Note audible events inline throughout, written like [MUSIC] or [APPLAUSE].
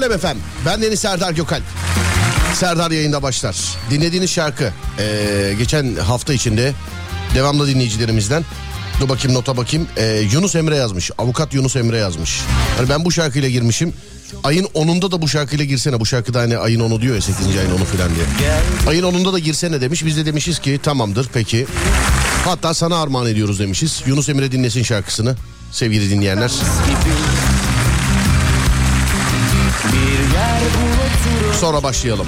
Alem Efem. Ben Deniz Serdar Gökal. Serdar yayında başlar. Dinlediğiniz şarkı ee, geçen hafta içinde devamlı dinleyicilerimizden dur bakayım nota bakayım ee, Yunus Emre yazmış. Avukat Yunus Emre yazmış. Yani ben bu şarkıyla girmişim. Ayın 10'unda da bu şarkıyla girsene. Bu şarkıda hani ayın 10'u diyor ya 8. ayın 10'u falan diye. Ayın 10'unda da girsene demiş. Biz de demişiz ki tamamdır peki. Hatta sana armağan ediyoruz demişiz. Yunus Emre dinlesin şarkısını sevgili dinleyenler. Sonra başlayalım.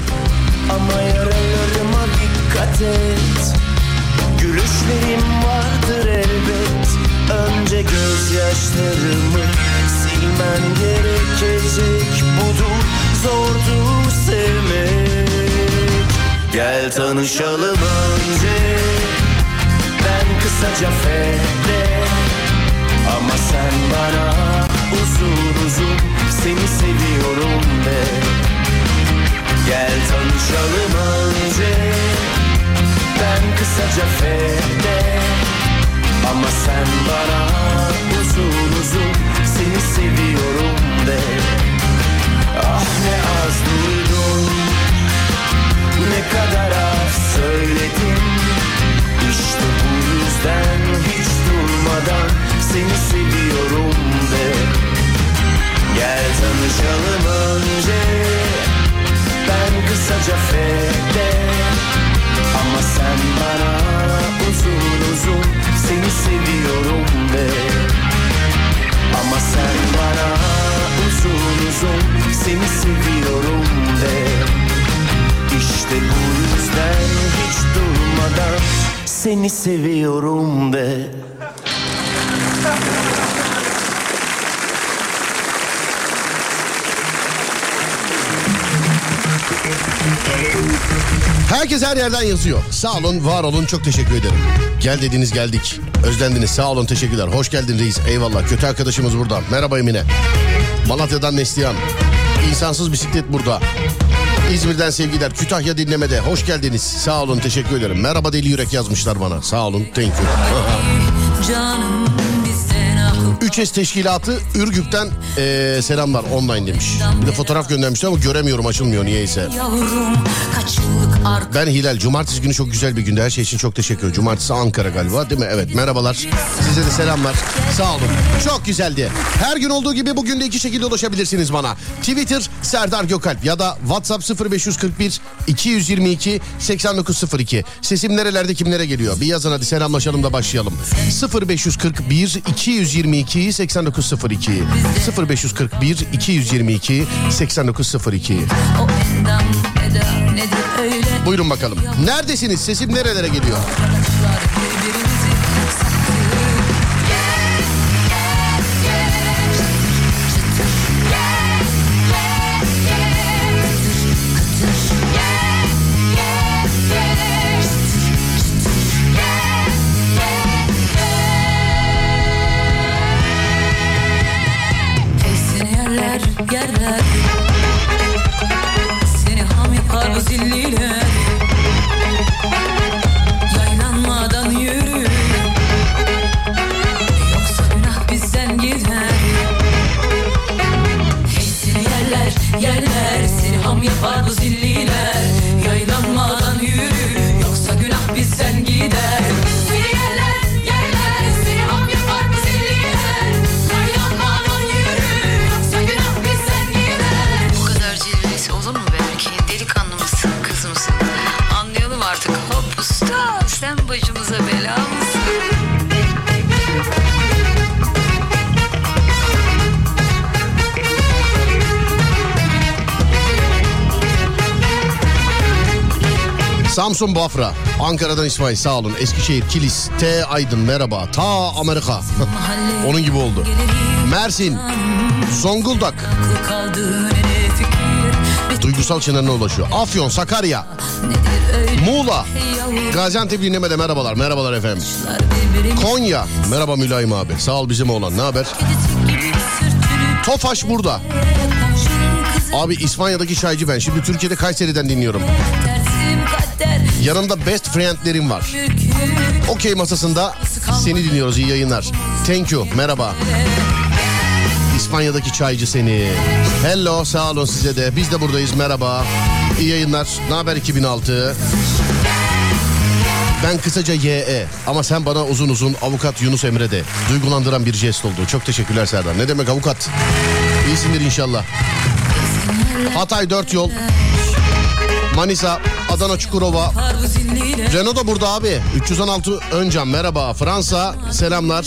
Ama yaralarıma dikkat et. Gülüşlerim vardır elbet. Önce gözyaşlarımı silmen gerekecek. Budur zordur sevmek. Gel tanışalım önce. Ben kısaca fede Ama sen bana uzun uzun Seni seviyorum Gel tanışalım önce. Ben kısaca fede Ama sen bana uzun uzun Seni seviyorum de. Ah ne az duydum. Ne kadar az söyledim. İşte bu yüzden hiç durmadan Seni seviyorum de. Gel tanışalım önce kısaca fede Ama sen bana uzun uzun Seni seviyorum de. Ama sen bana uzun uzun Seni seviyorum de. İşte bu yüzden hiç durmadan Seni seviyorum de Herkes her yerden yazıyor. Sağ olun, var olun. Çok teşekkür ederim. Gel dediniz geldik. Özlendiniz. Sağ olun, teşekkürler. Hoş geldin reis. Eyvallah. Kötü arkadaşımız burada. Merhaba Emine. Malatya'dan Neslihan. İnsansız bisiklet burada. İzmir'den sevgiler. Kütahya dinlemede. Hoş geldiniz. Sağ olun, teşekkür ederim. Merhaba deli yürek yazmışlar bana. Sağ olun, thank you. Canım 3S Teşkilatı Ürgüp'ten eee, selamlar online demiş. Bir de fotoğraf göndermişler ama göremiyorum açılmıyor niyeyse. Ben Hilal. Cumartesi günü çok güzel bir günde. Her şey için çok teşekkür ederim. Cumartesi Ankara galiba değil mi? Evet merhabalar. Size de selamlar. Sağ olun. Çok güzeldi. Her gün olduğu gibi bugün de iki şekilde ulaşabilirsiniz bana. Twitter Serdar Gökalp ya da WhatsApp 0541 222 8902. Sesim nerelerde kimlere geliyor? Bir yazın hadi selamlaşalım da başlayalım. 0541 222 8902 0541 222 8902 o endam eda nedir öyle Buyurun bakalım. Neredesiniz? Sesim nerelere geliyor? Samsun Bafra. Ankara'dan İsmail sağ olun. Eskişehir Kilis. T Aydın merhaba. Ta Amerika. [LAUGHS] Onun gibi oldu. Mersin. Zonguldak. Duygusal çınarına ulaşıyor. Afyon, Sakarya, Muğla. Gaziantep dinlemede merhabalar. Merhabalar efendim. Konya. Merhaba Mülayim abi. Sağ ol bizim oğlan. Ne haber? Tofaş burada. Abi İspanya'daki çaycı ben. Şimdi Türkiye'de Kayseri'den dinliyorum. Yanımda best friendlerim var. Okey masasında seni dinliyoruz. İyi yayınlar. Thank you. Merhaba. İspanya'daki çaycı seni. Hello sağ olun size de. Biz de buradayız. Merhaba. İyi yayınlar. Ne haber 2006? Ben kısaca YE ama sen bana uzun uzun avukat Yunus Emre de. Duygulandıran bir jest oldu. Çok teşekkürler Serdar. Ne demek avukat? İyisindir inşallah. Hatay 4 yol. Manisa, Adana Çukurova, Renault da burada abi. 316 Öncam merhaba. Fransa selamlar.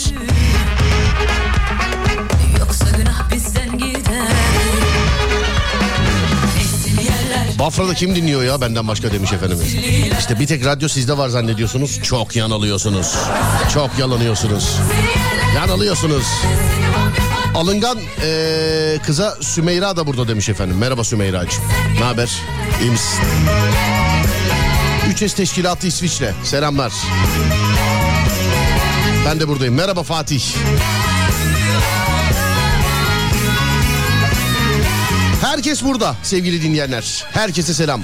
Bafra'da kim dinliyor ya benden başka demiş efendimiz. İşte bir tek radyo sizde var zannediyorsunuz. Çok yanılıyorsunuz. Çok yalanıyorsunuz. Yanılıyorsunuz. Alıngan eee, kıza Sümeyra da burada demiş efendim. Merhaba Sümeyra'cığım. Ne haber? İyi misin? 3S Teşkilatı İsviçre. Selamlar. Ben de buradayım. Merhaba Fatih. Herkes burada sevgili dinleyenler. Herkese selam.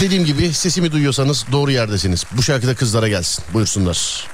Dediğim gibi sesimi duyuyorsanız doğru yerdesiniz. Bu şarkıda kızlara gelsin. Buyursunlar.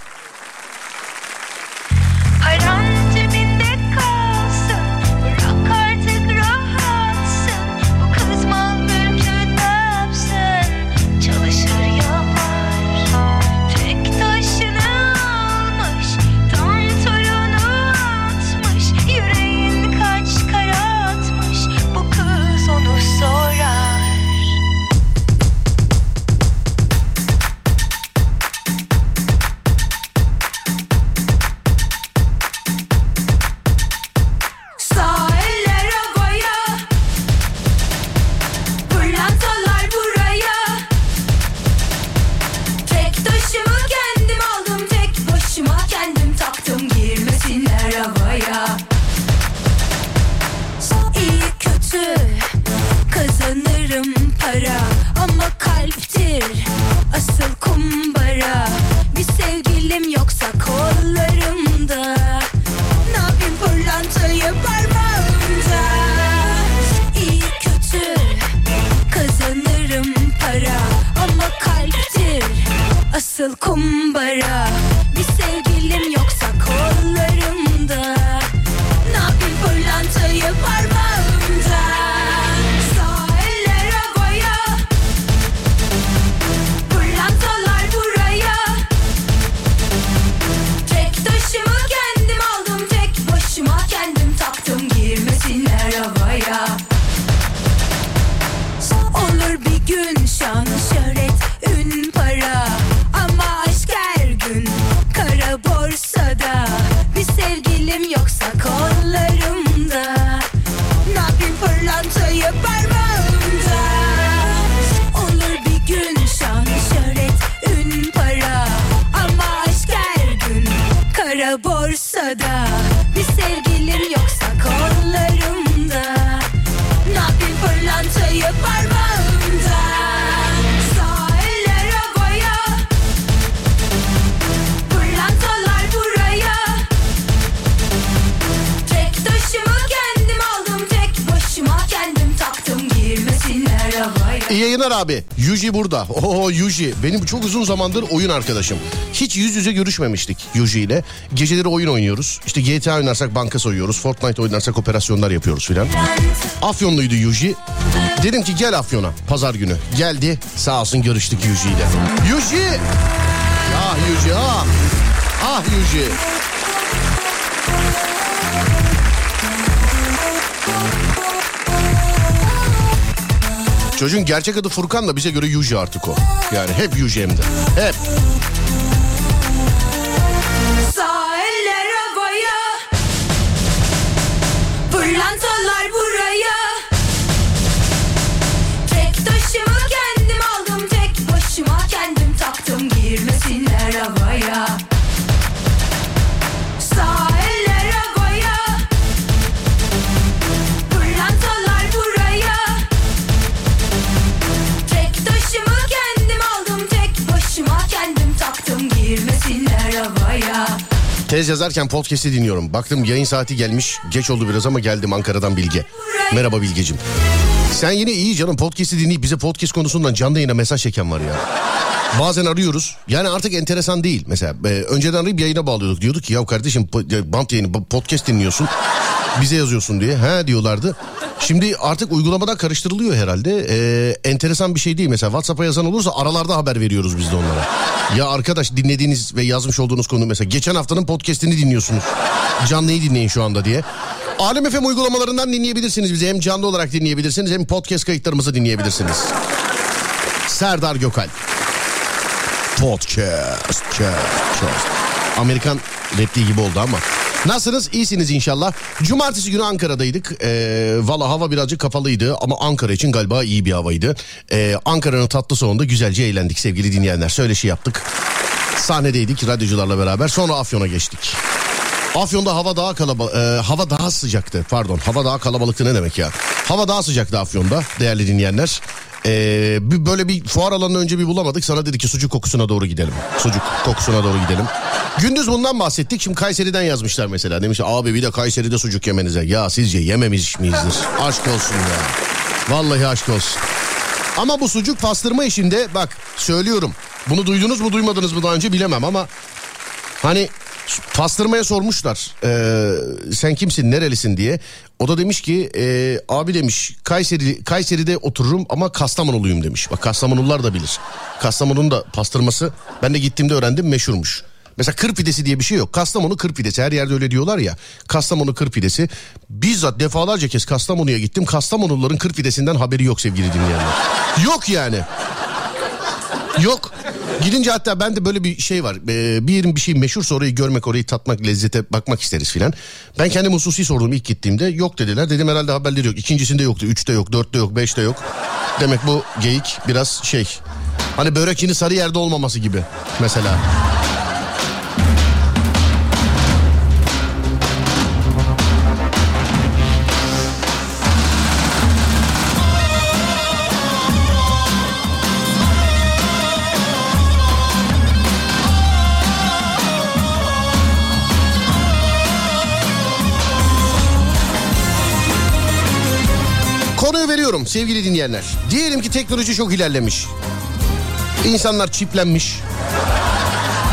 Yuji. Benim çok uzun zamandır oyun arkadaşım. Hiç yüz yüze görüşmemiştik Yuji ile. Geceleri oyun oynuyoruz. İşte GTA oynarsak banka soyuyoruz. Fortnite oynarsak operasyonlar yapıyoruz filan. Afyonluydu Yuji. Dedim ki gel Afyon'a pazar günü. Geldi. Sağ olsun görüştük Yuji ile. Yuji! Ah Yuji ah. Ah Yuji. Çocuğun gerçek adı Furkan da bize göre Yuji artık o. Yani hep Yuji hem de. Hep. Tez yazarken podcast'i dinliyorum. Baktım yayın saati gelmiş. Geç oldu biraz ama geldim Ankara'dan Bilge. Merhaba Bilgecim. Sen yine iyi canım podcast'i dinleyip bize podcast konusundan canlı yayına mesaj çeken var ya. Bazen arıyoruz. Yani artık enteresan değil. Mesela e, önceden arayıp yayına bağlıyorduk. Diyorduk ki ya kardeşim e, bant yayını podcast dinliyorsun. Bize yazıyorsun diye. He diyorlardı. Şimdi artık uygulamadan karıştırılıyor herhalde. Ee, enteresan bir şey değil. Mesela WhatsApp'a yazan olursa aralarda haber veriyoruz biz de onlara. Ya arkadaş dinlediğiniz ve yazmış olduğunuz konu mesela geçen haftanın podcast'ini dinliyorsunuz. Canlıyı dinleyin şu anda diye. Alem FM uygulamalarından dinleyebilirsiniz bizi. Hem canlı olarak dinleyebilirsiniz hem podcast kayıtlarımızı dinleyebilirsiniz. Serdar Gökal. Podcast. podcast. Amerikan repliği gibi oldu ama. Nasılsınız? İyisiniz inşallah. Cumartesi günü Ankara'daydık. Ee, Valla hava birazcık kapalıydı ama Ankara için galiba iyi bir havaydı. Ee, Ankara'nın tatlı sonunda güzelce eğlendik sevgili dinleyenler. Söyleşi yaptık. Sahnedeydik radyocularla beraber. Sonra Afyon'a geçtik. Afyon'da hava daha kalabalık, hava daha sıcaktı. Pardon, hava daha kalabalıktı ne demek ya? Hava daha sıcaktı Afyon'da değerli dinleyenler. Ee, bir böyle bir fuar alanını önce bir bulamadık. Sana dedi ki sucuk kokusuna doğru gidelim. Sucuk kokusuna doğru gidelim. Gündüz bundan bahsettik. Şimdi Kayseri'den yazmışlar mesela. Demiş abi bir de Kayseri'de sucuk yemenize. Ya sizce yememiş miyizdir? [LAUGHS] Aşk olsun ya. Vallahi aşk olsun. Ama bu sucuk pastırma işinde bak söylüyorum. Bunu duydunuz mu duymadınız mı daha önce bilemem ama Hani pastırmaya sormuşlar "Ee, sen kimsin nerelisin diye. O da demiş ki "Ee, abi demiş Kayseri Kayseri'de otururum ama Kastamonuluyum demiş. Bak Kastamonulular da bilir. Kastamonu'nun da pastırması ben de gittiğimde öğrendim meşhurmuş. Mesela kır pidesi diye bir şey yok. Kastamonu kır pidesi her yerde öyle diyorlar ya. Kastamonu kır pidesi. Bizzat defalarca kez Kastamonu'ya gittim. Kastamonuluların kır pidesinden haberi yok sevgili dinleyenler. Yok yani. Yok. Gidince hatta ben de böyle bir şey var. Ee, bir yerin bir şey meşhursa orayı görmek, orayı tatmak, lezzete bakmak isteriz filan. Ben kendim hususi sordum ilk gittiğimde. Yok dediler. Dedim herhalde haberleri yok. İkincisinde yoktu. Üçte yok, dörtte yok, beşte yok. Demek bu geyik biraz şey. Hani börek yine sarı yerde olmaması gibi mesela. Veriyorum sevgili dinleyenler. Diyelim ki teknoloji çok ilerlemiş. İnsanlar çiplenmiş.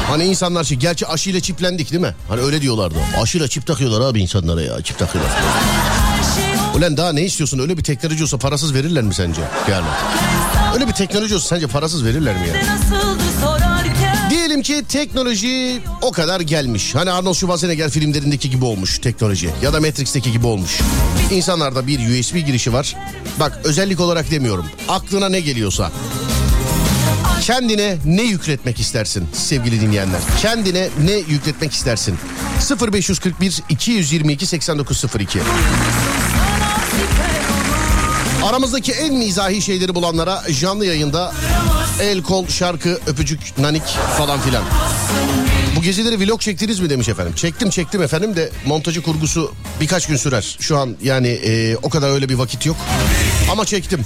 Hani insanlar şey, gerçi aşıyla çiplendik değil mi? Hani öyle diyorlardı. Aşıyla çip takıyorlar abi insanlara ya çip takıyorlar. Ulan daha ne istiyorsun? Öyle bir teknoloji olsa parasız verirler mi sence? Yani. Öyle bir teknoloji olsa sence parasız verirler mi ya? Diyelim ki teknoloji o kadar gelmiş. Hani Arnold Schwarzenegger filmlerindeki gibi olmuş teknoloji. Ya da Matrix'teki gibi olmuş. İnsanlarda bir USB girişi var. Bak özellik olarak demiyorum. Aklına ne geliyorsa. Kendine ne yükletmek istersin sevgili dinleyenler? Kendine ne yükletmek istersin? 0541 222 8902 Aramızdaki en mizahi şeyleri bulanlara canlı yayında el kol şarkı öpücük nanik falan filan. Bu geceleri vlog çektiniz mi demiş efendim. Çektim çektim efendim de montajı kurgusu birkaç gün sürer. Şu an yani e, o kadar öyle bir vakit yok. Ama çektim.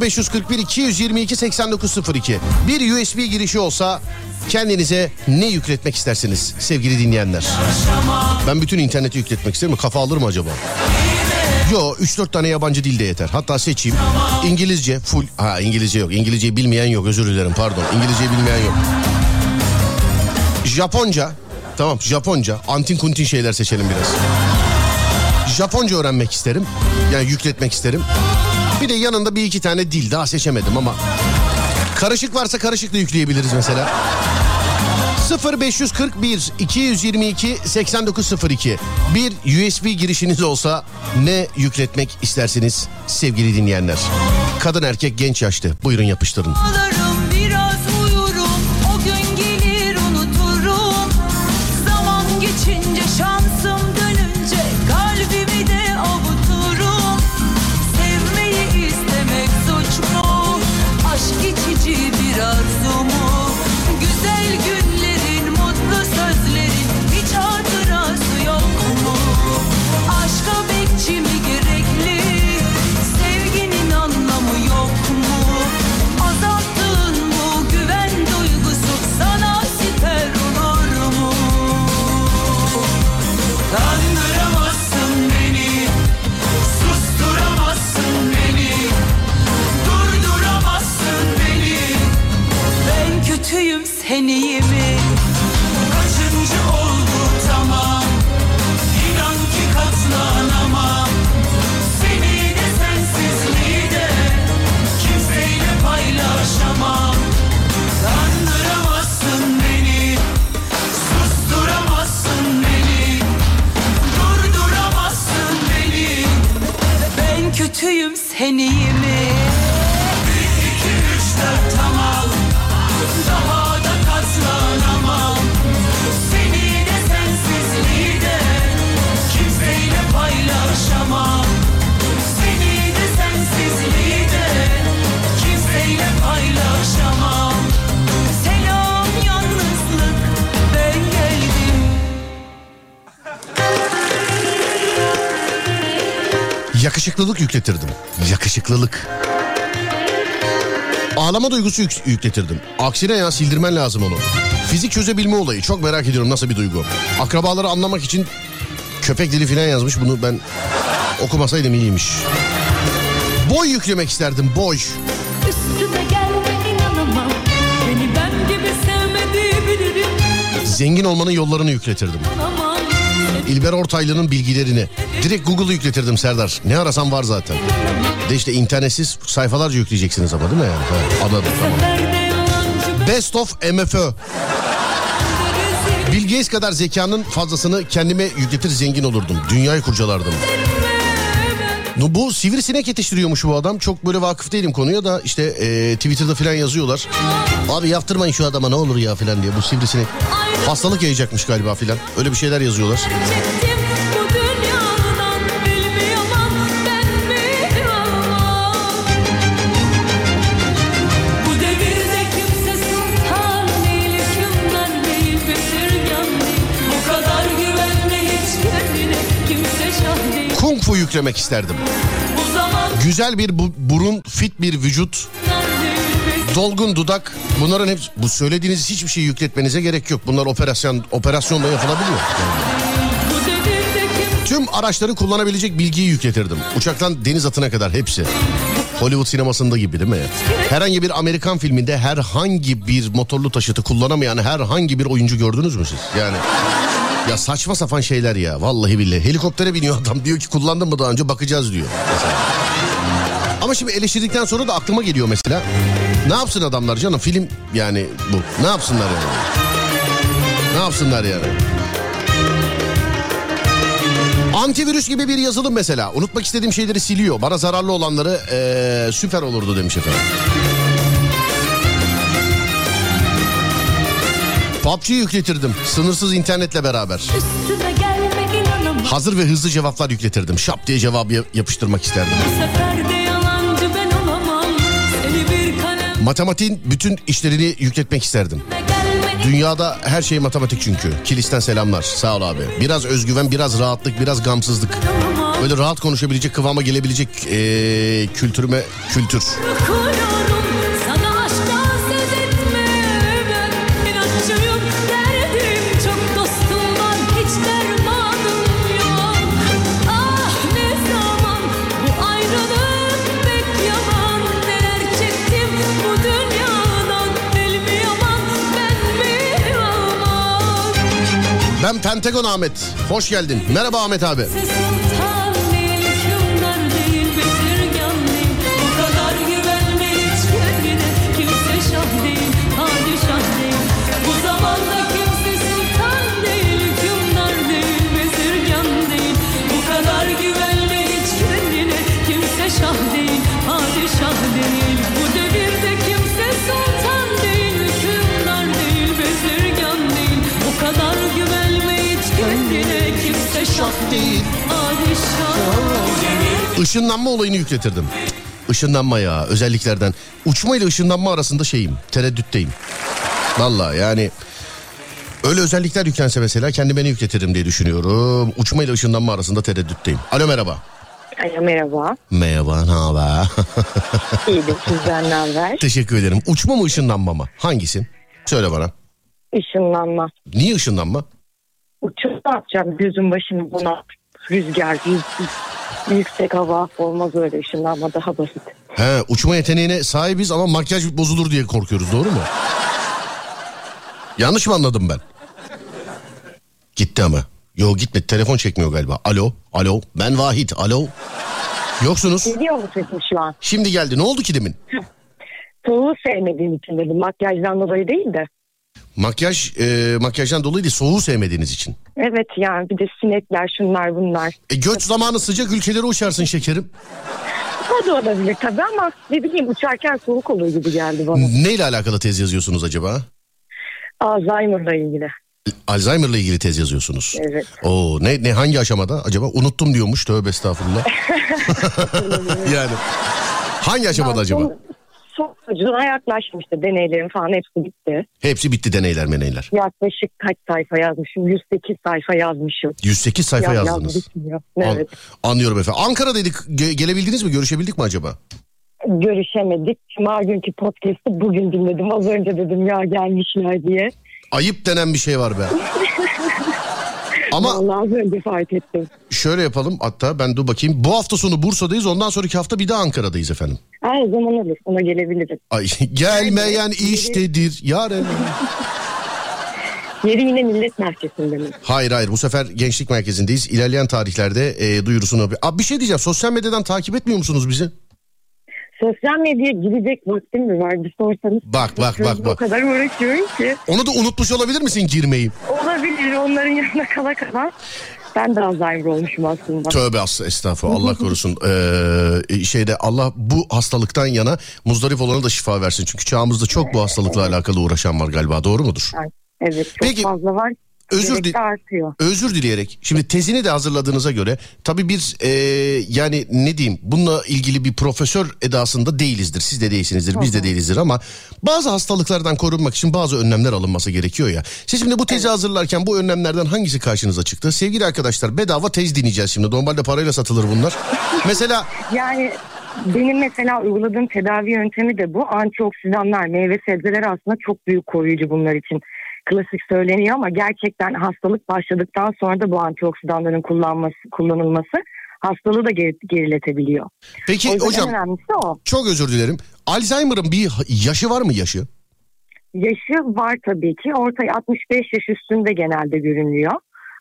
0541 222 8902 Bir USB girişi olsa kendinize ne yükletmek istersiniz sevgili dinleyenler? Ben bütün interneti yükletmek isterim. Kafa alır mı acaba? Yo 3-4 tane yabancı dil de yeter. Hatta seçeyim. İngilizce full. Ha İngilizce yok. İngilizceyi bilmeyen yok. Özür dilerim pardon. İngilizceyi bilmeyen yok. Japonca. Tamam Japonca. Antin kuntin şeyler seçelim biraz. Japonca öğrenmek isterim. Yani yükletmek isterim. Bir de yanında bir iki tane dil daha seçemedim ama. Karışık varsa karışık da yükleyebiliriz mesela. 0541 222 8902 bir USB girişiniz olsa ne yükletmek istersiniz sevgili dinleyenler? Kadın erkek genç yaşlı buyurun yapıştırın. Ağlarım kötüyüm sen iyi mi? Yakışıklılık yükletirdim. Yakışıklılık. Ağlama duygusu yük- yükletirdim. Aksine ya sildirmen lazım onu. Fizik çözebilme olayı çok merak ediyorum nasıl bir duygu. Akrabaları anlamak için köpek dili falan yazmış bunu ben okumasaydım iyiymiş. Boy yüklemek isterdim boy. Üstüme gelme inanamam. Beni ben gibi sevmediği bilirim. Zengin olmanın yollarını yükletirdim. Aman İlber Ortaylı'nın bilgilerini. Direkt Google'ı yükletirdim Serdar. Ne arasam var zaten. De işte internetsiz sayfalarca yükleyeceksiniz ama değil mi yani? Anladım tamam. Best of MFÖ. Gates kadar zekanın fazlasını kendime yükletir zengin olurdum. Dünyayı kurcalardım. No, Bu sivrisinek yetiştiriyormuş bu adam. Çok böyle vakıf değilim konuya da işte e, Twitter'da falan yazıyorlar. Abi yaptırmayın şu adama ne olur ya falan diye bu sivrisinek. Hastalık yayacakmış galiba filan. Öyle bir şeyler yazıyorlar. Kung fu yüklemek isterdim. Güzel bir bu- burun, fit bir vücut, dolgun dudak. Bunların hepsi bu söylediğiniz hiçbir şey yükletmenize gerek yok. Bunlar operasyon operasyonla yapılabiliyor. Tüm araçları kullanabilecek bilgiyi yükletirdim. Uçaktan deniz atına kadar hepsi. Hollywood sinemasında gibi değil mi? Herhangi bir Amerikan filminde herhangi bir motorlu taşıtı kullanamayan herhangi bir oyuncu gördünüz mü siz? Yani ya saçma sapan şeyler ya vallahi billahi. Helikoptere biniyor adam diyor ki kullandın mı daha önce bakacağız diyor. Mesela. Ama şimdi eleştirdikten sonra da aklıma geliyor mesela. Ne yapsın adamlar canım film yani bu. Ne yapsınlar yani? Ne yapsınlar yani? Antivirüs gibi bir yazılım mesela. Unutmak istediğim şeyleri siliyor. Bana zararlı olanları eee, süper olurdu demiş efendim. PUBG'yi yükletirdim. Sınırsız internetle beraber. Hazır ve hızlı cevaplar yükletirdim. Şap diye cevabı ya- yapıştırmak isterdim. Bu sefer de Matematiğin bütün işlerini yükletmek isterdim. Dünyada her şey matematik çünkü. Kilisten selamlar. Sağ ol abi. Biraz özgüven, biraz rahatlık, biraz gamsızlık. Böyle rahat konuşabilecek, kıvama gelebilecek eee, kültürüme kültür. Pentagon Ahmet. Hoş geldin. Merhaba Ahmet abi. Sultan Işınlanma olayını yükletirdim. Işınlanma ya özelliklerden. Uçma ile ışınlanma arasında şeyim. Tereddütteyim. Valla yani öyle özellikler yüklense mesela kendi beni yükletirim diye düşünüyorum. Uçma ile ışınlanma arasında tereddütteyim. Alo merhaba. Alo merhaba. Merhaba ne haber? [LAUGHS] İyidir sizden ne haber? Teşekkür ederim. Uçma mı ışınlanma mı? Hangisi? Söyle bana. Işınlanma. Niye ışınlanma? Uçup ne yapacağım gözün başını buna rüzgar, yüksek, yüksek hava olmaz öyle ışınlanma daha basit. He uçma yeteneğine sahibiz ama makyaj bozulur diye korkuyoruz doğru mu? Yanlış mı anladım ben? Gitti ama. Yo gitmedi telefon çekmiyor galiba. Alo alo ben Vahit alo. Yoksunuz. Gidiyor mu sesim şu an? Şimdi geldi ne oldu ki demin? Soğuğu sevmediğim için dedim makyajdan dolayı değil de. Makyaj e, makyajdan dolayı değil soğuğu sevmediğiniz için. Evet yani bir de sinekler şunlar bunlar. E göç zamanı sıcak ülkelere uçarsın şekerim. O da olabilir tabii ama ne bileyim uçarken soğuk olur gibi geldi bana. Neyle alakalı tez yazıyorsunuz acaba? Alzheimer'la ilgili. Alzheimer'la ilgili tez yazıyorsunuz. Evet. Oo ne ne hangi aşamada acaba? Unuttum diyormuş tövbe estağfurullah. [LAUGHS] [LAUGHS] yani hangi aşamada acaba? Son, son ucuna yaklaşmıştı. Deneylerim falan hepsi bitti. Hepsi bitti deneyler meneyler. Yaklaşık kaç sayfa yazmışım? 108 sayfa yazmışım. 108 sayfa Yaz- yazdınız. yaz bitmiyor. An- Evet. anlıyorum efendim. Ankara'daydık. Ge- gelebildiniz mi? Görüşebildik mi acaba? Görüşemedik. Cuma günkü podcast'ı bugün dinledim. Az önce dedim ya gelmişler diye. Ayıp denen bir şey var be. [LAUGHS] Ama Vallahi az önce fark ettim. şöyle yapalım hatta ben dur bakayım. Bu hafta sonu Bursa'dayız. Ondan sonraki hafta bir de Ankara'dayız efendim. Her zaman olur. Ona gelebiliriz. Ay [LAUGHS] gelmeyen iştedir yaren. Yeri yine millet merkezinde mi? Hayır hayır bu sefer gençlik merkezindeyiz. İlerleyen tarihlerde e, duyurusunu... Abi bir şey diyeceğim sosyal medyadan takip etmiyor musunuz bizi? Sosyal medyaya girecek vaktim mi var? Bir sorsanız. Bak bak bak O bak. kadar uğraşıyorum ki. Onu da unutmuş olabilir misin girmeyi? Olabilir onların yanına kala kala. Ben de Alzheimer olmuşum aslında. Tövbe aslı estağfurullah Allah korusun. Ee, şeyde Allah bu hastalıktan yana muzdarip olana da şifa versin. Çünkü çağımızda çok bu hastalıkla alakalı uğraşan var galiba doğru mudur? Evet çok Peki, fazla var. Özür di- artıyor. Özür dileyerek şimdi tezini de hazırladığınıza göre tabii bir e, yani ne diyeyim bununla ilgili bir profesör edasında değilizdir. Siz de değilsinizdir biz de değilizdir ama bazı hastalıklardan korunmak için bazı önlemler alınması gerekiyor ya. Siz şimdi bu tezi hazırlarken bu önlemlerden hangisi karşınıza çıktı? Sevgili arkadaşlar bedava tez dinleyeceğiz şimdi. Normalde parayla satılır bunlar. [LAUGHS] Mesela Yani benim mesela uyguladığım tedavi yöntemi de bu. Antioksidanlar, meyve sebzeler aslında çok büyük koruyucu bunlar için. Klasik söyleniyor ama gerçekten hastalık başladıktan sonra da bu antioksidanların kullanması, kullanılması hastalığı da geri- geriletebiliyor. peki o hocam o. çok özür dilerim. Alzheimer'ın bir yaşı var mı yaşı? Yaşı var tabii ki. Ortaya 65 yaş üstünde genelde görünüyor.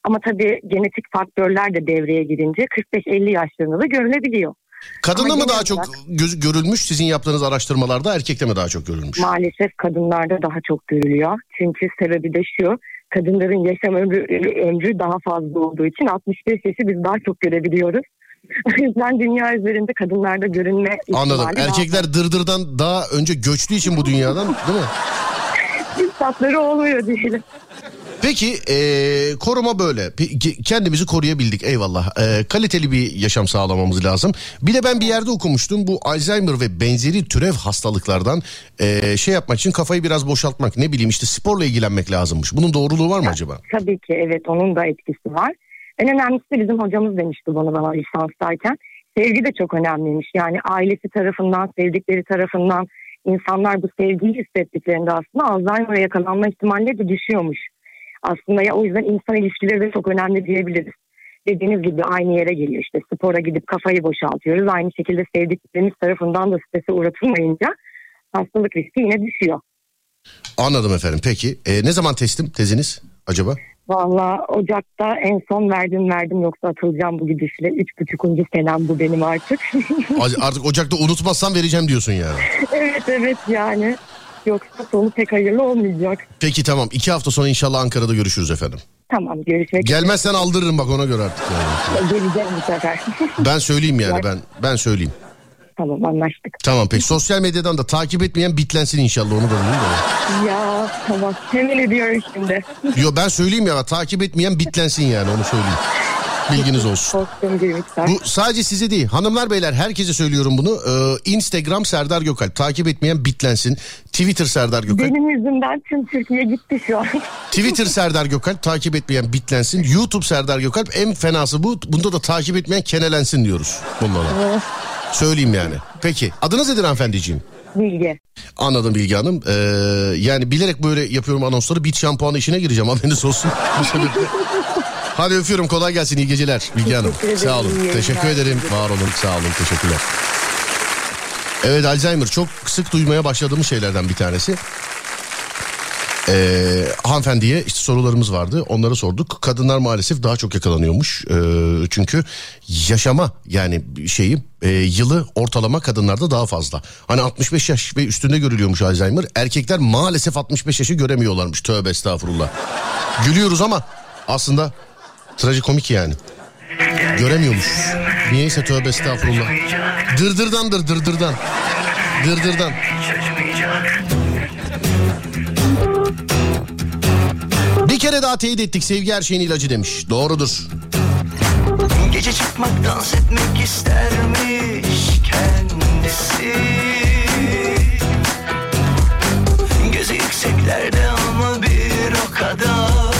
Ama tabii genetik faktörler de devreye girince 45-50 yaşlarında da görülebiliyor. Kadında Ama mı daha çok olarak- göz- görülmüş sizin yaptığınız araştırmalarda erkekte mi daha çok görülmüş? Maalesef kadınlarda daha çok görülüyor. Çünkü sebebi de şu. Kadınların yaşam ömrü, ömrü daha fazla olduğu için 65 yaşı biz daha çok görebiliyoruz. [LAUGHS] O yüzden dünya üzerinde kadınlarda görünme Anladım. ihtimali daha Erkekler dırdırdan daha önce göçtüğü için bu dünyadan değil mi? [LAUGHS] fazla. tatları olmuyor diyelim. Peki eee, koruma böyle. Kendimizi koruyabildik eyvallah. Eee, kaliteli bir yaşam sağlamamız lazım. Bir de ben bir yerde okumuştum. Bu Alzheimer ve benzeri türev hastalıklardan eee, şey yapmak için kafayı biraz boşaltmak. Ne bileyim işte sporla ilgilenmek lazımmış. Bunun doğruluğu var mı acaba? Tabii ki evet onun da etkisi var. En önemlisi de bizim hocamız demişti bana bana lisanstayken. Sevgi de çok önemliymiş. Yani ailesi tarafından, sevdikleri tarafından insanlar bu sevgiyi hissettiklerinde aslında Alzheimer'a yakalanma ihtimalleri de düşüyormuş. Aslında ya o yüzden insan ilişkileri de çok önemli diyebiliriz. Dediğiniz gibi aynı yere geliyor işte spora gidip kafayı boşaltıyoruz. Aynı şekilde sevdiklerimiz tarafından da strese uğratılmayınca hastalık riski yine düşüyor. Anladım efendim. Peki eee, ne zaman teslim teziniz? acaba? Valla Ocak'ta en son verdim verdim yoksa atılacağım bu gidişle. Üç buçukuncu senem bu benim artık. Artık Ocak'ta unutmazsan vereceğim diyorsun yani. [LAUGHS] evet evet yani. Yoksa sonu pek hayırlı olmayacak. Peki tamam iki hafta sonra inşallah Ankara'da görüşürüz efendim. Tamam görüşmek üzere. Gelmezsen aldırırım bak ona göre artık. Yani. Geleceğim bu sefer. [LAUGHS] Ben söyleyeyim yani ben ben söyleyeyim. tamam anlaştık. Tamam peki sosyal medyadan da takip etmeyen bitlensin inşallah onu da de. Ya tamam hemen ediyorum şimdi. Yo ben söyleyeyim ya takip etmeyen bitlensin yani onu söyleyeyim. [LAUGHS] Bilginiz olsun. Bu sadece size değil hanımlar beyler herkese söylüyorum bunu. Ee, Instagram Serdar Gökalp takip etmeyen bitlensin. Twitter Serdar Gökalp. Benim yüzümden tüm Türkiye gitti şu an. Twitter Serdar Gökalp takip etmeyen bitlensin. YouTube Serdar Gökalp en fenası bu. Bunda da takip etmeyen kenelensin diyoruz bunlara. Söyleyeyim yani. Peki adınız nedir hanımefendiciğim? Bilgi. Anladım Bilge Hanım. Ee, yani bilerek böyle yapıyorum anonsları. Bit şampuanı işine gireceğim haberiniz olsun. Bu sebeple. Hadi öpüyorum kolay gelsin iyi geceler Bilge Hanım. Sağ olun. yayınlar. Teşekkür ederim. Var olun sağ olun teşekkürler. Evet Alzheimer çok sık duymaya başladığımız şeylerden bir tanesi. Ee, hanımefendiye işte sorularımız vardı onları sorduk. Kadınlar maalesef daha çok yakalanıyormuş. Ee, çünkü yaşama yani şeyi e, yılı ortalama kadınlarda daha fazla. Hani 65 yaş ve üstünde görülüyormuş Alzheimer. Erkekler maalesef 65 yaşı göremiyorlarmış. Tövbe estağfurullah. Gülüyoruz ama aslında trajikomik yani. Göremiyormuş. Niyeyse tövbe estağfurullah. Dırdırdandır dırdırdan. Dırdırdan. Bir kere daha teyit ettik sevgi her şeyin ilacı demiş. Doğrudur. Gece çıkmak dans etmek istermiş kendisi Gözü yükseklerde ama bir o kadar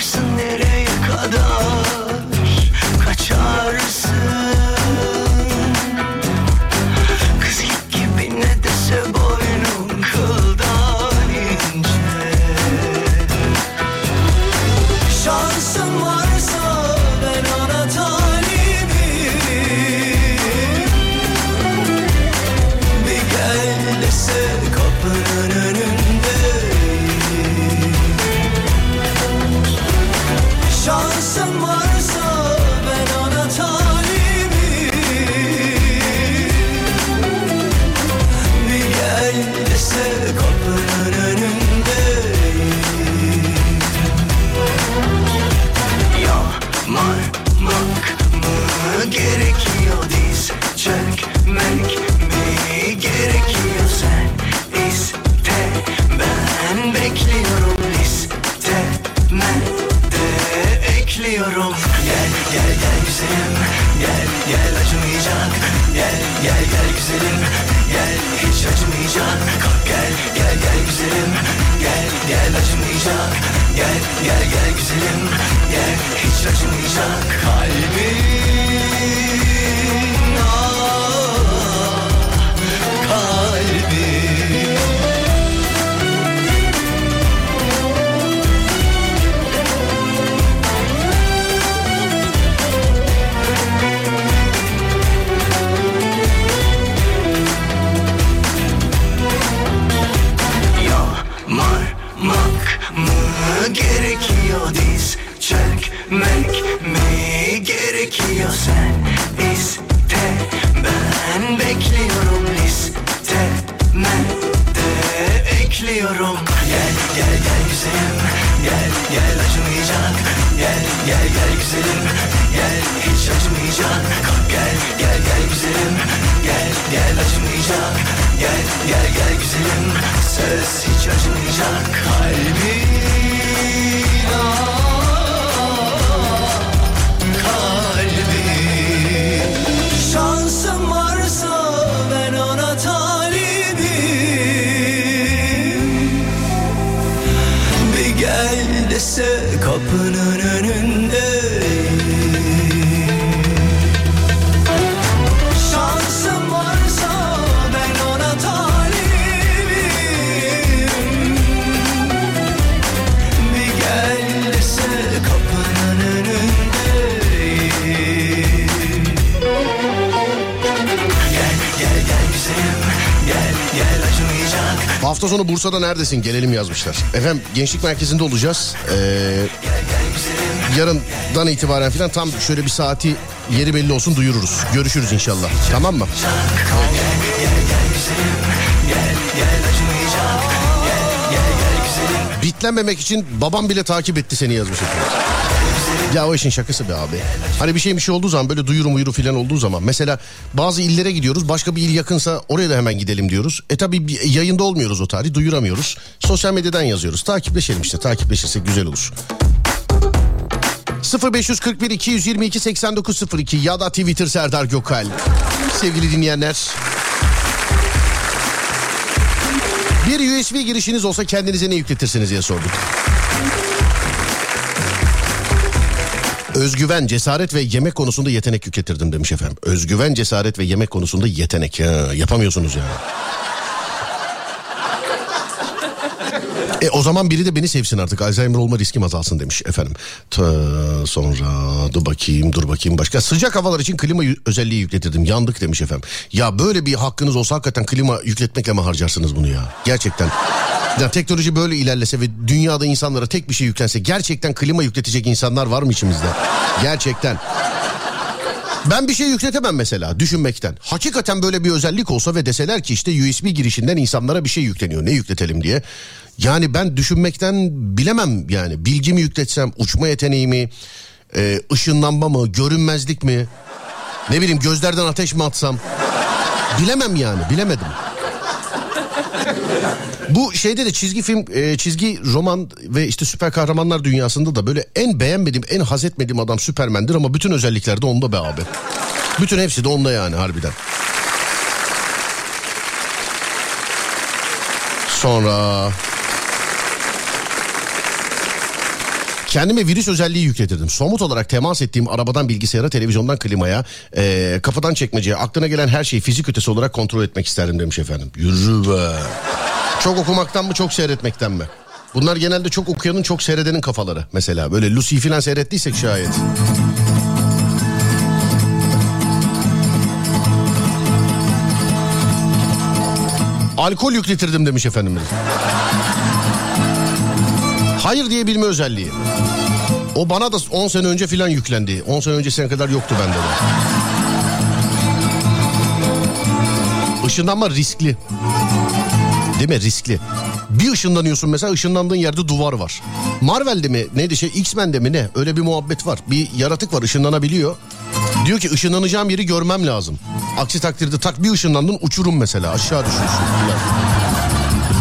Ne yaparsın nereye kadar? Kaçarsın ekliyorum Gel gel gel güzelim. Gel gel acımayacak. Gel gel gel güzelim. Gel hiç acımayacak. Gel gel gel güzelim. Gel gel acımayacak. Gel gel gel güzelim. Gel hiç acımayacak. Kalbim Bursa'da neredesin gelelim yazmışlar. Efendim gençlik merkezinde olacağız. Ee, yarından itibaren falan tam şöyle bir saati yeri belli olsun duyururuz. Görüşürüz inşallah. Tamam mı? Bitlenmemek için babam bile takip etti seni yazmış efendim. Ya o işin şakası be abi. Hani bir şey bir şey olduğu zaman böyle duyuru muyuru falan olduğu zaman. Mesela bazı illere gidiyoruz başka bir il yakınsa oraya da hemen gidelim diyoruz. E tabi yayında olmuyoruz o tarih duyuramıyoruz. Sosyal medyadan yazıyoruz. Takipleşelim işte takipleşirsek güzel olur. 0541 222 8902 ya da Twitter Serdar Gökal. Sevgili dinleyenler. Bir USB girişiniz olsa kendinize ne yükletirsiniz diye sorduk. Özgüven, cesaret ve yemek konusunda yetenek yükletirdim demiş efendim. Özgüven, cesaret ve yemek konusunda yetenek. Ha, yapamıyorsunuz yani. E o zaman biri de beni sevsin artık. Alzheimer olma riskim azalsın demiş efendim. Ta, sonra dur bakayım dur bakayım başka. Sıcak havalar için klima özelliği yükletirdim. Yandık demiş efendim. Ya böyle bir hakkınız olsa hakikaten klima yükletmekle mi harcarsınız bunu ya? Gerçekten. Ya teknoloji böyle ilerlese ve dünyada insanlara tek bir şey yüklense gerçekten klima yükletecek insanlar var mı içimizde? Gerçekten. Ben bir şey yükletemem mesela düşünmekten. Hakikaten böyle bir özellik olsa ve deseler ki işte USB girişinden insanlara bir şey yükleniyor. Ne yükletelim diye. Yani ben düşünmekten bilemem yani. Bilgi mi yükletsem, uçma yeteneği mi, e, ışınlanma mı, görünmezlik mi? Ne bileyim gözlerden ateş mi atsam? Bilemem yani bilemedim. Bu şeyde de çizgi film, e, çizgi roman ve işte süper kahramanlar dünyasında da böyle en beğenmediğim, en haz etmediğim adam Süpermen'dir ama bütün özellikler de onda be abi. Bütün hepsi de onda yani harbiden. Sonra Kendime virüs özelliği yükletirdim. Somut olarak temas ettiğim arabadan bilgisayara, televizyondan klimaya, eee, kapıdan çekmeceye, aklına gelen her şeyi fizik ötesi olarak kontrol etmek isterdim demiş efendim. Yürü be. Çok okumaktan mı çok seyretmekten mi? Bunlar genelde çok okuyanın çok seyredenin kafaları mesela. Böyle Lucy falan seyrettiysek şayet. Alkol yükletirdim demiş efendimiz. Hayır diyebilme özelliği. O bana da 10 sene önce filan yüklendi. 10 sene öncesine kadar yoktu bende de. Işınlanma riskli. Değil mi? Riskli. Bir ışınlanıyorsun mesela ışınlandığın yerde duvar var. Marvel'de mi neydi şey X-Men'de mi ne? Öyle bir muhabbet var. Bir yaratık var ışınlanabiliyor. Diyor ki ışınlanacağım yeri görmem lazım. Aksi takdirde tak bir ışınlandın uçurum mesela aşağı filan.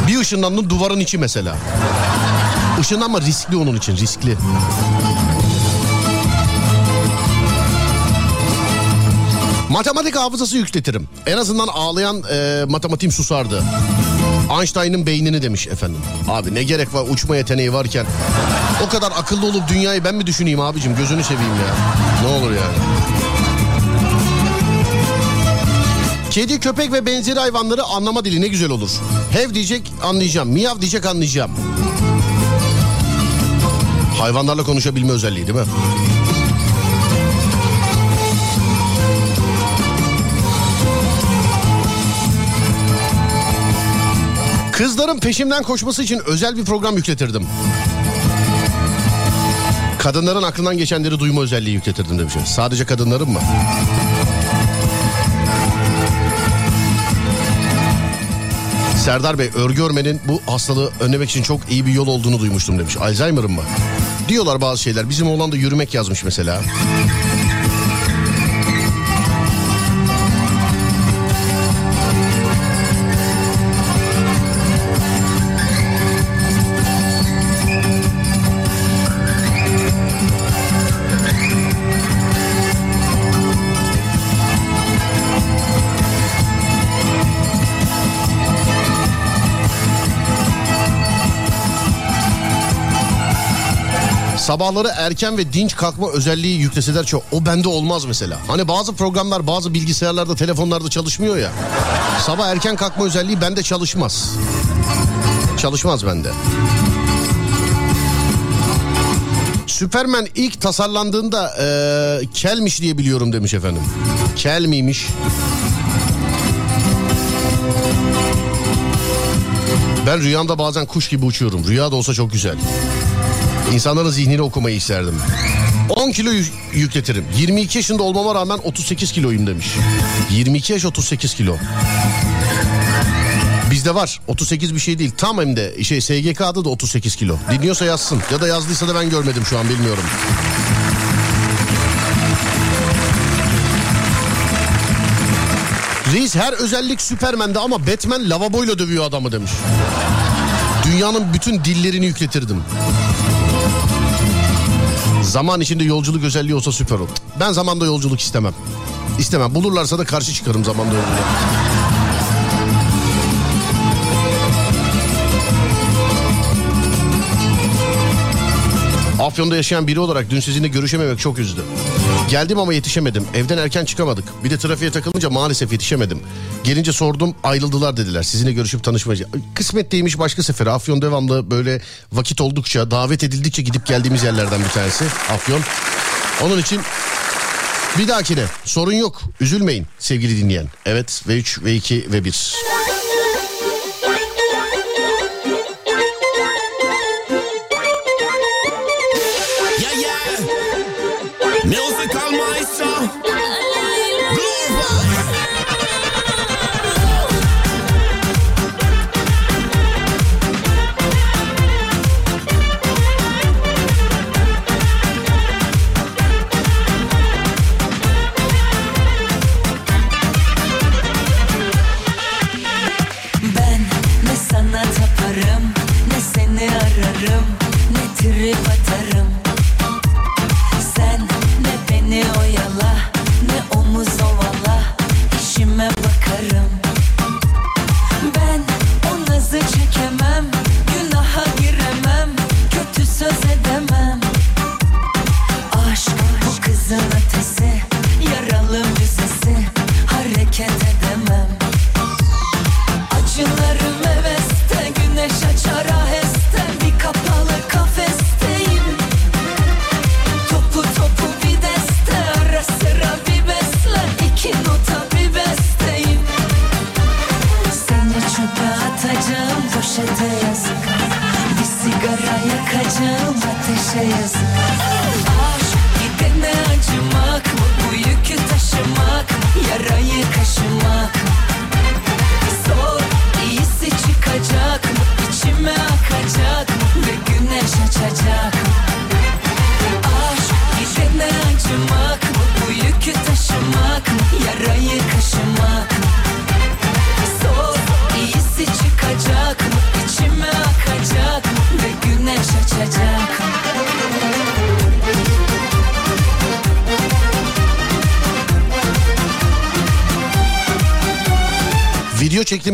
Bir ışınlandın duvarın içi mesela. Işınlanma riskli onun için riskli. Matematik hafızası yükletirim. En azından ağlayan e, matematiğim susardı. Einstein'ın beynini demiş efendim. Abi ne gerek var uçma yeteneği varken. O kadar akıllı olup dünyayı ben mi düşüneyim abicim gözünü seveyim ya. Ne olur yani. Kedi, köpek ve benzeri hayvanları anlama dili ne güzel olur. Hev diyecek anlayacağım. Miyav diyecek anlayacağım. Hayvanlarla konuşabilme özelliği değil mi? Kızların peşimden koşması için özel bir program yükletirdim. Kadınların aklından geçenleri duyma özelliği yükletirdim demiş. Sadece kadınların mı? Serdar Bey örgü örmenin bu hastalığı önlemek için çok iyi bir yol olduğunu duymuştum demiş. Alzheimer'ın mı? Diyorlar bazı şeyler. Bizim oğlan da yürümek yazmış mesela. Sabahları erken ve dinç kalkma özelliği yükleseler çok. O bende olmaz mesela. Hani bazı programlar bazı bilgisayarlarda telefonlarda çalışmıyor ya. Sabah erken kalkma özelliği bende çalışmaz. Çalışmaz bende. Süpermen ilk tasarlandığında eee, kelmiş diye biliyorum demiş efendim. Kel miymiş? Ben rüyamda bazen kuş gibi uçuyorum. Rüya da olsa çok güzel. İnsanların zihnini okumayı isterdim. 10 kilo yü- yükletirim. 22 yaşında olmama rağmen 38 kiloyum demiş. 22 yaş 38 kilo. Bizde var. 38 bir şey değil. Tam hem de şey SGK'da da 38 kilo. Dinliyorsa yazsın. Ya da yazdıysa da ben görmedim şu an bilmiyorum. Reis her özellik Süpermen'de ama Batman lavaboyla dövüyor adamı demiş. Dünyanın bütün dillerini yükletirdim. Zaman içinde yolculuk özelliği olsa süper olur. Ben zamanda yolculuk istemem. İstemem. Bulurlarsa da karşı çıkarım zamanda yolculuğa. Afyon'da yaşayan biri olarak dün sizinle görüşememek çok üzdü. Geldim ama yetişemedim. Evden erken çıkamadık. Bir de trafiğe takılınca maalesef yetişemedim. Gelince sordum ayrıldılar dediler. Sizinle görüşüp tanışmayacağız. Kısmet değilmiş başka sefere. Afyon devamlı böyle vakit oldukça, davet edildikçe gidip geldiğimiz yerlerden bir tanesi Afyon. Onun için bir dahakine sorun yok. Üzülmeyin sevgili dinleyen. Evet V3, V2, V1.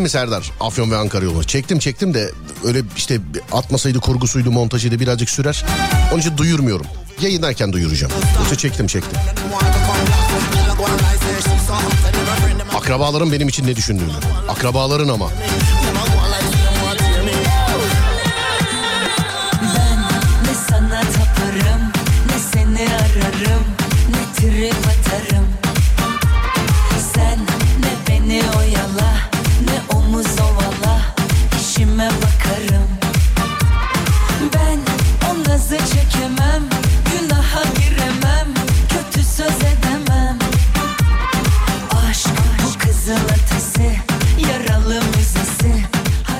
Mi Serdar? Afyon ve Ankara yoluna. Çektim çektim de öyle işte atmasaydı kurgusuydu montajıydı birazcık sürer. Onun için duyurmuyorum. Yayınlarken duyuracağım. Yoksa çektim çektim. Akrabaların benim için ne düşündüğünü. Akrabaların ama.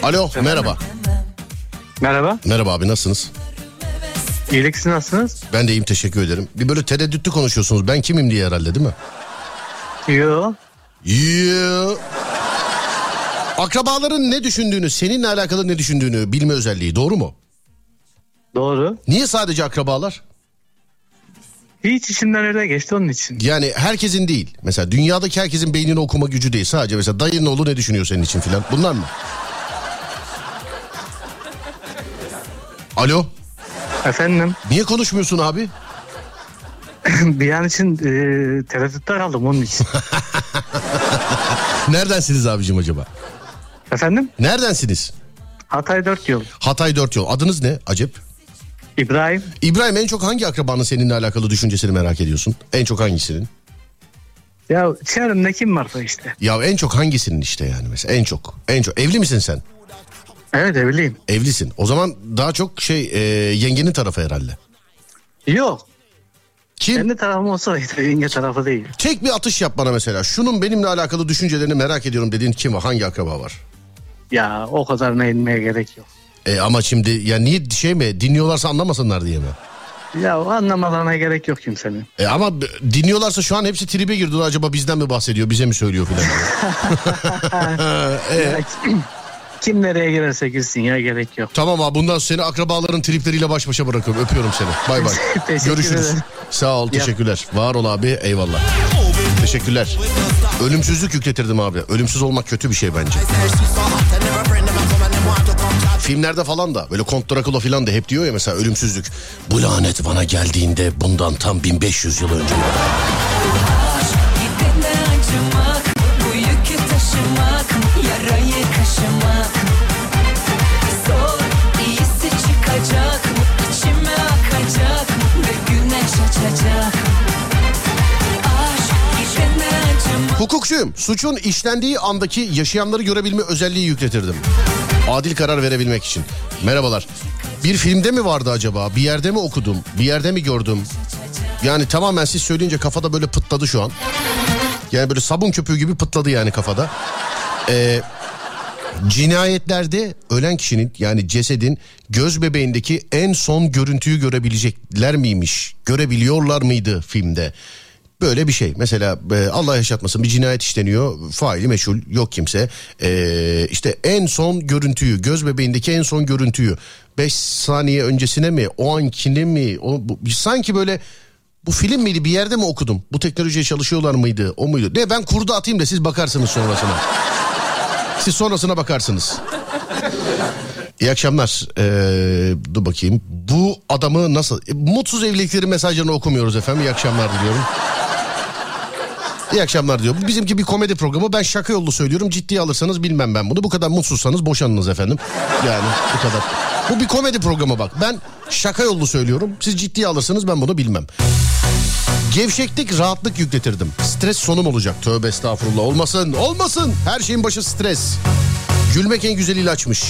Alo merhaba. Merhaba. Merhaba abi nasılsınız? İyilik siz nasılsınız? Ben de iyiyim teşekkür ederim. Bir böyle tereddütlü konuşuyorsunuz. Ben kimim diye herhalde değil mi? Yo. Yeah. Akrabaların ne düşündüğünü, seninle alakalı ne düşündüğünü bilme özelliği doğru mu? Doğru. Niye sadece akrabalar? Hiç içimden öyle geçti onun için. Yani herkesin değil. Mesela dünyadaki herkesin beynini okuma gücü değil. Sadece mesela dayının oğlu ne düşünüyor senin için filan. Bunlar mı? Alo. Efendim Niye konuşmuyorsun abi? [LAUGHS] bir an için e, tereddütte kaldım onun için. [LAUGHS] Neredensiniz abicim acaba? Efendim Neredensiniz? Hatay 4 yıl. Hatay dört yol. Adınız ne? Acep. İbrahim İbrahim en çok hangi akrabanın seninle alakalı düşüncesini merak ediyorsun? En çok hangisinin? ya çevremde kim varsa işte. Ya en çok hangisinin işte yani mesela en çok. En çok. Evli misin sen? Evet evliyim. Evlisin. O zaman daha çok şey e, yengenin tarafı herhalde. Yok. Kim? Kendi tarafım olsaydı [LAUGHS] yenge tarafı değil. Tek bir atış yap bana mesela. Şunun benimle alakalı düşüncelerini merak ediyorum dediğin kim var? Hangi akraba var? Ya o kadar ne inmeye gerek yok. E, ama şimdi ya niye şey mi dinliyorlarsa anlamasınlar diye mi? Ya anlamalarına gerek yok kimsenin. E, ama dinliyorlarsa şu an hepsi tribe girdi. Acaba bizden mi bahsediyor bize mi söylüyor filan. [LAUGHS] [LAUGHS] E, kim nereye girerse girsin ya gerek yok. tamam abi bundan seni akrabaların tripleriyle baş başa bırakıyorum. Öpüyorum seni. Bay bay. [LAUGHS] Görüşürüz. ederim. Sağ ol teşekkürler. Var ol abi eyvallah. Teşekkürler. Ölümsüzlük yükletirdim abi. Ölümsüz olmak kötü bir şey bence. Filmlerde falan da böyle Kont Drakula falan da hep diyor ya mesela ölümsüzlük. Bu lanet bana geldiğinde bundan tam 1500 yıl önce. Taşımak, yarayı kaşımak. Zor, iyisi çıkacak, içime akacak ve güneş açacak. Acımak. Hukukçuyum. Suçun işlendiği andaki yaşayanları görebilme özelliği yükletirdim. Adil karar verebilmek için. Merhabalar. Bir filmde mi vardı acaba? Bir yerde mi okudum? Bir yerde mi gördüm? Yani tamamen siz söyleyince kafada böyle pıtladı şu an. Yani böyle sabun köpüğü gibi pıtladı yani kafada. Ee, cinayetlerde ölen kişinin yani cesedin göz bebeğindeki en son görüntüyü görebilecekler miymiş? Görebiliyorlar mıydı filmde? Böyle bir şey. Mesela e, Allah yaşatmasın bir cinayet işleniyor. Faili meşhur yok kimse. E, işte en son görüntüyü göz bebeğindeki en son görüntüyü 5 saniye öncesine mi o ankine mi o, bu- sanki böyle bu film miydi bir yerde mi okudum? Bu teknolojiye çalışıyorlar mıydı o muydu? Ne ben kurdu atayım da siz bakarsınız sonrasına. Siz sonrasına bakarsınız. İyi akşamlar. Ee, dur bakayım. Bu adamı nasıl... Mutsuz evlilikleri mesajlarını okumuyoruz efendim. İyi akşamlar diliyorum. İyi akşamlar diyor. Bu bizimki bir komedi programı. Ben şaka yollu söylüyorum. Ciddiye alırsanız bilmem ben bunu. Bu kadar mutsuzsanız boşanınız efendim. Yani bu kadar. Bu bir komedi programı bak. Ben şaka yollu söylüyorum. Siz ciddiye alırsanız ben bunu bilmem. Gevşeklik rahatlık yükletirdim. Stres sonum olacak. Tövbe estağfurullah. Olmasın. Olmasın. Her şeyin başı stres. Gülmek en güzel ilaçmış.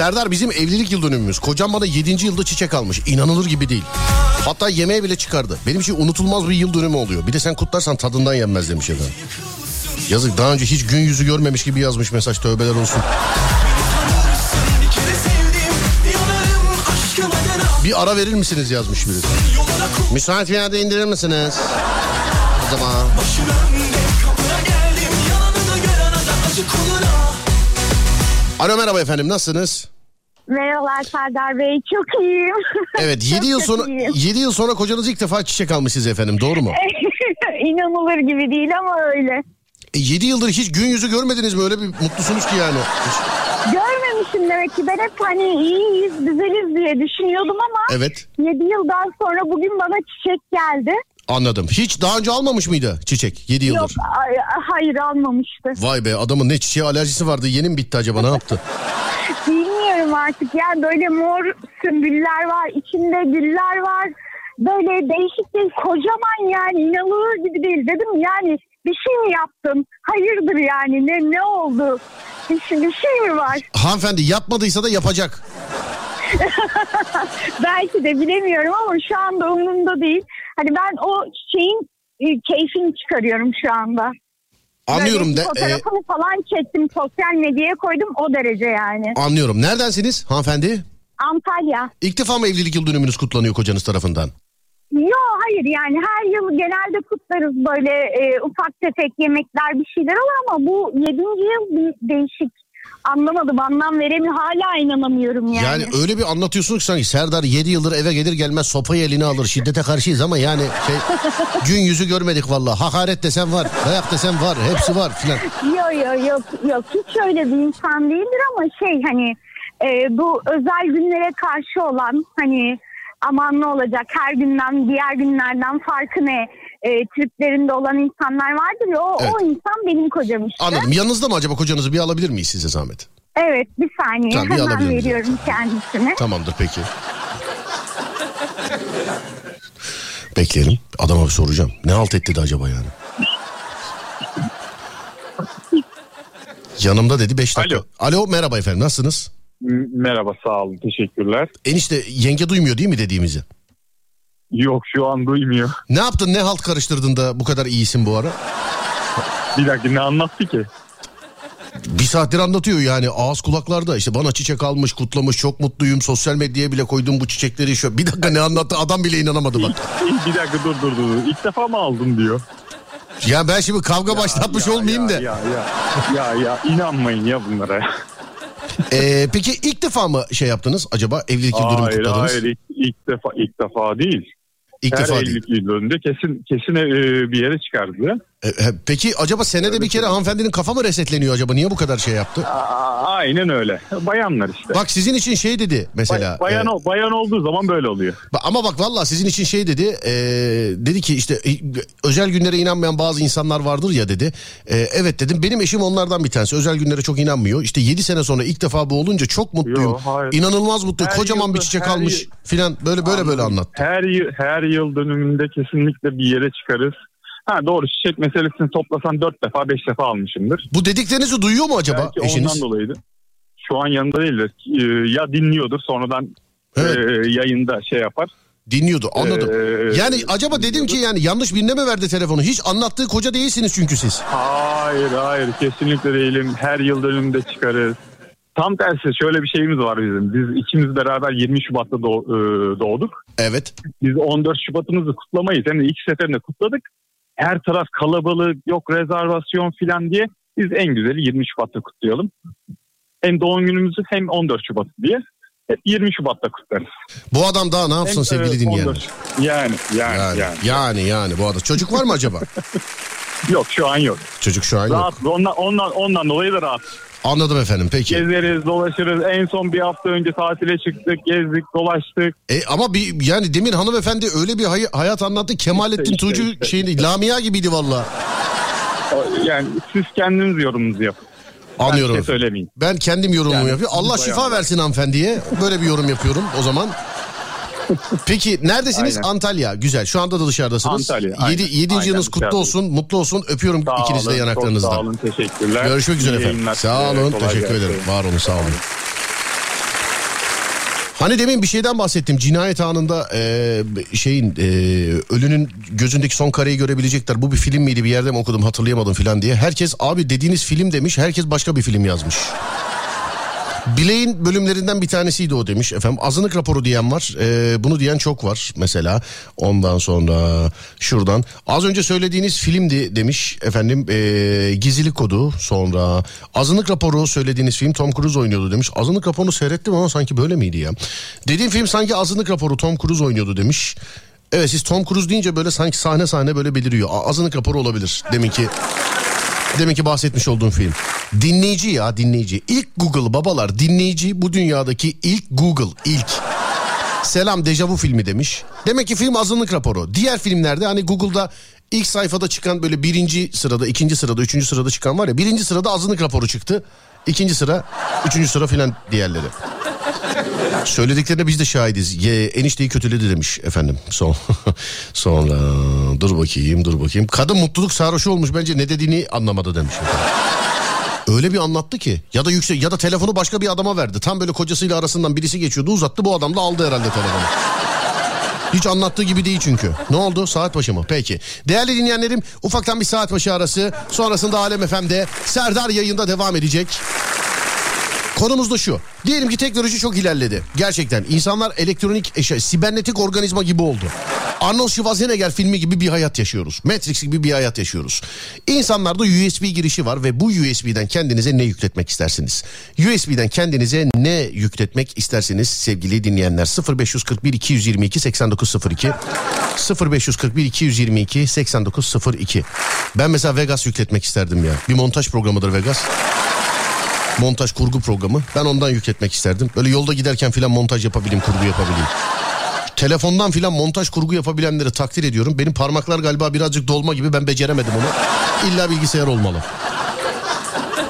Serdar bizim evlilik yıl dönümümüz. Kocam bana 7. yılda çiçek almış. İnanılır gibi değil. Hatta yemeğe bile çıkardı. Benim için unutulmaz bir yıl dönümü oluyor. Bir de sen kutlarsan tadından yenmez demiş efendim. Yazık daha önce hiç gün yüzü görmemiş gibi yazmış mesaj tövbeler olsun. Bir ara verir misiniz yazmış biri. Yollara kul Müsait bir yerde indirir misiniz? O zaman. Alo merhaba efendim nasılsınız? Merhabalar Serdar Bey, çok iyiyim. [LAUGHS] Evet 7 yıl sonra iyiyim. 7 yıl sonra kocanız ilk defa çiçek almış size efendim doğru mu? [LAUGHS] İnanılır gibi değil ama öyle. E, 7 yıldır hiç gün yüzü görmediniz mi? Öyle bir mutlusunuz ki yani. Görmemişim demek ki ben hep hani iyiyiz, güzeliz diye düşünüyordum ama Evet 7 yıldan sonra bugün bana çiçek geldi. anladım. Hiç daha önce almamış mıydı çiçek 7 yıldır? Yok, ay- hayır almamıştı. Vay be adamın ne çiçeğe alerjisi vardı yeni mi bitti acaba ne yaptı? Bilmiyorum artık yani böyle mor sümbüller var, içinde güller var. Böyle değişik değil, kocaman yani inanılır gibi değil. Dedim yani bir şey mi yaptım? Hayırdır yani ne ne oldu? Bir, şey- bir şey mi var? Hanımefendi yapmadıysa da yapacak. [LAUGHS] Belki de bilemiyorum ama şu anda umurumda değil. Hani ben o çiçeğin e, keyfini çıkarıyorum şu anda. Anlıyorum de, e, Fotoğrafını falan çektim sosyal medyaya koydum o derece yani. anlıyorum. Neredensiniz hanımefendi? Antalya. İlk defa mı evlilik yıl dönümünüz kutlanıyor kocanız tarafından? Yo hayır yani her yıl genelde kutlarız böyle e, ufak tefek yemekler bir şeyler olur ama bu yedinci yıl bir değişik. Anlamadım anlam veremiyorum hala inanamıyorum yani. Yani öyle bir anlatıyorsunuz ki sanki Serdar 7 yıldır eve gelir gelmez sopayı eline alır. Şiddete karşıyız ama yani şey [LAUGHS] gün yüzü görmedik vallahi. Hakaret desen var, dayak desen var, hepsi var filan. Yok yok yok yok hiç öyle bir insan değildir ama şey hani e, bu özel günlere karşı olan hani aman ne olacak her günden diğer günlerden farkı ne e, triplerinde olan insanlar vardır ya o, Evet. o insan benim kocam işte. Anladım. Yanınızda mı acaba kocanızı bir alabilir miyiz size zahmet? Evet bir saniye Tamam, bir hemen veriyorum kendisine. Tamamdır peki. Bekleyelim. Adama bir soracağım. Ne halt etti de acaba yani? Yanımda dedi 5 dakika. Alo. Alo merhaba efendim nasılsınız? Merhaba sağ olun teşekkürler. Enişte yenge duymuyor değil mi dediğimizi? Yok şu an duymuyor. Ne yaptın ne halt karıştırdın da bu kadar iyisin bu ara? Bir dakika ne anlattı ki? Bir saattir anlatıyor yani ağız kulaklarda işte bana çiçek almış kutlamış çok mutluyum sosyal medyaya bile koydum bu çiçekleri şu bir dakika ne anlattı adam bile inanamadı bak. [LAUGHS] bir dakika dur dur dur. İlk defa mı aldın diyor. Ya ben şimdi kavga başlatmış Ya, olmayayım ya, da. Ya ya ya ya inanmayın ya bunlara. [LAUGHS] Ee, peki ilk defa mı şey yaptınız acaba evlilik yıl hayır kutladınız? hayır ilk, ilk defa ilk defa değil. İlk Her defa değil. yıllarında kesin kesin e, bir yere çıkardı. E, peki acaba senede bir kere hanımefendinin kafa mı resetleniyor acaba? Niye bu kadar şey yaptı? Aa, aynen öyle. Bayanlar işte. Bak sizin için şey dedi mesela. Bay- bayan, e, bayan olduğu zaman böyle oluyor. Ama bak valla sizin için şey dedi. e, dedi ki işte e, özel günlere inanmayan bazı insanlar vardır ya dedi. E, evet dedim benim eşim onlardan bir tanesi. Özel günlere çok inanmıyor. İşte 7 sene sonra ilk defa bu olunca çok mutluyum. Yo, hayır. İnanılmaz mutluyum. Her Kocaman bir yılda- çiçek almış filan böyle böyle böyle anlattı. Her her yıl dönümünde kesinlikle bir yere çıkarız. Ha doğru çiçek meselesini toplasan dört defa beş defa almışımdır. Bu dediklerinizi duyuyor mu acaba Belki eşiniz? ondan dolayıydı. Şu an yanında değil de e, ya dinliyordur sonradan Evet. e, yayında şey yapar. Dinliyordu anladım. Ee, yani acaba dedim ki yani yanlış birine mi verdi telefonu? Hiç anlattığı koca değilsiniz çünkü siz. Hayır hayır kesinlikle değilim. Her yıl dönümünde çıkarız. Tam tersi şöyle bir şeyimiz var bizim. Biz ikimiz beraber 20 Şubat'ta doğ- e, doğduk. Evet. Biz 14 Şubat'ımızı kutlamayız. Hem de iki seferinde kutladık. Her taraf kalabalık, yok rezervasyon filan diye. Biz en güzeli 20 Şubat'ta kutlayalım. Hem doğum günümüzü hem 14 Şubat diye. Hep 20 Şubat'ta kutlarız. Bu adam daha ne yapsın Hem, sevgili e, dinleyenler? 14 Yani, yani, Yani, yani. yani yani bu arada. Çocuk var mı acaba? [LAUGHS] Yok şu an yok. Çocuk şu an yok. Rahat. Ondan, ondan, ondan dolayı da rahat. Anladım efendim peki. Gezeriz, dolaşırız. En son bir hafta önce tatile çıktık, gezdik, dolaştık. E, ama bir yani Demir hanımefendi öyle bir hay- hayat anlattı. Kemalettin İşte, Tuğcu işte. şeyini Lamia gibiydi valla. Yani siz kendiniz yorumunuzu yapın. Anlıyorum. Ben şey söylemeyeyim. Ben kendim yorumumu Yani yapıyorum. Allah şifa versin hanımefendiye. Böyle bir yorum yapıyorum o zaman. Peki neredesiniz? Aynen. Antalya. Güzel. Şu anda da dışarıdasınız. Antalya, aynen. 7. 7. Aynen, yılınız kutlu olsun. Mutlu olsun. Öpüyorum Sağ ikiniz de olun, yanaklarınızdan. Çok sağ olun, teşekkürler. Görüşmek üzere İyi efendim. Sağ olun. kolay Teşekkür gelsin. ederim. Var olun sağ olun. Hani demin bir şeyden bahsettim. Cinayet anında e, şeyin e, ölünün gözündeki son kareyi görebilecekler. Bu bir film miydi bir yerde mi okudum hatırlayamadım falan diye. Herkes abi dediğiniz film demiş. Herkes başka bir film yazmış. Bileğin bölümlerinden bir tanesiydi o demiş efendim. Azınlık raporu diyen var. Ee, bunu diyen çok var mesela. Ondan sonra şuradan. Az önce söylediğiniz filmdi demiş efendim. Ee, gizlilik kodu sonra. Azınlık raporu söylediğiniz film Tom Cruise oynuyordu demiş. Azınlık raporunu seyrettim ama sanki böyle miydi ya? Dediğim film sanki azınlık raporu Tom Cruise oynuyordu demiş. Evet siz Tom Cruise deyince böyle sanki sahne sahne böyle beliriyor. Azınlık raporu olabilir. Deminki Demek ki bahsetmiş olduğum film. Dinleyici ya dinleyici. İlk Google babalar dinleyici bu dünyadaki ilk Google ilk. Selam Dejavu filmi demiş. Demek ki film azınlık raporu. Diğer filmlerde hani Google'da ilk sayfada çıkan böyle birinci sırada, ikinci sırada, üçüncü sırada çıkan var ya. Birinci sırada azınlık raporu çıktı. İkinci sıra, üçüncü sıra filan diğerleri. Söylediklerine biz de şahidiz. Ye, enişteyi kötüledi demiş efendim. Son, [LAUGHS] sonra dur bakayım dur bakayım. Kadın mutluluk sarhoşu olmuş bence ne dediğini anlamadı demiş. Öyle bir anlattı ki ya da yüksek ya da telefonu başka bir adama verdi. Tam böyle kocasıyla arasından birisi geçiyordu uzattı bu adam da aldı herhalde telefonu. Hiç anlattığı gibi değil çünkü. Ne oldu? Saat başı mı? Peki. Değerli dinleyenlerim ufaktan bir saat başı arası. Sonrasında Alem FM'de Serdar yayında devam edecek. Konumuz da şu. Diyelim ki teknoloji çok ilerledi. Gerçekten insanlar elektronik eşya, sibernetik organizma gibi oldu. Arnold Schwarzenegger filmi gibi bir hayat yaşıyoruz. Matrix gibi bir hayat yaşıyoruz. İnsanlarda USB girişi var ve bu USB'den kendinize ne yükletmek istersiniz? USB'den kendinize ne yükletmek istersiniz sevgili dinleyenler? 0541 222 8902 0541 222 8902 Ben mesela Vegas yükletmek isterdim ya. Bir montaj programıdır Vegas montaj kurgu programı. Ben ondan yükletmek isterdim. Böyle yolda giderken filan montaj yapabileyim, kurgu yapabileyim. Telefondan filan montaj kurgu yapabilenleri takdir ediyorum. Benim parmaklar galiba birazcık dolma gibi ben beceremedim onu. İlla bilgisayar olmalı.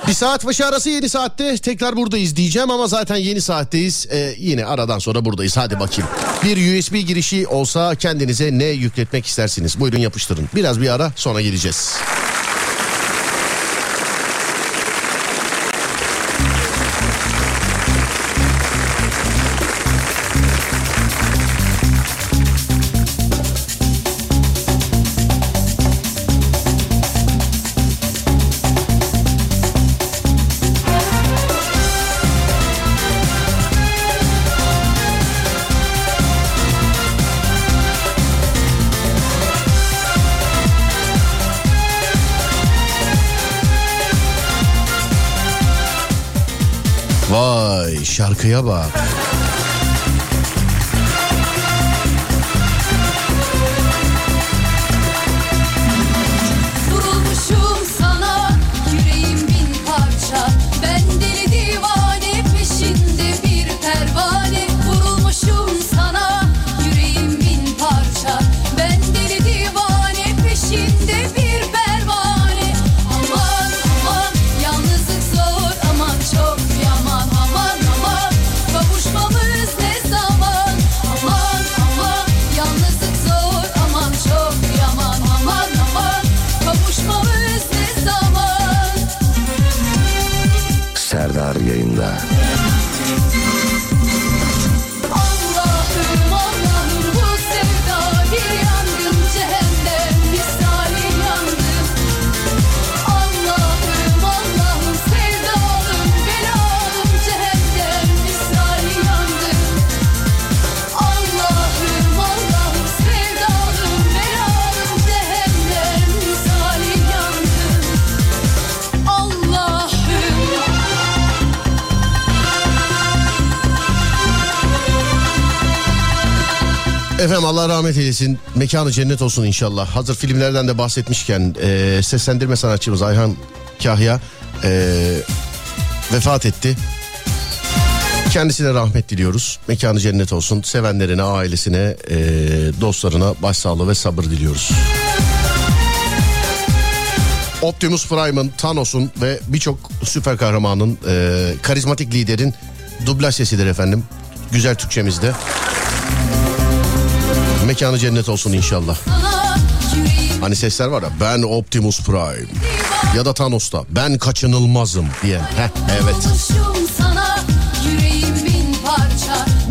Bir saat başı arası yeni saatte tekrar buradayız diyeceğim ama zaten yeni saatteyiz. Ee, yine aradan sonra buradayız hadi bakayım. Bir USB girişi olsa kendinize ne yükletmek istersiniz? Buyurun yapıştırın. Biraz bir ara sonra geleceğiz. Şarkıya bak. Efendim Allah rahmet eylesin. Mekanı cennet olsun inşallah. Hazır filmlerden de bahsetmişken e, seslendirme sanatçımız Ayhan Kahya e, vefat etti. Kendisine rahmet diliyoruz. Mekanı cennet olsun. Sevenlerine, ailesine, e, dostlarına başsağlığı ve sabır diliyoruz. Optimus Prime'ın, Thanos'un ve birçok süper kahramanın, e, karizmatik liderin dublaj sesidir efendim. Güzel Türkçemizde. Mekanı cennet olsun inşallah. Hani sesler var ya ben Optimus Prime ya da Thanos'ta ben kaçınılmazım diyen. Heh, evet.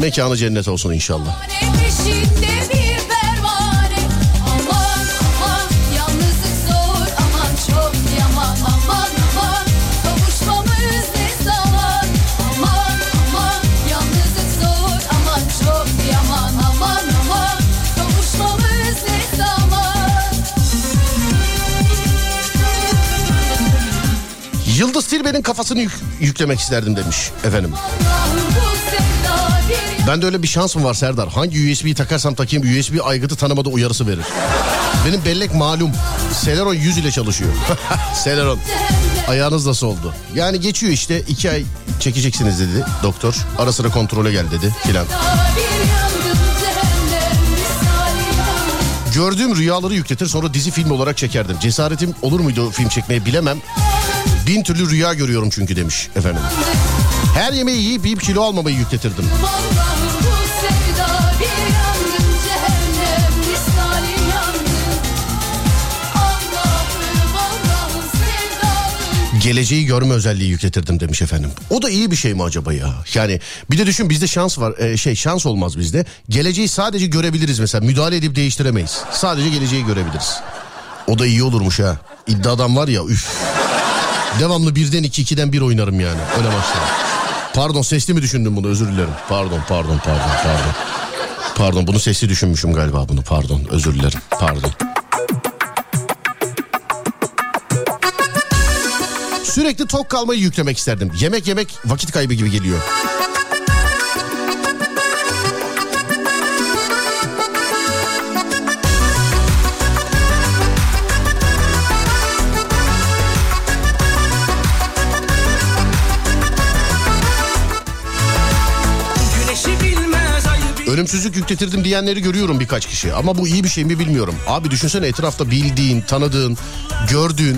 Mekanı cennet olsun inşallah. Yıldız Tilbe'nin kafasını yük- yüklemek isterdim demiş efendim. Bir Bende öyle bir şans mı var Serdar? Hangi USB'yi takarsam takayım USB aygıtı tanımadı uyarısı verir. Benim bellek malum. Celeron 100 ile çalışıyor. [LAUGHS] Celeron. Ayağınız nasıl oldu? Yani geçiyor işte iki ay çekeceksiniz dedi doktor. Ara sıra kontrole gel dedi filan. Gördüğüm rüyaları yükletir sonra dizi film olarak çekerdim. Cesaretim olur muydu film çekmeye bilemem. Bin türlü rüya görüyorum çünkü demiş efendim. Her yemeği yiyip yiyip kilo almamayı yükletirdim. Geleceği görme özelliği yükletirdim demiş efendim. O da iyi bir şey mi acaba ya? Yani bir de düşün bizde şans var. e, şey şans olmaz bizde. Geleceği sadece görebiliriz mesela. Müdahale edip değiştiremeyiz. Sadece geleceği görebiliriz. O da iyi olurmuş ha. İddiadan var ya üf. Devamlı birden iki ikiden bir oynarım yani. Öyle maçlar. Pardon sesli mi düşündüm bunu özür dilerim. Pardon pardon pardon pardon. Pardon bunu sesli düşünmüşüm galiba bunu pardon özür dilerim pardon. Sürekli tok kalmayı yüklemek isterdim. Yemek yemek vakit kaybı gibi geliyor. Ölümsüzlük yükletirdim diyenleri görüyorum birkaç kişi. Ama bu iyi bir şey mi bilmiyorum. Abi düşünsene etrafta bildiğin, tanıdığın, gördüğün...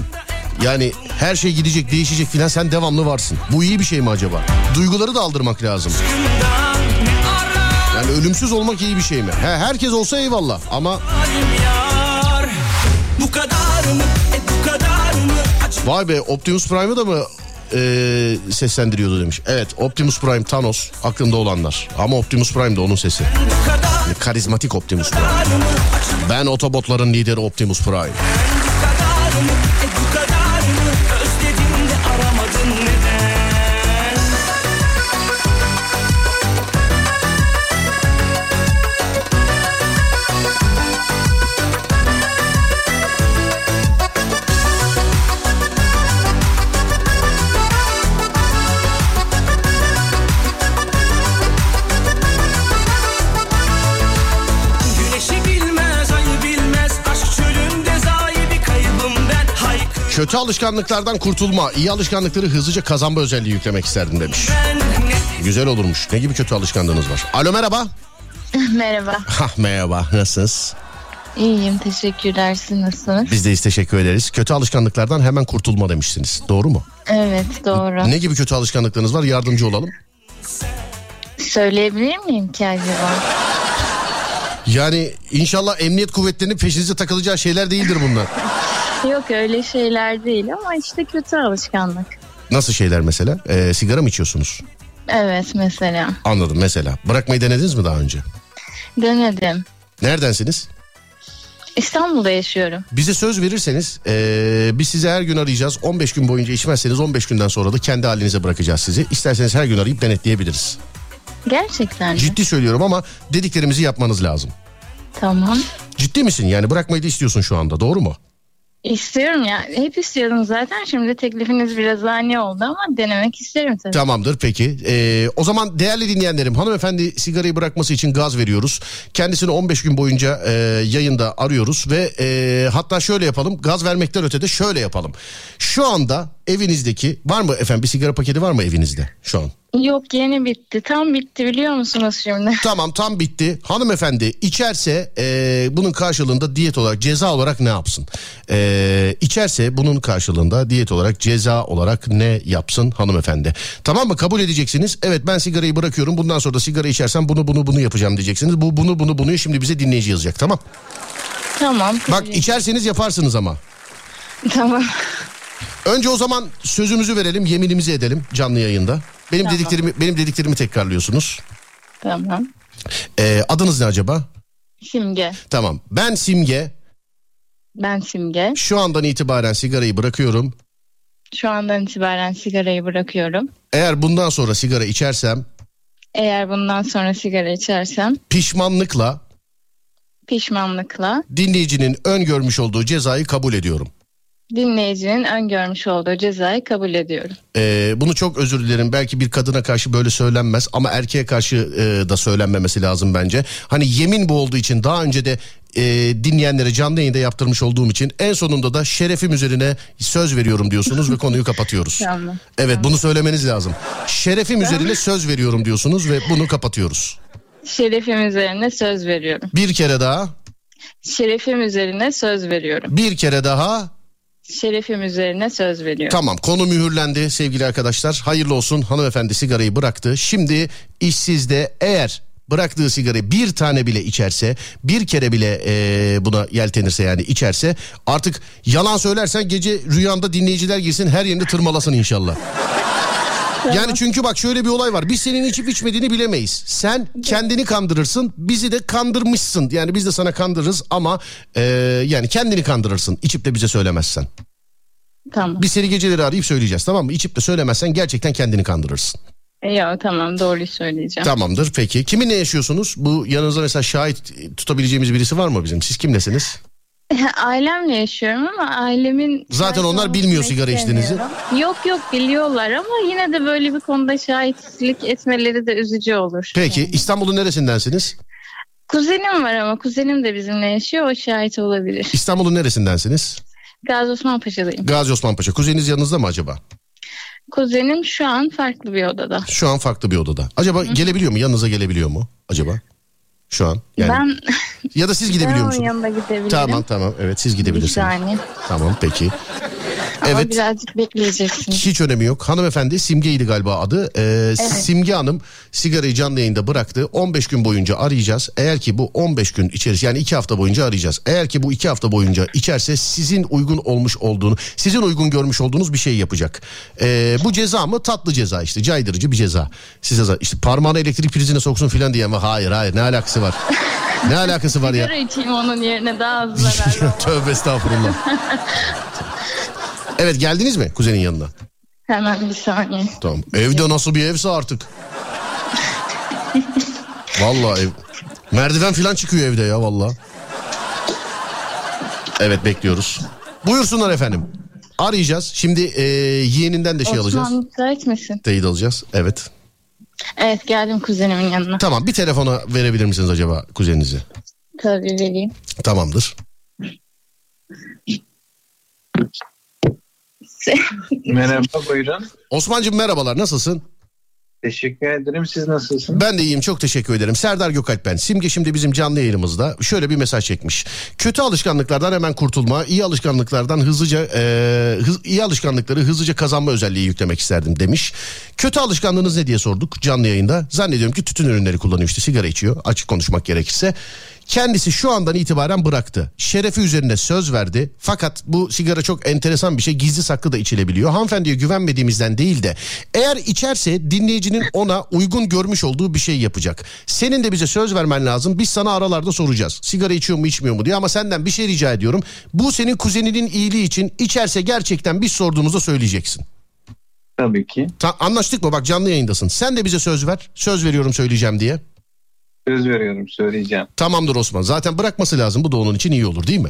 Yani her şey gidecek, değişecek filan sen devamlı varsın. Bu iyi bir şey mi acaba? Duyguları da aldırmak lazım. Yani ölümsüz olmak iyi bir şey mi? He, herkes olsa eyvallah ama e vay be Optimus Prime'ı da mı e, seslendiriyordu demiş. Evet Optimus Prime Thanos aklımda olanlar. Ama Optimus Prime de onun sesi. Yani karizmatik Optimus Prime. Ben Otobotların lideri Optimus Prime. Kötü alışkanlıklardan kurtulma, iyi alışkanlıkları hızlıca kazanma özelliği yüklemek isterdim demiş. Güzel olurmuş. Ne gibi kötü alışkanlığınız var? Alo merhaba. [LAUGHS] Merhaba. Hah merhaba. Nasılsınız? İyiyim teşekkürler. Siz nasılsınız? Biz deyiz teşekkür ederiz. Kötü alışkanlıklardan hemen kurtulma demişsiniz. Doğru mu? Evet doğru. Ne gibi kötü alışkanlıklarınız var? Yardımcı olalım. Söyleyebilir miyim ki acaba? Yani inşallah emniyet kuvvetlerinin peşinize takılacağı şeyler değildir bunlar. [LAUGHS] Yok öyle şeyler değil ama işte kötü alışkanlık. Nasıl şeyler mesela? Ee, sigara mı içiyorsunuz? Evet mesela. Anladım mesela. Bırakmayı denediniz mi daha önce? Denedim. Neredensiniz? İstanbul'da yaşıyorum. Bize söz verirseniz ee, biz sizi her gün arayacağız. 15 gün boyunca içmezseniz 15 günden sonra da kendi halinize bırakacağız sizi. İsterseniz her gün arayıp denetleyebiliriz. Gerçekten mi? Ciddi söylüyorum ama dediklerimizi yapmanız lazım. Tamam. Ciddi misin yani bırakmayı da istiyorsun şu anda doğru mu? İstiyorum ya. Hep istiyordum zaten. Şimdi teklifiniz biraz ani oldu ama denemek isterim tabii. Tamamdır peki. Ee, o zaman değerli dinleyenlerim hanımefendi sigarayı bırakması için gaz veriyoruz. Kendisini 15 gün boyunca e, yayında arıyoruz ve e, hatta şöyle yapalım gaz vermekten ötede şöyle yapalım. Şu anda evinizdeki var mı efendim bir sigara paketi var mı evinizde şu an? Yok yeni bitti. Tam bitti biliyor musunuz şimdi? [LAUGHS] Tamam tam bitti. Hanımefendi içerse e, bunun karşılığında diyet olarak ceza olarak ne yapsın? E, içerse bunun karşılığında diyet olarak ceza olarak ne yapsın hanımefendi? Tamam mı kabul edeceksiniz. Evet ben sigarayı bırakıyorum. Bundan sonra da sigara içersem bunu bunu bunu yapacağım diyeceksiniz. Bu bunu bunu bunu şimdi bize dinleyici yazacak tamam. Tamam. Bak içerseniz yaparsınız ama. Tamam. Önce o zaman sözümüzü verelim, yeminimizi edelim canlı yayında. Benim Tamam. dediklerimi benim dediklerimi tekrarlıyorsunuz. Tamam. Ee, adınız ne acaba? Simge. Tamam. Ben Simge. Ben Simge. Şu andan itibaren sigarayı bırakıyorum. Şu andan itibaren sigarayı bırakıyorum. Eğer bundan sonra sigara içersem Eğer bundan sonra sigara içersem pişmanlıkla pişmanlıkla dinleyicinin öngörmüş olduğu cezayı kabul ediyorum. Dinleyicinin öngörmüş olduğu cezayı kabul ediyorum. Ee, bunu çok özür dilerim. Belki bir kadına karşı böyle söylenmez ama erkeğe karşı e, da söylenmemesi lazım bence. Hani yemin bu olduğu için daha önce de e, dinleyenlere canlı yayında yaptırmış olduğum için en sonunda da şerefim üzerine söz veriyorum diyorsunuz ve konuyu kapatıyoruz. [LAUGHS] Tamam. Evet bunu söylemeniz lazım. Şerefim üzerine söz veriyorum diyorsunuz ve bunu kapatıyoruz. Şerefim üzerine söz veriyorum. Bir kere daha, Şerefim üzerine söz veriyorum. bir kere daha. Şerefim üzerine söz veriyorum. Tamam konu mühürlendi sevgili arkadaşlar. Hayırlı olsun hanımefendi sigarayı bıraktı. Şimdi işsizde eğer bıraktığı sigarayı bir tane bile içerse bir kere bile e, buna yeltenirse yani içerse artık yalan söylersen gece rüyanda dinleyiciler girsin her yerinde tırmalasın inşallah. [LAUGHS] Yani çünkü bak şöyle bir olay var. Biz senin içip içmediğini bilemeyiz. Sen kendini kandırırsın, bizi de kandırmışsın. Yani biz de sana kandırırız ama e, yani kendini kandırırsın içip de bize söylemezsen. Tamam. Biz seni geceleri arayıp söyleyeceğiz tamam mı? İçip de söylemezsen gerçekten kendini kandırırsın. E, Yok tamam doğruyu söyleyeceğim. Tamamdır peki. Kiminle yaşıyorsunuz? Bu yanınızda mesela şahit tutabileceğimiz birisi var mı bizim? Siz kimlesiniz? [LAUGHS] Ailemle yaşıyorum ama ailemin... Zaten onlar bilmiyor sigara içtiğinizi. Yok yok biliyorlar ama yine de böyle bir konuda şahitlik etmeleri de üzücü olur. Peki İstanbul'un neresindensiniz? Kuzenim var ama kuzenim de bizimle yaşıyor o şahit olabilir. İstanbul'un neresindensiniz? Gazi Osman Paşa'dayım. Gazi Osman Paşa. Kuzeniniz yanınızda mı acaba? Kuzenim şu an farklı bir odada. Şu an farklı bir odada. Acaba gelebiliyor mu? Yanınıza gelebiliyor mu? Acaba? Şu an. Yani Ben, ya da siz ben gidebiliyor onun musunuz? yanına gidebilirim. Tamam tamam. Evet siz Bir gidebilirsiniz. saniye. Tamam peki. Ama Evet. birazcık bekleyeceksiniz. Hiç önemi yok. Hanımefendi Simge'ydi galiba adı. Ee, Simge Hanım sigarayı canlı yayında bıraktı. 15 gün boyunca arayacağız. Eğer ki bu 15 gün içerisinde yani 2 hafta boyunca arayacağız. Eğer ki bu 2 hafta boyunca içerse sizin uygun olmuş olduğunu, sizin uygun görmüş olduğunuz bir şey yapacak. Ee, bu ceza mı? Tatlı ceza işte. Caydırıcı bir ceza. Size işte parmağını elektrik prizine soksun filan diyen var. Hayır hayır ne alakası var? ne alakası var ya? Sigara içeyim onun yerine daha az zararlı. [LAUGHS] Tövbe estağfurullah. [LAUGHS] Evet geldiniz mi kuzenin yanına? Hemen bir saniye. Tamam. Evde nasıl bir evse artık. Vallahi ev. Merdiven falan çıkıyor evde ya vallahi. Evet bekliyoruz. Buyursunlar efendim. Arayacağız. Şimdi e, yeğeninden de şey alacağız. Osman müsait misin? Teyit alacağız. Evet. Evet geldim kuzenimin yanına. Tamam bir telefona verebilir misiniz acaba kuzeninizi? Tabii vereyim. Tamamdır. [LAUGHS] Merhaba buyurun. Osman'cığım merhabalar nasılsın? Teşekkür ederim. Siz nasılsınız? Ben de iyiyim çok teşekkür ederim. Serdar Gökalp ben. Simge şimdi bizim canlı yayınımızda şöyle bir mesaj çekmiş. Kötü alışkanlıklardan hemen kurtulma, iyi alışkanlıklardan hızlıca e, hız- iyi alışkanlıkları hızlıca kazanma özelliği yüklemek isterdim demiş. Kötü alışkanlığınız ne diye sorduk canlı yayında. Zannediyorum ki tütün ürünleri kullanıyor işte sigara içiyor açık konuşmak gerekirse. Kendisi şu andan itibaren bıraktı. Şerefi üzerine söz verdi. Fakat bu sigara çok enteresan bir şey. Gizli saklı da içilebiliyor. Hanımefendiye güvenmediğimizden değil de eğer içerse dinleyicinin ona uygun görmüş olduğu bir şey yapacak. Senin de bize söz vermen lazım. Biz sana aralarda soracağız. Sigara içiyor mu içmiyor mu diye ama senden bir şey rica ediyorum. Bu senin kuzeninin iyiliği için içerse gerçekten biz sorduğumuzda söyleyeceksin. Tabii ki. Ta- anlaştık mı? Bak canlı yayındasın. Sen de bize söz ver. Söz veriyorum söyleyeceğim diye. Söz veriyorum söyleyeceğim. Tamamdır Osman. Zaten bırakması lazım. Bu da onun için iyi olur değil mi?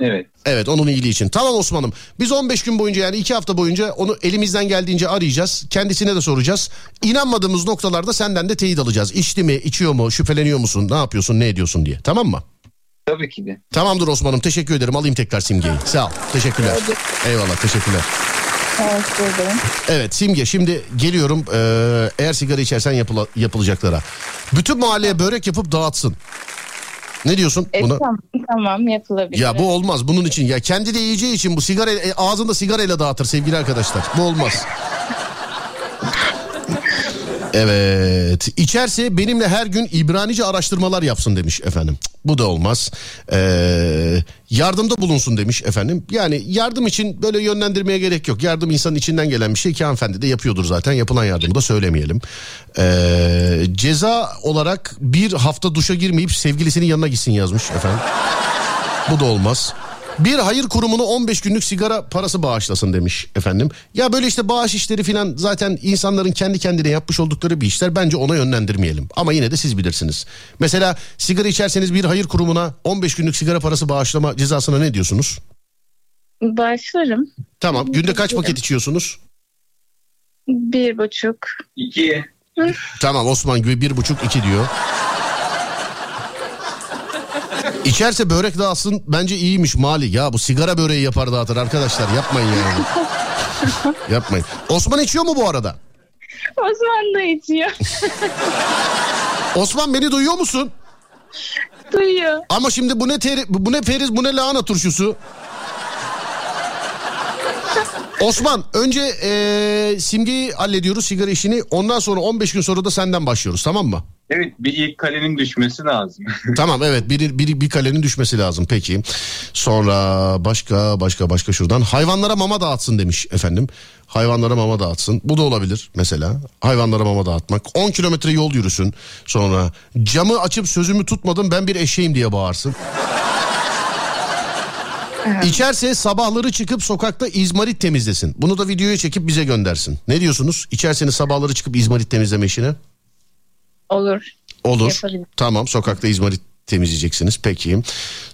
Evet. Evet onun iyiliği için. Tamam Osman'ım. Biz 15 gün boyunca yani 2 hafta boyunca onu elimizden geldiğince arayacağız. Kendisine de soracağız. İnanmadığımız noktalarda senden de teyit alacağız. İçti mi, içiyor mu, şüpheleniyor musun, ne yapıyorsun, ne ediyorsun diye. Tamam mı? Tabii ki de. Tamamdır Osman'ım. Teşekkür ederim. Alayım tekrar simgeyi. Sağ ol. Teşekkürler. Eyvallah. Teşekkürler. Evet Simge şimdi geliyorum Ee, eğer sigara içersen yapıla- yapılacaklara. Bütün mahalleye börek yapıp dağıtsın. Ne diyorsun E, buna? tamam, tamam yapılabilir. Ya bu olmaz bunun için ya kendi de yiyeceği için bu sigara e, ağzında sigarayla dağıtır sevgili arkadaşlar. Bu olmaz. [LAUGHS] Evet içerse benimle her gün İbranice araştırmalar yapsın demiş efendim. Bu da olmaz. Ee, yardımda bulunsun demiş efendim. Yani yardım için böyle yönlendirmeye gerek yok. Yardım insanın içinden gelen bir şey ki hanımefendi de yapıyordur zaten. Yapılan yardımı da söylemeyelim. Ee, ceza olarak bir hafta duşa girmeyip sevgilisinin yanına gitsin yazmış efendim. Bu da olmaz. Bir hayır kurumunu 15 günlük sigara parası bağışlasın demiş efendim. Ya böyle işte bağış işleri filan zaten insanların kendi kendine yapmış oldukları bir işler. Bence ona yönlendirmeyelim. Ama yine de siz bilirsiniz. Mesela sigara içerseniz bir hayır kurumuna 15 günlük sigara parası bağışlama cezasına ne diyorsunuz? Başlarım. Tamam. Günde kaç paket içiyorsunuz? Bir buçuk. İki. Tamam Osman gibi bir buçuk iki diyor. İçerse börek dağıtsın bence iyiymiş Mali. Ya bu sigara böreği yapar dağıtır arkadaşlar yapmayın yani. [LAUGHS] yapmayın. Osman içiyor mu bu arada? Osman da içiyor. [LAUGHS] Osman beni duyuyor musun? Duyuyor. Ama şimdi bu ne teri, bu ne feriz bu ne lahana turşusu. [LAUGHS] Osman önce eee, simgeyi hallediyoruz sigara işini. Ondan sonra 15 gün sonra da senden başlıyoruz tamam mı? Evet bir ilk kalenin düşmesi lazım. [LAUGHS] tamam evet bir, bir, bir kalenin düşmesi lazım peki. Sonra başka başka başka şuradan hayvanlara mama dağıtsın demiş efendim. Hayvanlara mama dağıtsın. Bu da olabilir mesela. Hayvanlara mama dağıtmak. 10 kilometre yol yürüsün. Sonra camı açıp sözümü tutmadım ben bir eşeğim diye bağırsın. İçerse sabahları çıkıp sokakta izmarit temizlesin. Bunu da videoya çekip bize göndersin. Ne diyorsunuz? İçerseniz sabahları çıkıp izmarit temizleme işine. Olur. Olur. Yapabilirim. Tamam sokakta izmarit temizleyeceksiniz. Peki.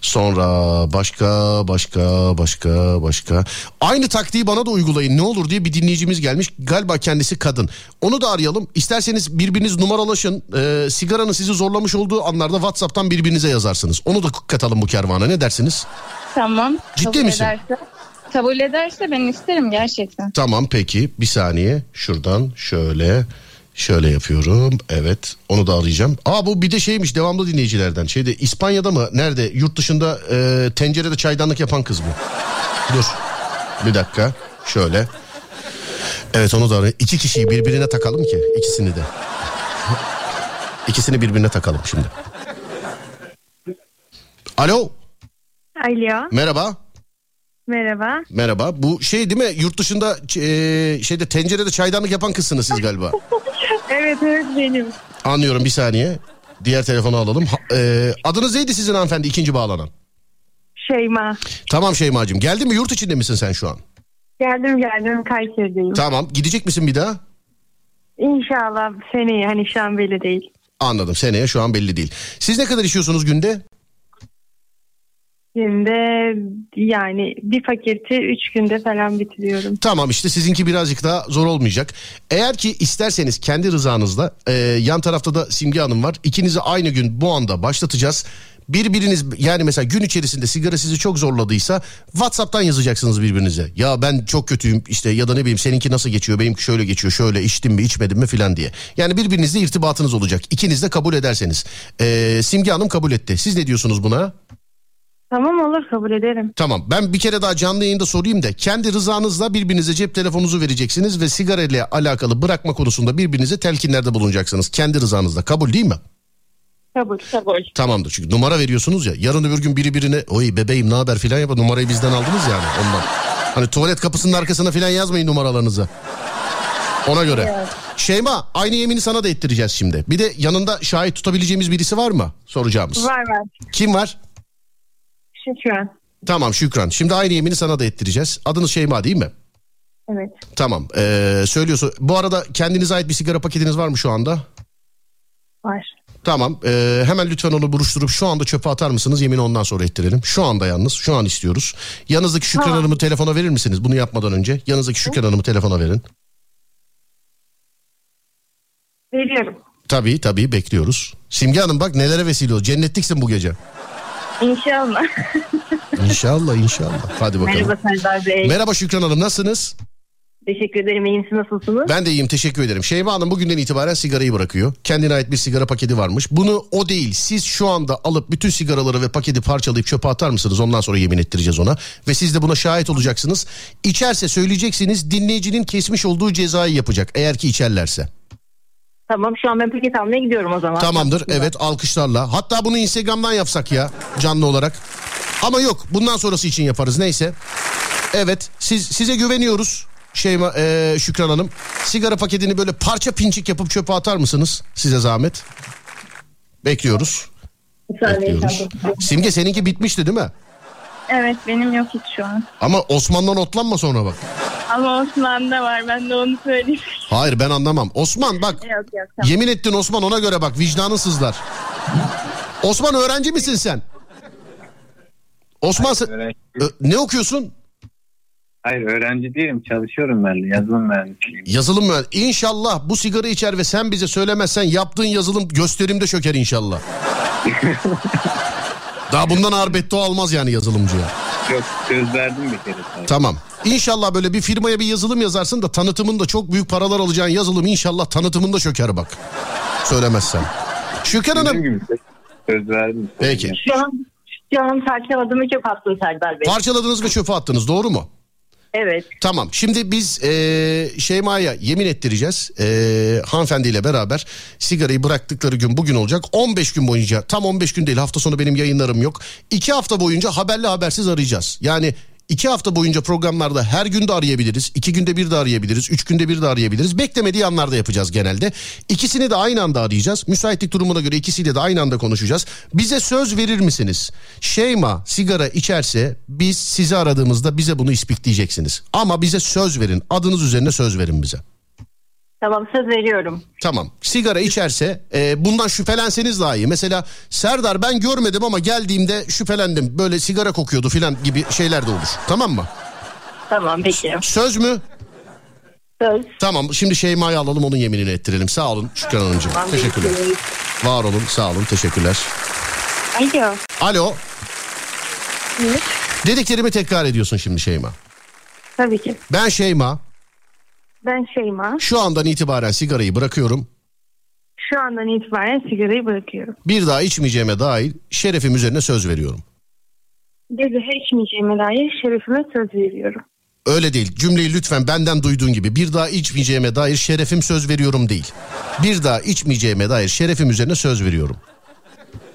Sonra başka başka başka başka. Aynı taktiği bana da uygulayın ne olur diye bir dinleyicimiz gelmiş. Galiba kendisi kadın. Onu da arayalım. İsterseniz birbiriniz numaralaşın. Ee, sigaranın sizi zorlamış olduğu anlarda WhatsApp'tan birbirinize yazarsınız. Onu da katalım bu kervana ne dersiniz? Tamam. Ciddi kabul misin? Ederse, kabul ederse ben isterim gerçekten. Tamam peki bir saniye şuradan şöyle şöyle yapıyorum evet onu da arayacağım. Aa bu bir de şeymiş devamlı dinleyicilerden şeyde İspanya'da mı nerede yurt dışında e, tencerede çaydanlık yapan kız bu. Dur bir dakika şöyle. Evet onu da arayayım. İki kişiyi birbirine takalım ki ikisini de. İkisini birbirine takalım şimdi. Alo Alo, merhaba. merhaba. Merhaba. Bu şey değil mi? Yurt dışında e, şeyde tencerede çaydanlık yapan kızsınız siz galiba. [LAUGHS] Evet, evet benim. Anlıyorum bir saniye. Diğer telefonu alalım. Ha- e, adınız neydi sizin hanımefendi ikinci bağlanan? Şeyma. Tamam Şeyma'cığım. Geldi mi yurt içinde misin sen şu an? Geldim geldim Kayseri'deyim. Tamam. Gidecek misin bir daha? İnşallah seneye hani şu an belli değil. Anladım. Seneye şu an belli değil. Siz ne kadar içiyorsunuz günde? Şimdi yani bir paketi üç günde falan bitiriyorum. Tamam işte sizinki birazcık daha zor olmayacak. Eğer ki isterseniz kendi rızanızla e, yan tarafta da Simge Hanım var. İkinizi aynı gün bu anda başlatacağız. Birbiriniz yani mesela gün içerisinde sigara sizi çok zorladıysa WhatsApp'tan yazacaksınız birbirinize. Ya ben çok kötüyüm işte ya da ne bileyim seninki nasıl geçiyor benimki şöyle geçiyor şöyle içtim mi içmedim mi filan diye. Yani birbirinizle irtibatınız olacak. İkiniz de kabul ederseniz. E, Simge Hanım kabul etti. Siz ne diyorsunuz buna? Tamam olur kabul ederim. Tamam ben bir kere daha canlı yayında sorayım da kendi rızanızla birbirinize cep telefonunuzu vereceksiniz ve sigara ile alakalı bırakma konusunda birbirinize telkinlerde bulunacaksınız. Kendi rızanızla kabul değil mi? Kabul. Kabul. Tamamdır çünkü numara veriyorsunuz ya yarın öbür gün biri birine oy bebeğim ne haber filan yapar numarayı bizden aldınız yani ondan. Hani tuvalet kapısının arkasına filan yazmayın numaralarınızı. Ona göre. Şeyma aynı yemini sana da ettireceğiz şimdi. Bir de yanında şahit tutabileceğimiz birisi var mı soracağımız? Var var. Kim var? Şükran. Tamam Şükran. Şimdi aynı yemini sana da ettireceğiz. Adınız Şeyma değil mi? Evet. Tamam. Ee, söylüyorsun. Bu arada kendinize ait bir sigara paketiniz var mı şu anda? Var. Tamam. Ee, hemen lütfen onu buruşturup şu anda çöpe atar mısınız? Yemini ondan sonra ettirelim. Şu anda yalnız. Şu an istiyoruz. Yanınızdaki Şükran Tamam. Hanım'ı telefona verir misiniz? Bunu yapmadan önce. Yanınızdaki Şükran Hanım'ı telefona verin. Veriyorum. Tabii tabii bekliyoruz. Simge Hanım bak nelere vesile ol. Cennetliksin bu gece. İnşallah. İnşallah inşallah. Hadi bakalım. Merhaba Serdar Bey. Merhaba Şükran Hanım nasılsınız? Teşekkür ederim. İyiyim. Siz nasılsınız? Ben de iyiyim teşekkür ederim. Şeyma Hanım bugünden itibaren sigarayı bırakıyor. Kendine ait bir sigara paketi varmış. Bunu o değil siz şu anda alıp bütün sigaraları ve paketi parçalayıp çöpe atar mısınız? Ondan sonra yemin ettireceğiz ona. Ve siz de buna şahit olacaksınız. İçerse söyleyeceksiniz dinleyicinin kesmiş olduğu cezayı yapacak. Eğer ki içerlerse. Tamam şu an ben paket almaya gidiyorum o zaman. Tamamdır evet alkışlarla. Hatta bunu Instagram'dan yapsak ya canlı olarak. Ama yok bundan sonrası için yaparız neyse. Evet siz size güveniyoruz. Şeyma e, Şükran Hanım. Sigara paketini böyle parça pinçik yapıp çöpe atar mısınız? Size zahmet. Bekliyoruz. Bekliyoruz. Simge seninki bitmişti değil mi? Evet benim yok hiç şu an. Ama Osman'dan otlanma sonra bak. Ama Osman'da var ben de onu söyleyeyim. [LAUGHS] Hayır ben anlamam. Osman bak yok yok tamam. yemin ettin Osman ona göre bak vicdanın sızlar. Osman öğrenci misin sen? Osman sen- Ö- ne okuyorsun? Hayır öğrenci değilim çalışıyorum ben de yazılım mühendisiyim. Yazılım mı? İnşallah bu sigara içer ve sen bize söylemezsen yaptığın yazılım gösterimde çöker inşallah. [LAUGHS] Daha bundan ağır beddua almaz yani yazılımcıya. Yok söz verdim bir kere. sana. Tamam. İnşallah böyle bir firmaya bir yazılım yazarsın da tanıtımında çok büyük paralar alacağın yazılım inşallah tanıtımında çöker bak. Söylemezsen. Şükran Hanım. Gibi söz verdim. Peki. Şu an, şu an parçaladığımı çok attım Serdar Bey. Parçaladınız ve çöpe attınız doğru mu? Evet. Tamam şimdi biz eee Şeyma'ya yemin ettireceğiz. Eee hanımefendiyle beraber sigarayı bıraktıkları gün bugün olacak. 15 gün boyunca tam 15 gün değil hafta sonu benim yayınlarım yok. 2 hafta boyunca haberli habersiz arayacağız. Yani iki hafta boyunca programlarda her gün de arayabiliriz. iki günde bir de arayabiliriz. Üç günde bir de arayabiliriz. Beklemediği anlarda yapacağız genelde. İkisini de aynı anda arayacağız. Müsaitlik durumuna göre ikisiyle de aynı anda konuşacağız. Bize söz verir misiniz? Şeyma sigara içerse biz sizi aradığımızda bize bunu ispikleyeceksiniz. Ama bize söz verin. Adınız üzerine söz verin bize. Tamam söz veriyorum. Tamam. Sigara içerse e, bundan şüphelenseniz daha iyi. Mesela Serdar ben görmedim ama geldiğimde şüphelendim. Böyle sigara kokuyordu filan gibi şeyler de olur. Tamam mı? Tamam peki. Söz mü? Söz. Tamam şimdi Şeyma'yı alalım onun yeminini ettirelim. Sağ olun Şükran Hanımcığım. Tamam, Teşekkürler. bekliyoruz. Var olun sağ olun teşekkürler. Alo. Alo. Dediklerimi tekrar ediyorsun şimdi Şeyma. Tabii ki. Ben Şeyma. Ben Şeyma. Şu andan itibaren sigarayı bırakıyorum. Şu andan itibaren sigarayı bırakıyorum. Bir daha içmeyeceğime dair şerefim üzerine söz veriyorum. Bir daha içmeyeceğime dair şerefime söz veriyorum. Öyle değil. Cümleyi lütfen benden duyduğun gibi bir daha içmeyeceğime dair şerefim söz veriyorum değil. Bir daha içmeyeceğime dair şerefim üzerine söz veriyorum.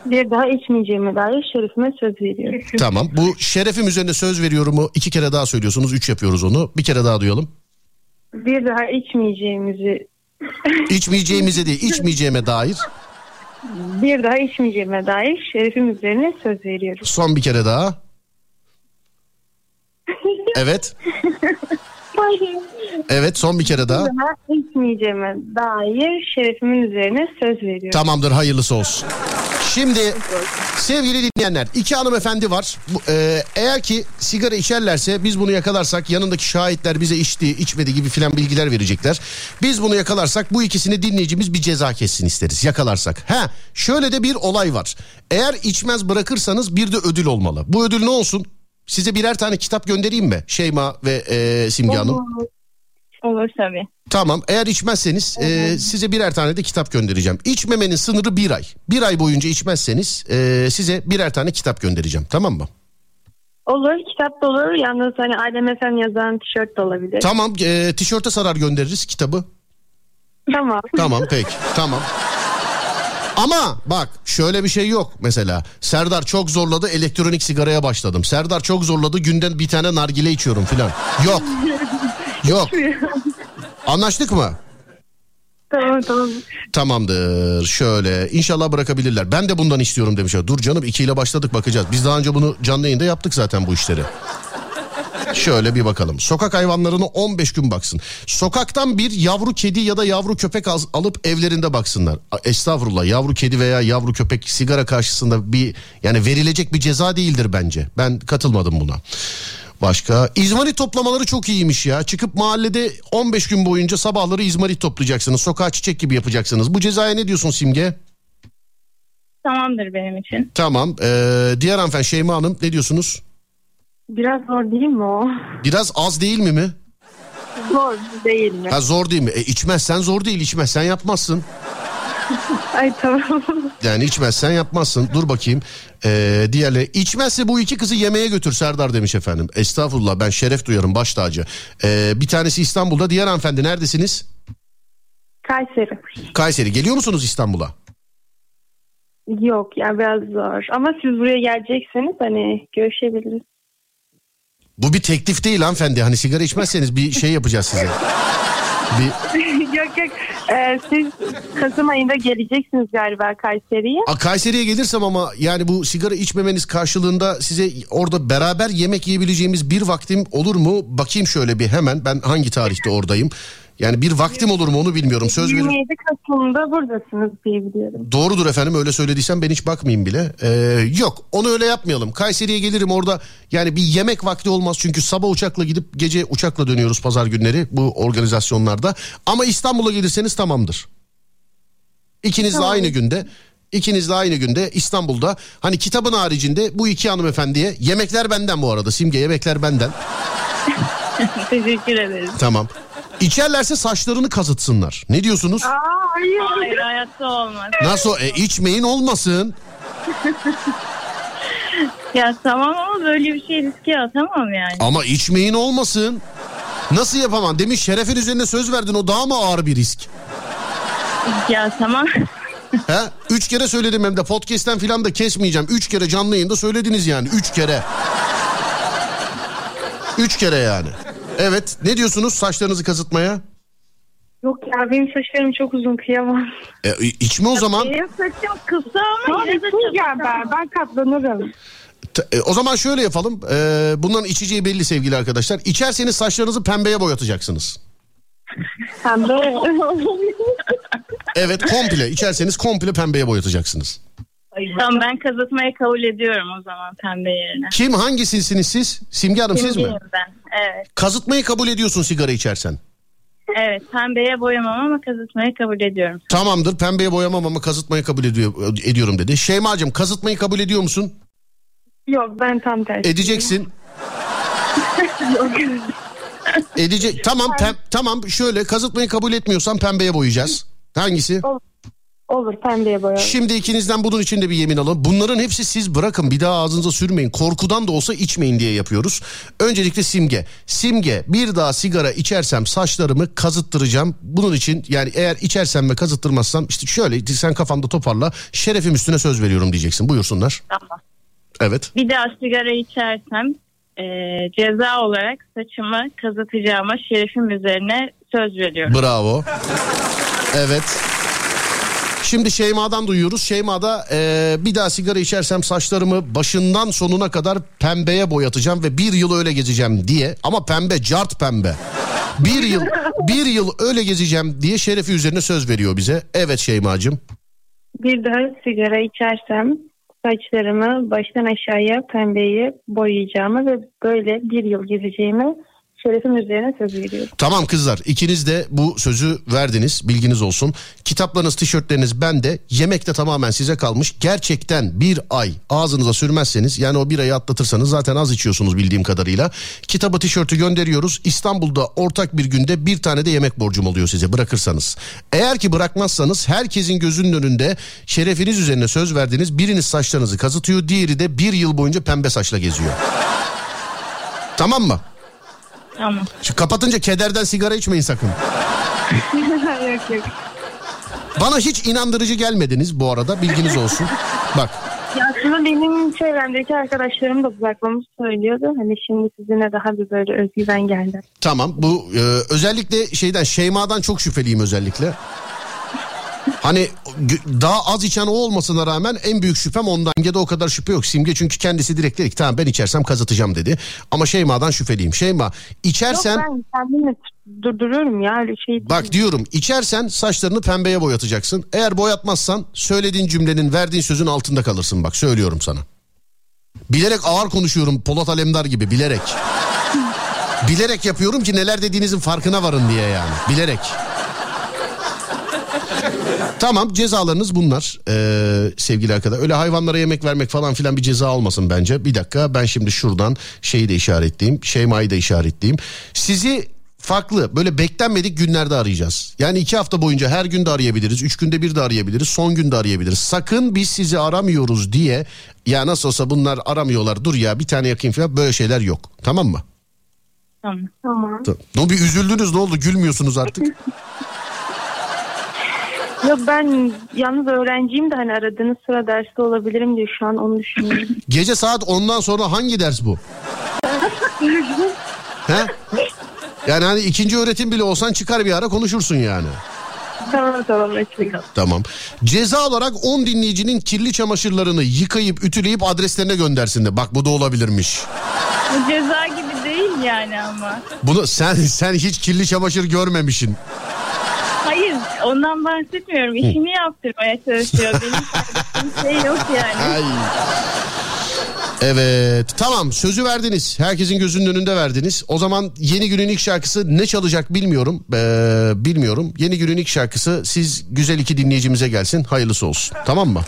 Bir daha içmeyeceğime dair şerefime söz veriyorum. Tamam. Bu şerefim üzerine söz veriyorumu iki kere daha söylüyorsunuz. Üç yapıyoruz onu. Bir kere daha duyalım. Bir daha içmeyeceğimizi İçmeyeceğimize değil, içmeyeceğime dair. bir daha içmeyeceğime dair şerefim üzerine söz veriyorum. Son bir kere daha. Evet. Evet son bir kere daha. Bir daha içmeyeceğime dair şerefimin üzerine söz veriyorum. Tamamdır hayırlısı olsun. Şimdi sevgili dinleyenler iki hanımefendi var. Bu, e, eğer ki sigara içerlerse biz bunu yakalarsak yanındaki şahitler bize içti içmedi gibi filan bilgiler verecekler. Biz bunu yakalarsak bu ikisini dinleyicimiz bir ceza kessin isteriz yakalarsak. Ha şöyle de bir olay var. Eğer içmez bırakırsanız bir de ödül olmalı. Bu ödül ne olsun? Size birer tane kitap göndereyim mi? Şeyma ve e, Simge Hanım. Olur. Tabii. Tamam eğer içmezseniz e, size birer tane de kitap göndereceğim. İçmemenin sınırı bir ay. Bir ay boyunca içmezseniz e, size birer tane kitap göndereceğim tamam mı? Olur kitap da olur. Yalnız hani Adem Efem yazan tişört de olabilir. Tamam e, tişörte sarar göndeririz kitabı. Tamam. Tamam peki tamam. Ama bak şöyle bir şey yok mesela. Serdar çok zorladı elektronik sigaraya başladım. Serdar çok zorladı günden bir tane nargile içiyorum filan. Yok. [LAUGHS] Yok. Anlaştık mı? tamam tamam. Tamamdır. Şöyle inşallah bırakabilirler. Ben de bundan istiyorum demişler. Dur canım ikiyle başladık bakacağız. Biz daha önce bunu canlı yayında yaptık zaten bu işleri. Şöyle bir bakalım. Sokak hayvanlarını 15 gün baksın. Sokaktan bir yavru kedi ya da yavru köpek alıp evlerinde baksınlar. Estağfurullah yavru kedi veya yavru köpek sigara karşısında bir yani verilecek bir ceza değildir bence. Ben katılmadım buna. Başka İzmarit toplamaları çok iyiymiş ya. Çıkıp mahallede 15 gün boyunca sabahları izmarit toplayacaksınız. Sokağa çiçek gibi yapacaksınız. Bu cezaya ne diyorsun Simge? Tamamdır benim için. Tamam. Ee, diğer hanımefendi Şeyma Hanım ne diyorsunuz? Biraz zor değil mi o? Biraz az değil mi mi? Zor değil mi? Ha zor değil mi? E, içmezsen zor değil. içmezsen yapmazsın. [LAUGHS] Ay tamam. Yani içmezsen yapmazsın. Dur bakayım. Ee, diğerleri içmezse bu iki kızı yemeğe götür Serdar demiş efendim. Estağfurullah ben şeref duyarım baş tacı. Ee, bir tanesi İstanbul'da. Diğer hanımefendi neredesiniz? Kayseri. Kayseri. Geliyor musunuz İstanbul'a? Yok ya biraz zor. Ama siz buraya gelecekseniz hani görüşebiliriz. Bu bir teklif değil hanımefendi. Hani sigara içmezseniz bir şey yapacağız size. [LAUGHS] Bir... yok yok. Ee, siz Kasım ayında geleceksiniz galiba Kayseri'ye. A, Kayseri'ye gelirsem ama yani bu sigara içmemeniz karşılığında size orada beraber yemek yiyebileceğimiz bir vaktim olur mu? Bakayım şöyle bir hemen ben hangi tarihte oradayım. Yani bir vaktim olur mu onu bilmiyorum. Söz veririm. 27 Kasım'da buradasınız diye biliyorum. Doğrudur efendim öyle söylediysem ben hiç bakmayayım bile. Ee, yok onu öyle yapmayalım. Kayseri'ye gelirim orada yani bir yemek vakti olmaz. Çünkü sabah uçakla gidip gece uçakla dönüyoruz pazar günleri bu organizasyonlarda. Ama İstanbul'a gelirseniz tamamdır. İkiniz de Tamam. aynı günde. İkiniz de aynı günde İstanbul'da. Hani kitabın haricinde bu iki hanımefendiye yemekler benden bu arada. Simge yemekler benden. [LAUGHS] Teşekkür ederiz. Tamam. İçerlerse saçlarını kazıtsınlar. Ne diyorsunuz? Aa, hayır. Hayır hayatta olmaz. Nasıl? E, içmeyin olmasın. [LAUGHS] Ya tamam ama böyle bir şey riske atamam yani. Ama içmeyin olmasın. Nasıl yapamam? Demiş şerefin üzerine söz verdin o daha mı ağır bir risk? Ya tamam. [LAUGHS] He? Üç kere söyledim hem de podcast'ten filan da kesmeyeceğim. Üç kere canlı yayında söylediniz yani. Üç kere. Üç kere yani. Evet ne diyorsunuz saçlarınızı kazıtmaya? Yok ya benim saçlarım çok uzun kıyamam. E, içme o zaman. Benim saçım kısa ama yine de çok ben. Ben katlanırım. T- e, o zaman şöyle yapalım. E, bunların içeceği belli sevgili arkadaşlar. İçerseniz saçlarınızı pembeye boyatacaksınız. Pembe. Evet komple içerseniz komple pembeye boyatacaksınız. Tamam ben kazıtmayı kabul ediyorum o zaman pembe yerine. Kim hangisisiniz siz? Simge Hanım siz mi? Ben. Evet. Kazıtmayı kabul ediyorsun sigara içersen. Evet pembeye boyamam ama kazıtmayı kabul ediyorum. Tamamdır pembeye boyamam ama kazıtmayı kabul ediyor, ediyorum dedi. Şeyma'cığım kazıtmayı kabul ediyor musun? Yok ben tam tersi. Edeceksin. [LAUGHS] Edecek. Tamam pem- tamam şöyle kazıtmayı kabul etmiyorsan pembeye boyayacağız. Hangisi? Olur pembeye boyarım. Şimdi ikinizden bunun için de bir yemin alın. Bunların hepsi siz bırakın bir daha ağzınıza sürmeyin. Korkudan da olsa içmeyin diye yapıyoruz. Öncelikle simge. Simge bir daha sigara içersem saçlarımı kazıttıracağım. Bunun için yani eğer içersem ve kazıttırmazsam işte şöyle sen kafanda toparla. Şerefim üstüne söz veriyorum diyeceksin. Buyursunlar. Tamam. Evet. Bir daha sigara içersem e, ceza olarak saçımı kazıtacağıma şerefim üzerine söz veriyorum. Bravo. Evet. Şimdi Şeyma'dan duyuyoruz. Şeyma da e, bir daha sigara içersem saçlarımı başından sonuna kadar pembeye boyatacağım ve bir yıl öyle gezeceğim diye. Ama pembe, cart pembe. Bir yıl, bir yıl öyle gezeceğim diye şerefi üzerine söz veriyor bize. Evet Şeyma'cığım. Bir daha sigara içersem saçlarımı baştan aşağıya pembeyi boyayacağımı ve böyle bir yıl gezeceğimi şerefim üzerine söz veriyorum. Tamam kızlar ikiniz de bu sözü verdiniz bilginiz olsun. Kitaplarınız tişörtleriniz bende yemek de tamamen size kalmış. Gerçekten bir ay ağzınıza sürmezseniz yani o bir ayı atlatırsanız zaten az içiyorsunuz bildiğim kadarıyla. Kitabı tişörtü gönderiyoruz. İstanbul'da ortak bir günde bir tane de yemek borcum oluyor size bırakırsanız. Eğer ki bırakmazsanız herkesin gözünün önünde şerefiniz üzerine söz verdiniz. Biriniz saçlarınızı kazıtıyor diğeri de bir yıl boyunca pembe saçla geziyor. tamam mı? Tamam. Şu kapatınca kederden sigara içmeyin sakın. [LAUGHS] yok yok. Bana hiç inandırıcı gelmediniz bu arada bilginiz olsun. Bak Ya aslında benim çevremdeki arkadaşlarım da bırakmamı söylüyordu. Hani şimdi sizinle daha bir böyle özgüven geldi. tamam bu e, özellikle şeyden Şeyma'dan çok şüpheliyim özellikle. Hani daha az içen o olmasına rağmen en büyük şüphem ondan. Simge'de o kadar şüphe yok. Simge çünkü kendisi direkt dedi ki tamam ben içersem kazıtacağım dedi. Ama Şeyma'dan şüpheliyim. Şeyma içersen Yok ben kendimi durduruyorum ya öyle şey değil. Bak diyorum içersen saçlarını pembeye boyatacaksın. Eğer boyatmazsan söylediğin cümlenin verdiğin sözün altında kalırsın bak söylüyorum sana. Bilerek ağır konuşuyorum Polat Alemdar gibi bilerek. bilerek yapıyorum ki neler dediğinizin farkına varın diye yani bilerek. Tamam cezalarınız bunlar ee, sevgili arkadaşlar. Öyle hayvanlara yemek vermek falan filan bir ceza olmasın bence. Bir dakika ben şimdi şuradan şeyi de işaretleyeyim. Şeyma'yı da işaretleyeyim. Sizi farklı böyle beklenmedik günlerde arayacağız. Yani iki hafta boyunca her gün de arayabiliriz. Üç günde bir de arayabiliriz. Son günde arayabiliriz. Sakın biz sizi aramıyoruz diye ya nasıl olsa bunlar aramıyorlar dur ya bir tane yakayım falan böyle şeyler yok. Tamam mı? Tamam. Tamam. Ne bir üzüldünüz ne oldu gülmüyorsunuz artık. [LAUGHS] Yok ben yalnız öğrenciyim de hani aradığınız sıra derste olabilirim diye şu an onu düşünüyorum. Gece saat 10'dan sonra hangi ders bu? He? Yani hani ikinci öğretim bile olsan çıkar bir ara konuşursun yani. tamam tamam açık. Tamam. Ceza olarak 10 dinleyicinin kirli çamaşırlarını yıkayıp ütüleyip adreslerine göndersin de. Bak bu da olabilirmiş. Bu ceza gibi değil yani ama. Bunu sen sen hiç kirli çamaşır görmemişsin. Hayır ondan bahsetmiyorum. İşini yaptırmaya çalışıyor. Benim kaybettiğim şey yok yani. Ay. Evet tamam sözü verdiniz. Herkesin gözünün önünde verdiniz. O zaman yeni günün ilk şarkısı ne çalacak bilmiyorum. Ee, bilmiyorum. Yeni günün ilk şarkısı siz güzel iki dinleyicimize gelsin. Hayırlısı olsun. Tamam mı?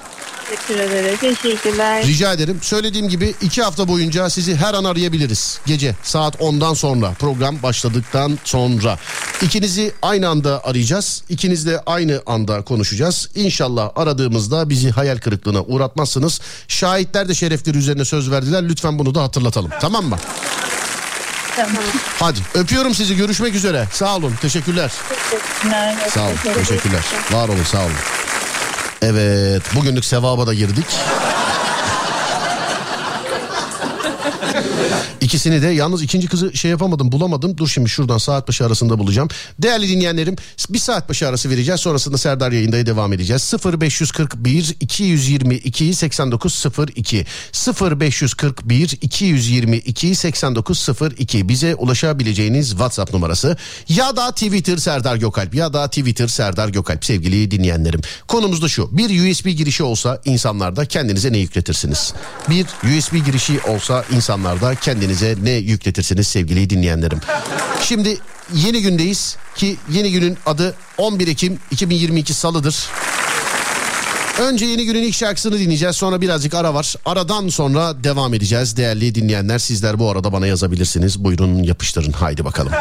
Teşekkür ederim. Teşekkürler. Rica ederim. Söylediğim gibi iki hafta boyunca sizi her an arayabiliriz. Gece saat 10'dan sonra program başladıktan sonra. İkinizi aynı anda arayacağız. İkinizle aynı anda konuşacağız. İnşallah aradığımızda bizi hayal kırıklığına uğratmazsınız. Şahitler de şerefleri üzerine söz verdiler. Lütfen bunu da hatırlatalım. Tamam mı? Tamam. Hadi öpüyorum sizi. Görüşmek üzere. Sağ olun. Teşekkürler. Sağ olun. Teşekkürler. Var olun. Sağ olun. Evet. Bugünlük sevaba da girdik. İkisini de yalnız ikinci kızı şey yapamadım bulamadım. Dur şimdi şuradan saat başı arasında bulacağım. Değerli dinleyenlerim bir saat başı arası vereceğiz. Sonrasında Serdar yayındaya devam edeceğiz. 0541 222 8902 0541 222 8902 bize ulaşabileceğiniz WhatsApp numarası ya da Twitter Serdar Gökalp ya da Twitter Serdar Gökalp sevgili dinleyenlerim. Konumuz da şu bir USB girişi olsa insanlarda kendinize ne yükletirsiniz? Bir USB girişi olsa insanlarda kendinize ne yükletirsiniz sevgili dinleyenlerim? Şimdi yeni gündeyiz ki yeni günün adı 11 Ekim 2022 Salıdır. Önce yeni günün ilk şarkısını dinleyeceğiz. Sonra birazcık ara var. Aradan sonra devam edeceğiz. Değerli dinleyenler sizler bu arada bana yazabilirsiniz. Buyurun yapıştırın. Haydi bakalım.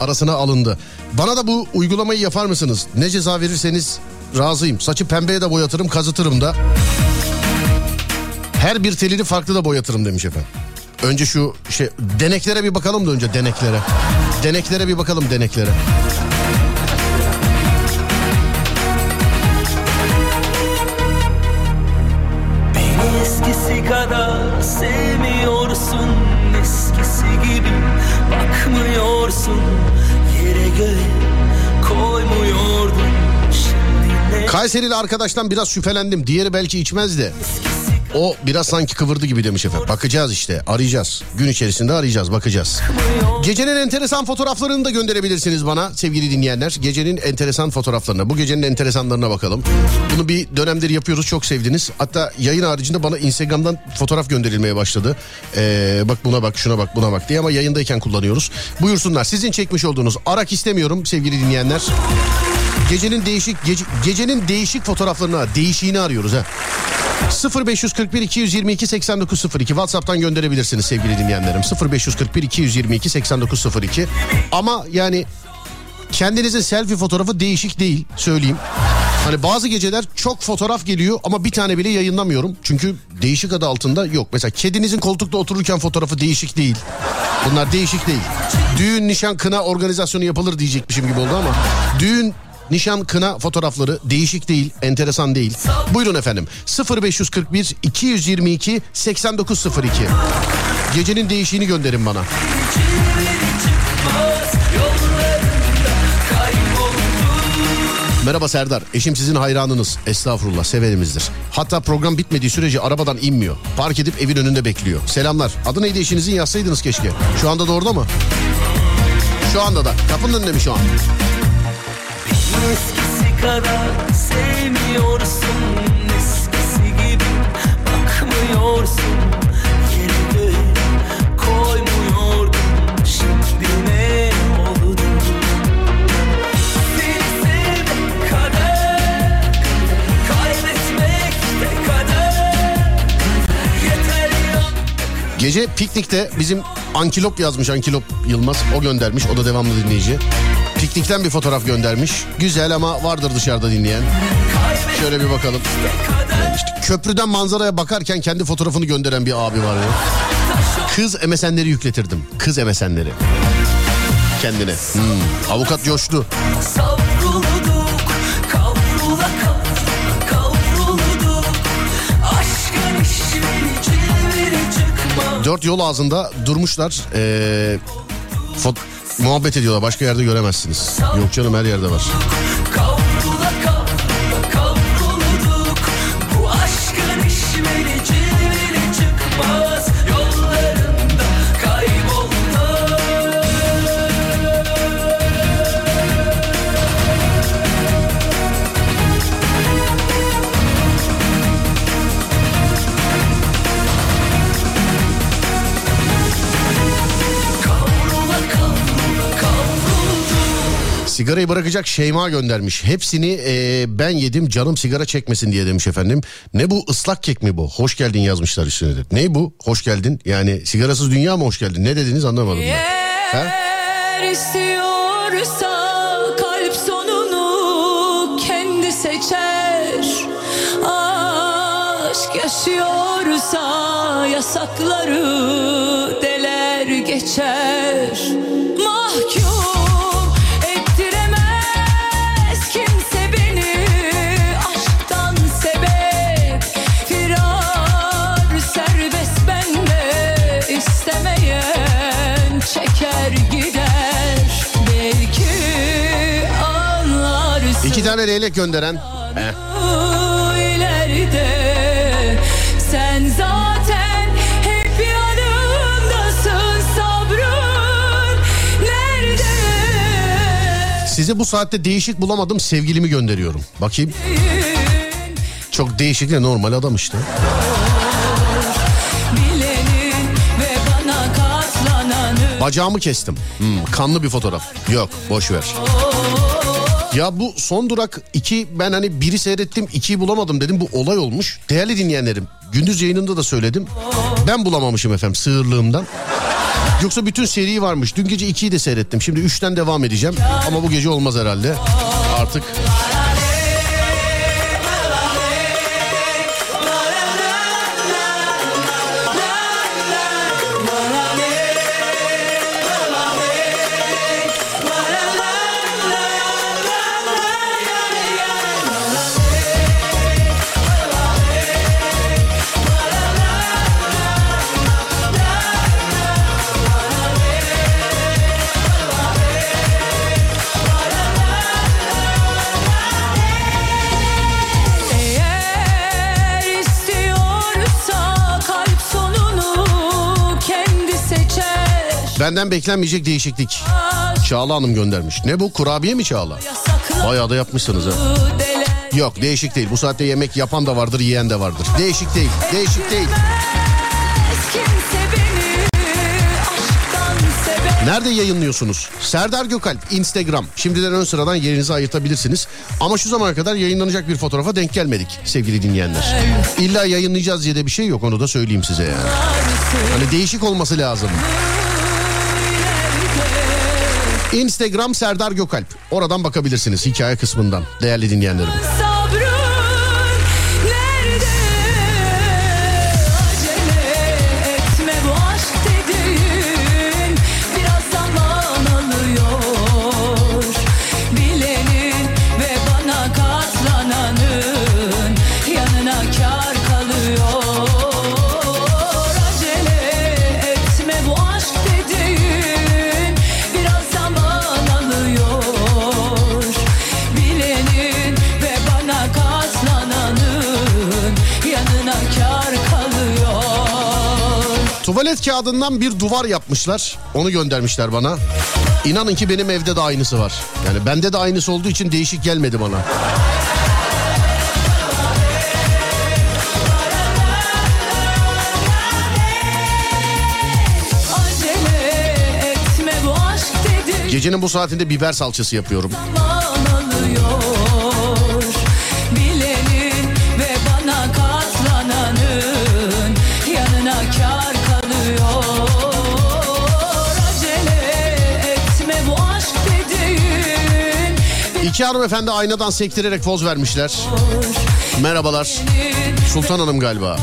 Arasına alındı. Bana da bu uygulamayı yapar mısınız? Ne ceza verirseniz razıyım. Saçı pembeye de boyatırım, kazıtırım da. Her bir telini farklı da boyatırım demiş efendim. Önce şu şey deneklere bir bakalım da önce deneklere. Deneklere bir bakalım deneklere. Kayserili arkadaştan biraz şüphelendim. Diğeri belki içmez de. O biraz sanki kıvırdı gibi demiş efendim. Bakacağız işte arayacağız. Gün içerisinde arayacağız bakacağız. Gecenin enteresan fotoğraflarını da gönderebilirsiniz bana sevgili dinleyenler. Gecenin enteresan fotoğraflarına. Bu gecenin enteresanlarına bakalım. Bunu bir dönemdir yapıyoruz çok sevdiniz. Hatta yayın haricinde bana Instagram'dan fotoğraf gönderilmeye başladı. Ee, bak buna bak şuna bak buna bak diye ama yayındayken kullanıyoruz. Buyursunlar sizin çekmiş olduğunuz arak istemiyorum sevgili dinleyenler. Gecenin değişik gece- gecenin değişik fotoğraflarını değişiğini arıyoruz ha. 0541 222 8902 WhatsApp'tan gönderebilirsiniz sevgili dinleyenlerim. 0541 222 8902 ama yani kendinizin selfie fotoğrafı değişik değil söyleyeyim. Hani bazı geceler çok fotoğraf geliyor ama bir tane bile yayınlamıyorum. Çünkü değişik adı altında yok. Mesela kedinizin koltukta otururken fotoğrafı değişik değil. Bunlar değişik değil. Düğün, nişan, kına organizasyonu yapılır diyecekmişim gibi oldu ama. Düğün, nişan, kına fotoğrafları değişik değil, enteresan değil. Buyurun efendim. 0541 222 8902. Gecenin değişiğini gönderin bana. Merhaba Serdar. Eşim sizin hayranınız. Estağfurullah sevenimizdir. Hatta program bitmediği sürece arabadan inmiyor. Park edip evin önünde bekliyor. Selamlar. Adı neydi eşinizin yazsaydınız keşke. Şu anda da orada mı? Şu anda da. Kapının önünde mi şu an? eskisi kadar sevmiyorsun Eskisi gibi bakmıyorsun Yerine koymuyordun Şimdi ne Gece piknikte bizim Ankilop yazmış Ankilop Yılmaz. O göndermiş. O da devamlı dinleyici. Piknikten bir fotoğraf göndermiş. Güzel ama vardır dışarıda dinleyen. Şöyle bir bakalım. İşte köprüden manzaraya bakarken kendi fotoğrafını gönderen bir abi var ya. Kız MSN'leri yükletirdim. Kız MSN'leri. Kendine. Hmm, Avukat coştu. Dört yol ağzında durmuşlar. Ee, fot- muhabbet ediyorlar. Başka yerde göremezsiniz. Yok canım her yerde var. Sigarayı bırakacak Şeyma göndermiş. Hepsini e, ben yedim canım sigara çekmesin diye demiş efendim. Ne bu ıslak kek mi bu? Hoş geldin yazmışlar üstüne de. Ne bu? Hoş geldin. Yani sigarasız dünya mı hoş geldin? Ne dediniz anlamadım ben. Ha? İstiyorsa kalp sonunu kendi seçer Aşk yaşıyorsa yasakları deler geçer tane leylek gönderen. Eh. ileride Sen zaten hep yanımdasın sabrın Nerede Size bu saatte değişik bulamadım sevgilimi gönderiyorum. Bakayım. Çok değişik ve normal adam işte. bilenin ve bana katlananı Bacağımı kestim. Hmm, kanlı bir fotoğraf. Yok boş ver. Ya bu son durak 2 ben hani biri seyrettim 2'yi bulamadım dedim bu olay olmuş. Değerli dinleyenlerim gündüz yayınında da söyledim. Ben bulamamışım efendim sığırlığımdan. Yoksa bütün seri varmış. Dün gece 2'yi de seyrettim. Şimdi 3'ten devam edeceğim. Ama bu gece olmaz herhalde. Artık benden beklenmeyecek değişiklik. Çağla Hanım göndermiş. Ne bu kurabiye mi Çağla? Bayağı da yapmışsınız ha. Yok değişik değil. Bu saatte yemek yapan da vardır, yiyen de vardır. Değişik değil. Değişik değil. Nerede yayınlıyorsunuz? Serdar Gökalp Instagram. Şimdiden ön sıradan yerinizi ayırtabilirsiniz. Ama şu zamana kadar yayınlanacak bir fotoğrafa denk gelmedik sevgili dinleyenler. İlla yayınlayacağız diye de bir şey yok onu da söyleyeyim size yani. Hani değişik olması lazım. Instagram Serdar Gökalp. Oradan bakabilirsiniz hikaye kısmından değerli dinleyenlerim. Tuvalet kağıdından bir duvar yapmışlar. Onu göndermişler bana. İnanın ki benim evde de aynısı var. Yani bende de aynısı olduğu için değişik gelmedi bana. Gecenin bu saatinde biber salçası yapıyorum. zaman İki hanımefendi aynadan sektirerek poz vermişler. Merhabalar. Sultan Hanım galiba.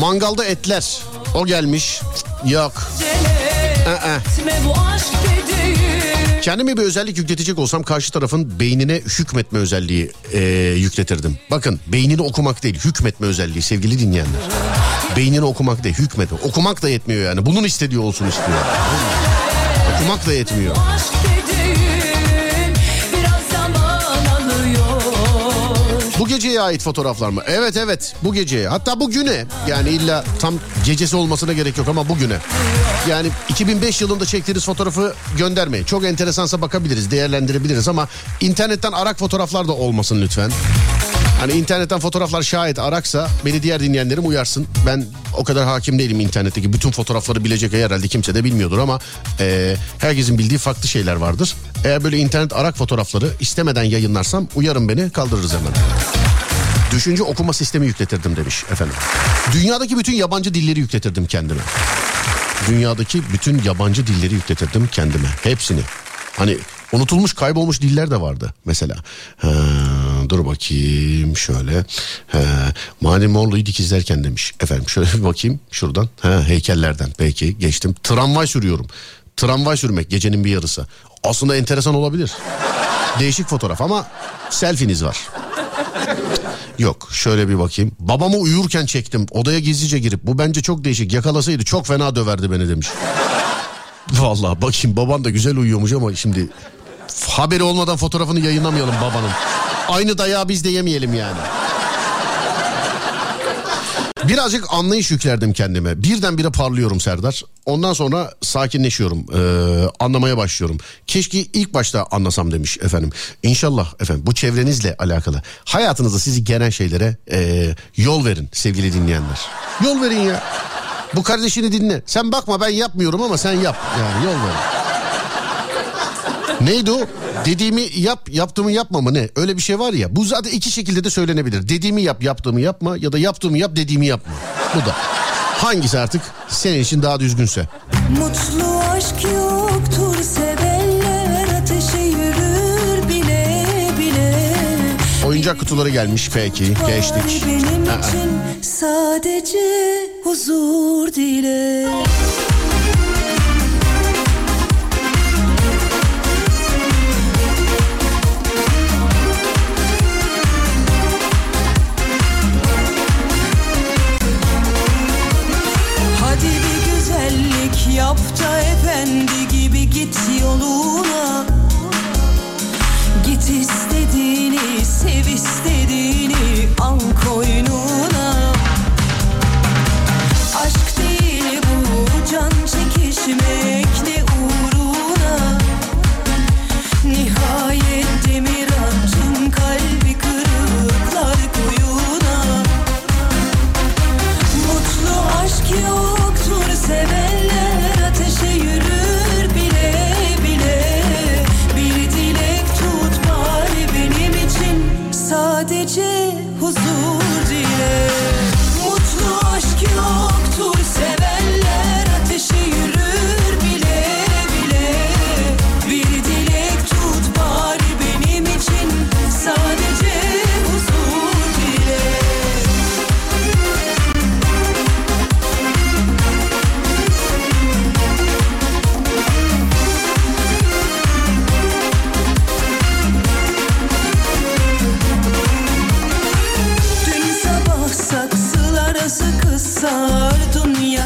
Mangalda etler. O gelmiş. Yok. Ee, dediğin Kendime bir özellik yükletecek olsam karşı tarafın beynine hükmetme özelliği e, yükletirdim. Bakın beynini okumak değil hükmetme özelliği sevgili dinleyenler. Beynini okumak değil hükmetme. Okumak da yetmiyor yani. Bunun istediği olsun istiyor. Okumak da yetmiyor. Bu geceye ait fotoğraflar mı? Evet evet bu geceye. Hatta bugüne. Yani illa tam gecesi olmasına gerek yok ama bugüne. Yani 2005 yılında çektiğiniz fotoğrafı göndermeyin. Çok enteresansa bakabiliriz, değerlendirebiliriz ama internetten arak fotoğraflar da olmasın lütfen. Hani internetten fotoğraflar şayet araksa beni diğer dinleyenlerim uyarsın. Ben o kadar hakim değilim internetteki bütün fotoğrafları bilecek herhalde kimse de bilmiyordur ama e, herkesin bildiği farklı şeyler vardır. Eğer böyle internet arak fotoğrafları istemeden yayınlarsam uyarın beni kaldırırız hemen. Düşünce okuma sistemi yükletirdim demiş efendim. Dünyadaki bütün yabancı dilleri yükletirdim kendime. Dünyadaki bütün yabancı dilleri yükletirdim kendime. Hepsini. Hani unutulmuş kaybolmuş diller de vardı mesela. Ha, dur bakayım şöyle. Ha, Madem Morlu'yu dikizlerken demiş. Efendim şöyle [LAUGHS] bir bakayım şuradan. Ha, heykellerden peki geçtim. Tramvay sürüyorum. Tramvay sürmek gecenin bir yarısı. Aslında enteresan olabilir. Değişik fotoğraf ama selfiniz var. Yok şöyle bir bakayım. Babamı uyurken çektim. Odaya gizlice girip. Bu bence çok değişik. Yakalasaydı çok fena döverdi beni demiş. Vallahi bakayım baban da güzel uyuyormuş ama şimdi haberi olmadan fotoğrafını yayınlamayalım babanın. Aynı dayağı biz de yemeyelim yani. Birazcık anlayış yüklerdim kendime. Birdenbire parlıyorum Serdar. Ondan sonra sakinleşiyorum. Ee, anlamaya başlıyorum. Keşke ilk başta anlasam demiş efendim. İnşallah efendim bu çevrenizle alakalı. Hayatınızda sizi gelen şeylere e, yol verin sevgili dinleyenler. Yol verin ya. Bu kardeşini dinle. Sen bakma ben yapmıyorum ama sen yap. Yani yol verin. Neydi o? Dediğimi yap, yaptığımı yapma mı ne? Öyle bir şey var ya. Bu zaten iki şekilde de söylenebilir. Dediğimi yap, yaptığımı yapma ya da yaptığımı yap, dediğimi yapma. Bu da. Hangisi artık senin için daha düzgünse? Mutlu aşk yoktur sevenler ateşe yürür bile bile Oyuncak kutuları gelmiş peki. Geçtik. Benim için sadece huzur dile güzellik yap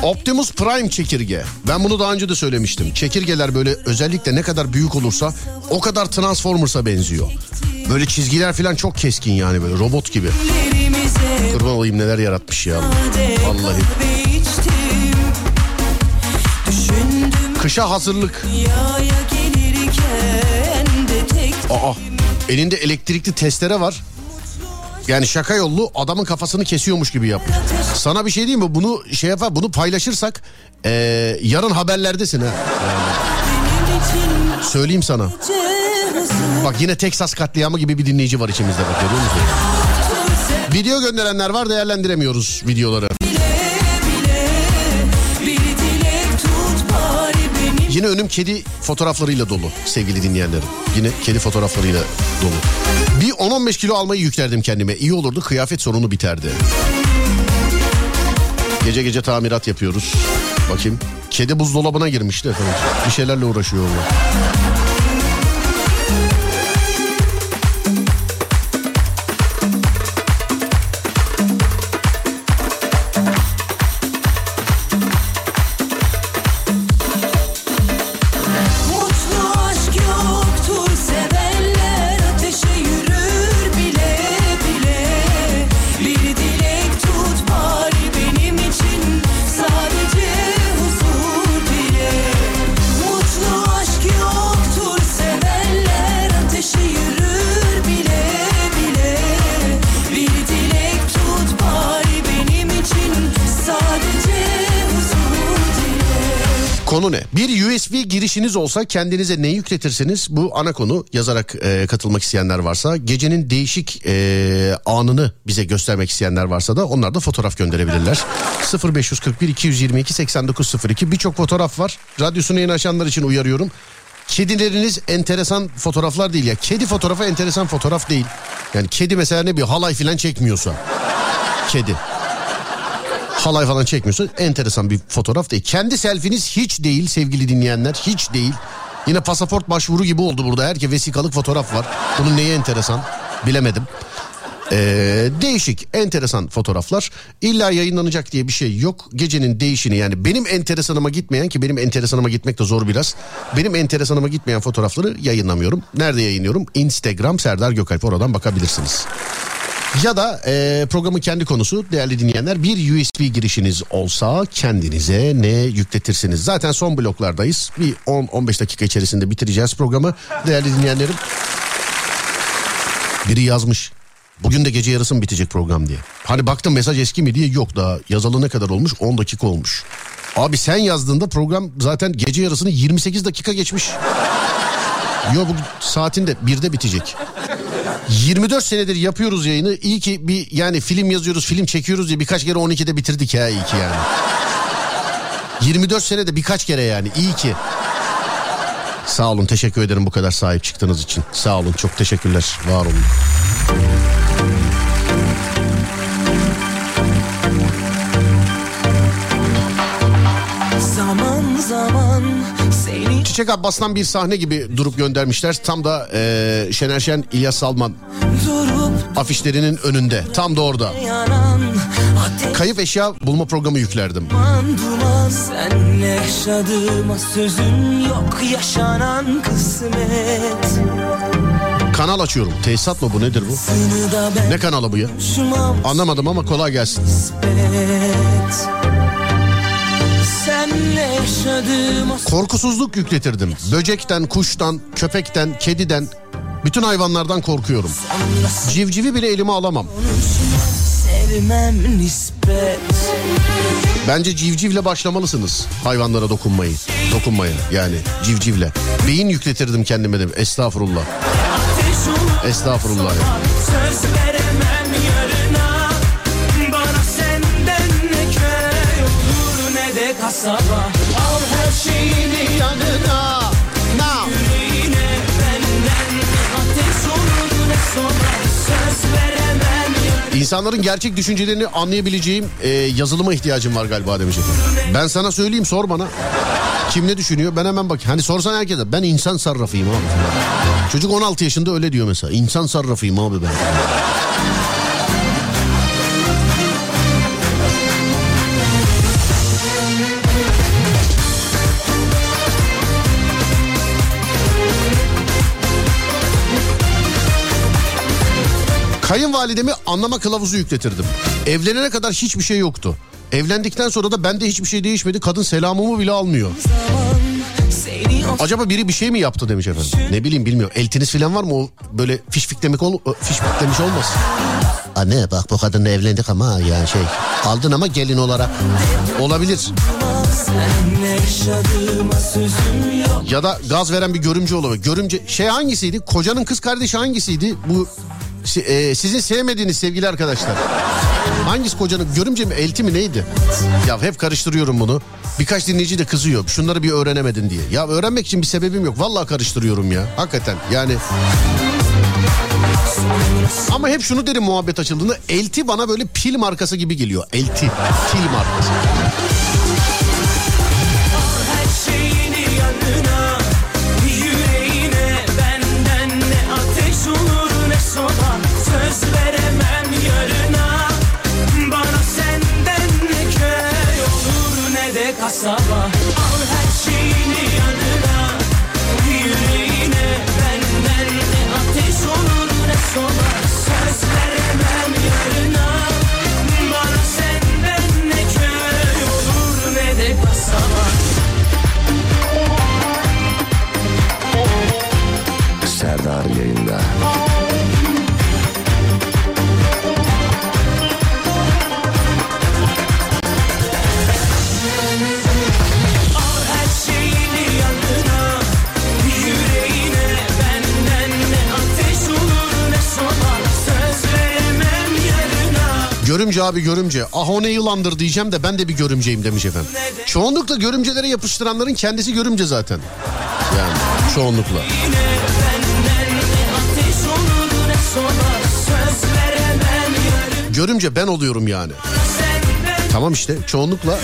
Optimus Prime çekirge. Ben bunu daha önce de söylemiştim. Çekirgeler böyle özellikle ne kadar büyük olursa o kadar Transformers'a benziyor. Böyle çizgiler falan çok keskin yani böyle robot gibi. Kurban olayım neler yaratmış ya. Vallahi. Kışa hazırlık. Aa elinde elektrikli testere var. Yani şaka yollu adamın kafasını kesiyormuş gibi yapmış. Sana bir şey diyeyim mi? Bunu şey yapar, bunu paylaşırsak eee, yarın haberlerdesin ha. Söyleyeyim sana. Bak yine Texas katliamı gibi bir dinleyici var içimizde bak görüyor musun? Video gönderenler var değerlendiremiyoruz videoları. Yine önüm kedi fotoğraflarıyla dolu sevgili dinleyenlerim. Yine kedi fotoğraflarıyla dolu. Bir 10-15 kilo almayı yüklerdim kendime. İyi olurdu kıyafet sorunu biterdi. Gece gece tamirat yapıyoruz. Bakayım. Kedi buzdolabına girmişti efendim. Bir şeylerle uğraşıyor onlar. USB girişiniz olsa kendinize ne yükletirsiniz? Bu ana konu yazarak e, katılmak isteyenler varsa gecenin değişik e, anını bize göstermek isteyenler varsa da onlar da fotoğraf gönderebilirler. 0541 222 8902 birçok fotoğraf var. Radyosunu yeni açanlar için uyarıyorum. Kedileriniz enteresan fotoğraflar değil ya. Kedi fotoğrafı enteresan fotoğraf değil. Yani kedi mesela ne bir halay falan çekmiyorsa. Kedi halay falan çekmiyorsa enteresan bir fotoğraf değil. Kendi selfiniz hiç değil sevgili dinleyenler hiç değil. Yine pasaport başvuru gibi oldu burada. Herke vesikalık fotoğraf var. Bunun neyi enteresan bilemedim. Ee, değişik enteresan fotoğraflar İlla yayınlanacak diye bir şey yok gecenin değişini yani benim enteresanıma gitmeyen ki benim enteresanıma gitmek de zor biraz benim enteresanıma gitmeyen fotoğrafları yayınlamıyorum nerede yayınlıyorum Instagram Serdar Gökalp oradan bakabilirsiniz ya da e, programın kendi konusu değerli dinleyenler bir USB girişiniz olsa kendinize ne yükletirsiniz? Zaten son bloklardayız. Bir 10-15 dakika içerisinde bitireceğiz programı değerli dinleyenlerim. Biri yazmış. Bugün de gece yarısı mı bitecek program diye. Hani baktım mesaj eski mi diye yok daha yazalı ne kadar olmuş 10 dakika olmuş. Abi sen yazdığında program zaten gece yarısını 28 dakika geçmiş. Yok bu saatinde birde bitecek. 24 senedir yapıyoruz yayını. İyi ki bir yani film yazıyoruz, film çekiyoruz diye birkaç kere 12'de bitirdik ya iyi ki yani. 24 senede birkaç kere yani iyi ki. Sağ olun teşekkür ederim bu kadar sahip çıktığınız için. Sağ olun çok teşekkürler var olun. Çiçek Abbas'tan bir sahne gibi durup göndermişler. Tam da eee Şener Şen, İlyas Salman durup afişlerinin önünde. Tam da orada. yanan Kayıp eşya bulma programı yüklerdim. duman Senle yaşadığıma sözüm yok yaşanan kısmet Kanal açıyorum. Tesisat mı bu nedir bu? Ne kanalı bu ya? Anlamadım ama kolay gelsin. yaşadığıma Korkusuzluk yükletirdim. Böcekten, kuştan, köpekten, kediden, bütün hayvanlardan korkuyorum. Civcivi bile elime alamam. Bence civcivle başlamalısınız hayvanlara dokunmayı. Dokunmaya yani civcivle. Beyin yükletirdim kendime de. Estağfurullah. Estağfurullah. ya. Kasaba Al her şeyini yanına Yüreğine benden Ateş olur ne soba Söz veremem İnsanların gerçek düşüncelerini anlayabileceğim e, yazılıma ihtiyacım var galiba demiş efendim. Ben sana söyleyeyim sor bana. Kim ne düşünüyor ben hemen bak. Hani sorsan herkese ben insan sarrafıyım abi. Çocuk 16 yaşında öyle diyor mesela. İnsan sarrafıyım abi ben. Kayınvalidemi anlama kılavuzu yükletirdim. Evlenene kadar hiçbir şey yoktu. Evlendikten sonra da bende hiçbir şey değişmedi. Kadın selamımı bile almıyor. Acaba biri bir şey mi yaptı demiş efendim. Ne bileyim bilmiyorum. Eltiniz falan var mı o böyle fişfiklemek ol fişfiklemiş olmaz. Anne bak bu kadınla evlendik ama ya şey aldın ama gelin olarak. Olabilir. Ya da gaz veren bir görümce olabilir. Görümce şey hangisiydi? Kocanın kız kardeşi hangisiydi? Bu si- e, sizin sevmediğiniz sevgili arkadaşlar. Hangisi kocanın? Görümce mi elti mi neydi? Ya hep karıştırıyorum bunu. Birkaç dinleyici de kızıyor. Şunları bir öğrenemedin diye. Ya öğrenmek için bir sebebim yok. Vallahi karıştırıyorum ya. Hakikaten yani. Ama hep şunu derim muhabbet açıldığında. Elti bana böyle pil markası gibi geliyor. Elti. Pil markası. Ne Görümce abi görümce. Ah o ne yılandır diyeceğim de ben de bir görümceyim demiş efendim. Çoğunlukla görümcelere yapıştıranların kendisi görümce zaten. Yani çoğunlukla. Görümce ben oluyorum yani. Tamam işte çoğunlukla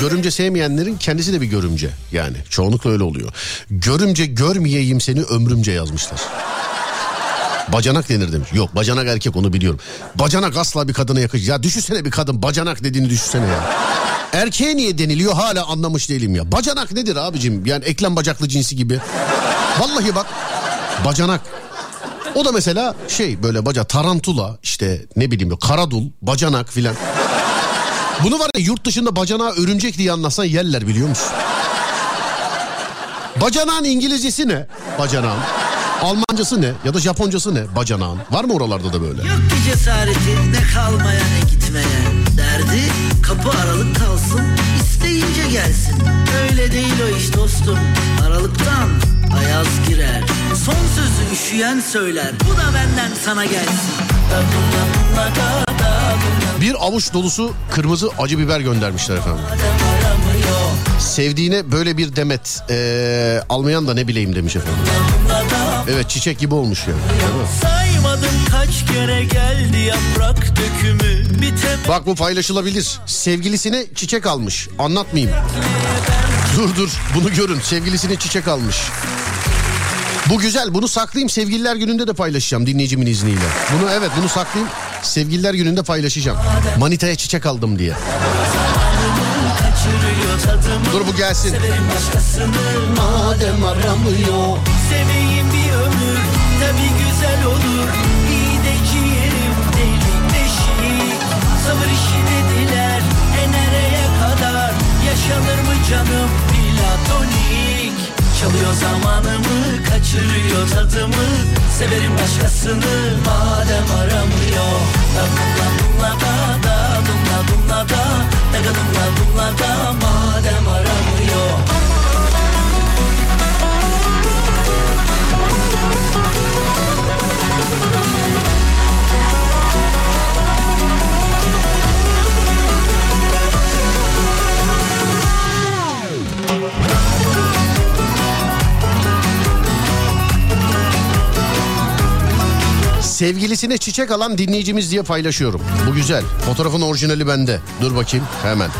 görümce sevmeyenlerin kendisi de bir görümce. Yani çoğunlukla öyle oluyor. Görümce görmeyeyim seni ömrümce yazmışlar. Bacanak denir demiş. Yok bacanak erkek onu biliyorum. Bacanak asla bir kadına yakışır. Ya düşünsene bir kadın bacanak dediğini düşünsene ya. Erkeğe niye deniliyor hala anlamış değilim ya. Bacanak nedir abicim? Yani eklem bacaklı cinsi gibi. Vallahi bak bacanak. O da mesela şey böyle baca tarantula işte ne bileyim karadul bacanak filan. Bunu var ya yurt dışında bacanağı örümcek diye anlatsan yerler biliyor musun? Bacanağın İngilizcesi ne? Bacanağın. Almancası ne? Ya da Japoncası ne? Bacanağın. Var mı oralarda da böyle? Yok ki cesareti ne kalmaya ne gitmeye Derdi kapı aralık kalsın isteyince gelsin Öyle değil o iş dostum aralıktan ayaz girer Son sözü üşüyen söyler bu da benden sana gelsin Bir avuç dolusu kırmızı acı biber göndermişler efendim. Sevdiğine böyle bir demet ee, almayan da ne bileyim demiş efendim. Evet çiçek gibi olmuş yani. Saymadım kaç kere geldi yaprak dökümü Bak bu paylaşılabilir. Sevgilisine çiçek almış. Anlatmayayım. Dur dur bunu görün. Sevgilisine çiçek almış. Bu güzel. Bunu saklayayım. Sevgililer gününde de paylaşacağım dinleyicimin izniyle. Bunu evet bunu saklayayım. Sevgililer gününde paylaşacağım. Manitaya çiçek aldım diye. Dur bu gelsin. Madem aramıyor Seveyim ömür tabi güzel olur. İyi de ciğerim delik deşik Sabır işi dediler e nereye kadar. Yaşanır mı canım platonik? Çalıyor zamanımı kaçırıyor tadımı. Severim başkasını madem aramıyor. Da dumla da da dumla dumla da. Da da dumla dumla da madem aramıyor Sevgilisine çiçek alan dinleyicimiz diye paylaşıyorum. Bu güzel. Fotoğrafın orijinali bende. Dur bakayım hemen.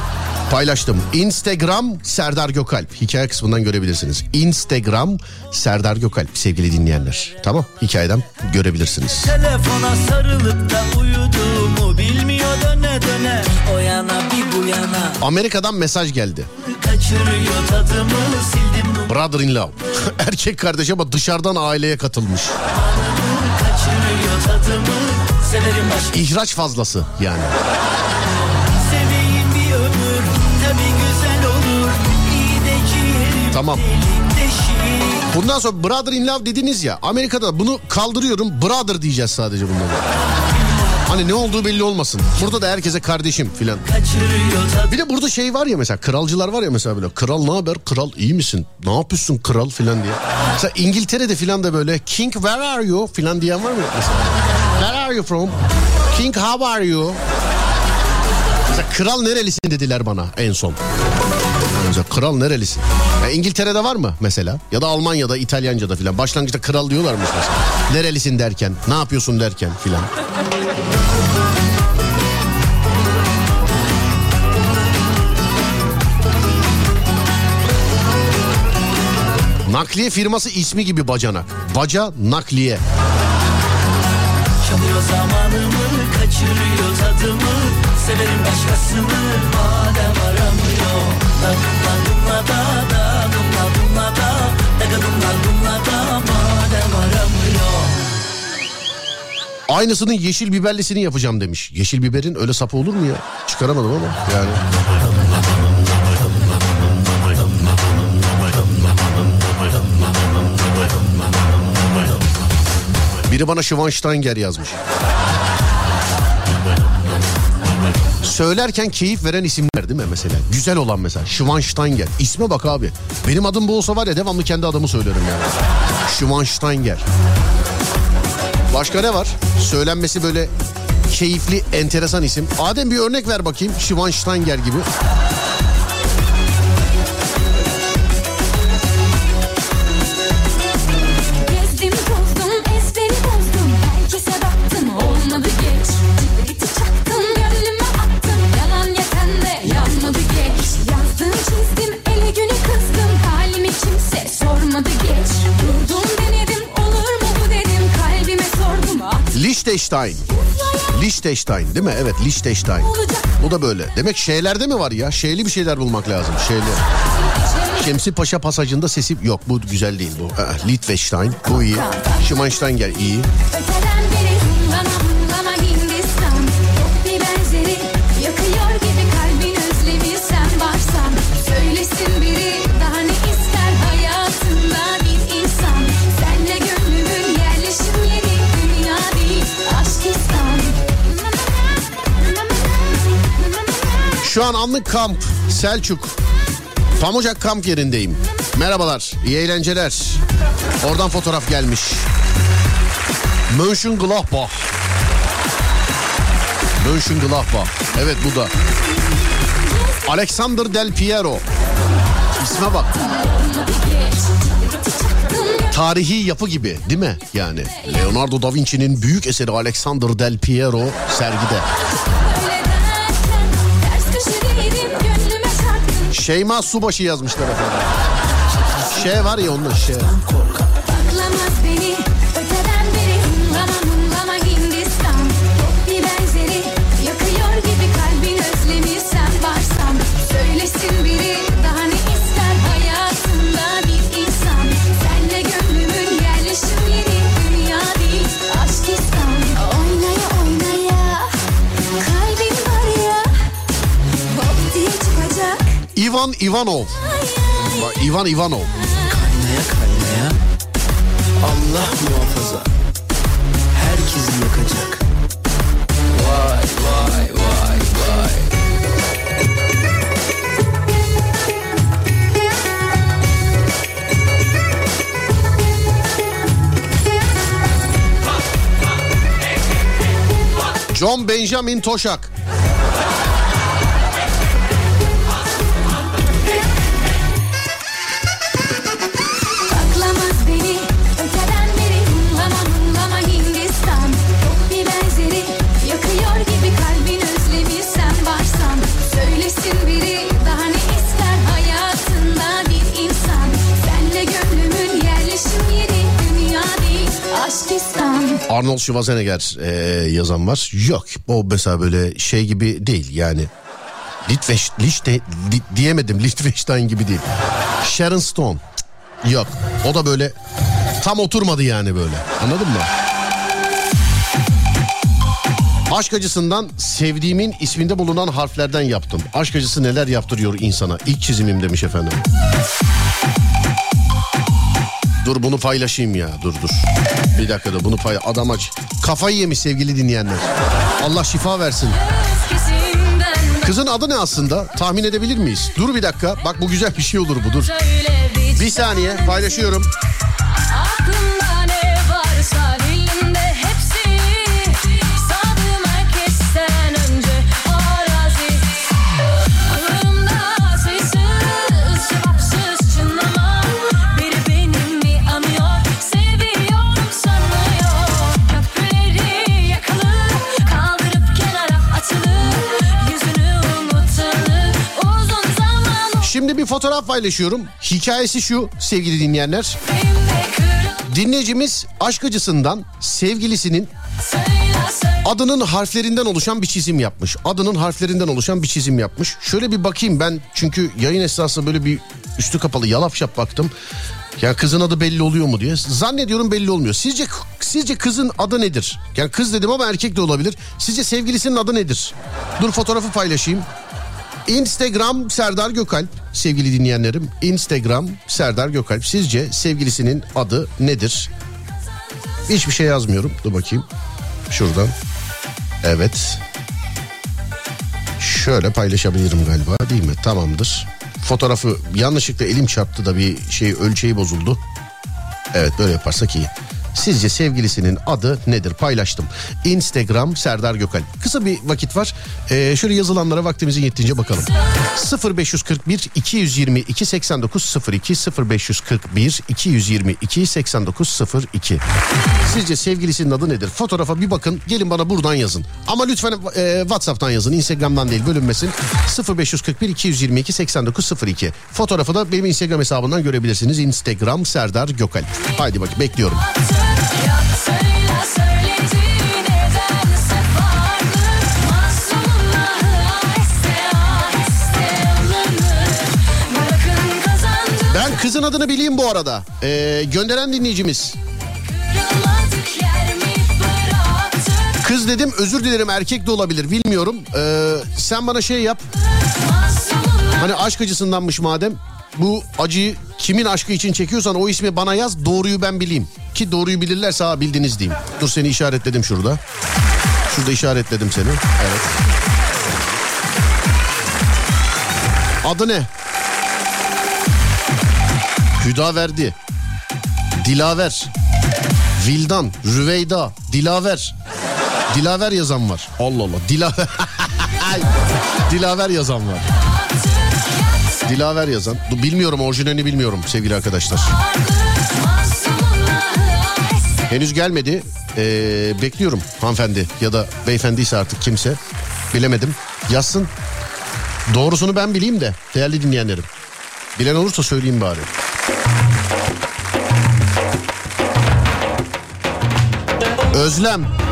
Paylaştım. Instagram Serdar Gökalp. Hikaye kısmından görebilirsiniz. Instagram Serdar Gökalp sevgili dinleyenler. Tamam hikayeden görebilirsiniz. Telefona sarılıp da uyuduğumu bilmiyor döne döne O yana bir bu yana Amerika'dan mesaj geldi. Kaçırıyor tadımı sildim Brother in law. [LAUGHS] Erkek kardeş ama dışarıdan aileye katılmış. kaçırıyor tadımı İhraç fazlası yani. Tamam. Bundan sonra brother in love dediniz ya. Amerika'da bunu kaldırıyorum. Brother diyeceğiz sadece bundan. Hani ne olduğu belli olmasın. Burada da herkese kardeşim filan. Bir de burada şey var ya mesela kralcılar var ya mesela böyle kral ne haber kral iyi misin ne yapıyorsun kral filan diye. Mesela İngiltere'de filan da böyle king where are you filan diyen var mı mesela? Where are you from? King how are you? Mesela kral nerelisin dediler bana en son. Mesela kral nerelisin? Ya İngiltere'de var mı mesela? Ya da Almanya'da, İtalyanca'da filan. Başlangıçta kral diyorlar mı? Nerelisin derken, ne yapıyorsun derken filan. Nakliye firması ismi gibi bacanak. Baca nakliye. Çalıyor zamanımı kaçırıyor tadımı Severim başkasını madem Aynısının yeşil biberlisini yapacağım demiş. Yeşil biberin öyle sapı olur mu ya? Çıkaramadım ama yani. Biri bana Schweinsteiger yazmış. Söylerken keyif veren isimler değil mi mesela? Güzel olan mesela. Schweinsteiger. İsme bak abi. Benim adım bu olsa var ya devamlı kendi adımı söylerim yani. Schweinsteiger. Başka ne var? Söylenmesi böyle keyifli, enteresan isim. Adem bir örnek ver bakayım. Schweinsteiger gibi. Liechtenstein. Liechtenstein değil mi? Evet Liechtenstein. Bu da böyle. Demek şeylerde mi var ya? Şeyli bir şeyler bulmak lazım. Şeyli. Şemsi Paşa pasajında sesi yok. Bu güzel değil bu. Liechtenstein. Bu iyi. Schweinsteiger iyi. Anlık kamp. Selçuk. Pamucak kamp yerindeyim. Merhabalar. iyi eğlenceler. Oradan fotoğraf gelmiş. Mönchengladbach. Mönchengladbach. Evet bu da. Alexander Del Piero. İsme bak. Tarihi yapı gibi değil mi? Yani Leonardo da Vinci'nin büyük eseri Alexander Del Piero sergide. Şeyma Subaşı yazmışlar efendim. Şey var ya onun şey. Baklamaz beni Ivan Ivanov. Bak, Ivan Ivanov. Kaynaya kaynaya Allah muhafaza Herkesi yakacak Vay vay vay vay John Benjamin Toşak. Arnold Schwarzenegger e, yazan var. Yok o mesela böyle şey gibi değil yani. Litveş, Lichte, li, diyemedim Liechtenstein gibi değil. Sharon Stone. Yok o da böyle tam oturmadı yani böyle anladın mı? Aşk acısından sevdiğimin isminde bulunan harflerden yaptım. Aşk acısı neler yaptırıyor insana. İlk çizimim demiş efendim. Dur bunu paylaşayım ya dur dur. Bir dakika da bunu pay adam aç. Kafayı yemiş sevgili dinleyenler. Allah şifa versin. Kızın adı ne aslında? Tahmin edebilir miyiz? Dur bir dakika. Bak bu güzel bir şey olur bu dur. Bir saniye paylaşıyorum. Bir fotoğraf paylaşıyorum. Hikayesi şu sevgili dinleyenler. Dinleyicimiz aşk acısından sevgilisinin adının harflerinden oluşan bir çizim yapmış. Adının harflerinden oluşan bir çizim yapmış. Şöyle bir bakayım ben çünkü yayın esnasında böyle bir üstü kapalı yalap şap baktım. Ya kızın adı belli oluyor mu diye. Zannediyorum belli olmuyor. Sizce sizce kızın adı nedir? Yani kız dedim ama erkek de olabilir. Sizce sevgilisinin adı nedir? Dur fotoğrafı paylaşayım. Instagram Serdar Gökalp sevgili dinleyenlerim. Instagram Serdar Gökalp. Sizce sevgilisinin adı nedir? Hiçbir şey yazmıyorum. Dur bakayım. Şuradan. Evet. Şöyle paylaşabilirim galiba değil mi? Tamamdır. Fotoğrafı yanlışlıkla elim çarptı da bir şey ölçeği bozuldu. Evet böyle yaparsak iyi. Sizce sevgilisinin adı nedir? Paylaştım. Instagram Serdar Gökal. Kısa bir vakit var. Ee, şöyle yazılanlara vaktimizin yettiğince bakalım. 0541 222 8902 0541 222 8902 Sizce sevgilisinin adı nedir? Fotoğrafa bir bakın. Gelin bana buradan yazın. Ama lütfen e, WhatsApp'tan yazın. Instagram'dan değil bölünmesin. 0541 222 8902 Fotoğrafı da benim Instagram hesabından görebilirsiniz. Instagram Serdar Gökal. Haydi bakayım bekliyorum. Ben kızın adını bileyim bu arada. Ee, gönderen dinleyicimiz. Kız dedim özür dilerim erkek de olabilir bilmiyorum. Ee, sen bana şey yap. Hani aşk acısındanmış madem. Bu acıyı kimin aşkı için çekiyorsan o ismi bana yaz doğruyu ben bileyim. Ki doğruyu bilirlerse ha bildiniz diyeyim. Dur seni işaretledim şurada. Şurada işaretledim seni. Evet. Adı ne? Hüdaverdi. Dilaver. Vildan. Rüveyda. Dilaver. Dilaver yazan var. Allah Allah. Dilaver. [LAUGHS] Dilaver yazan var. Dilaver yazan. Bilmiyorum orijinalini bilmiyorum sevgili arkadaşlar. Henüz gelmedi. Ee, bekliyorum hanımefendi ya da beyefendiyse artık kimse. Bilemedim. Yazsın. Doğrusunu ben bileyim de değerli dinleyenlerim. Bilen olursa söyleyeyim bari. Özlem.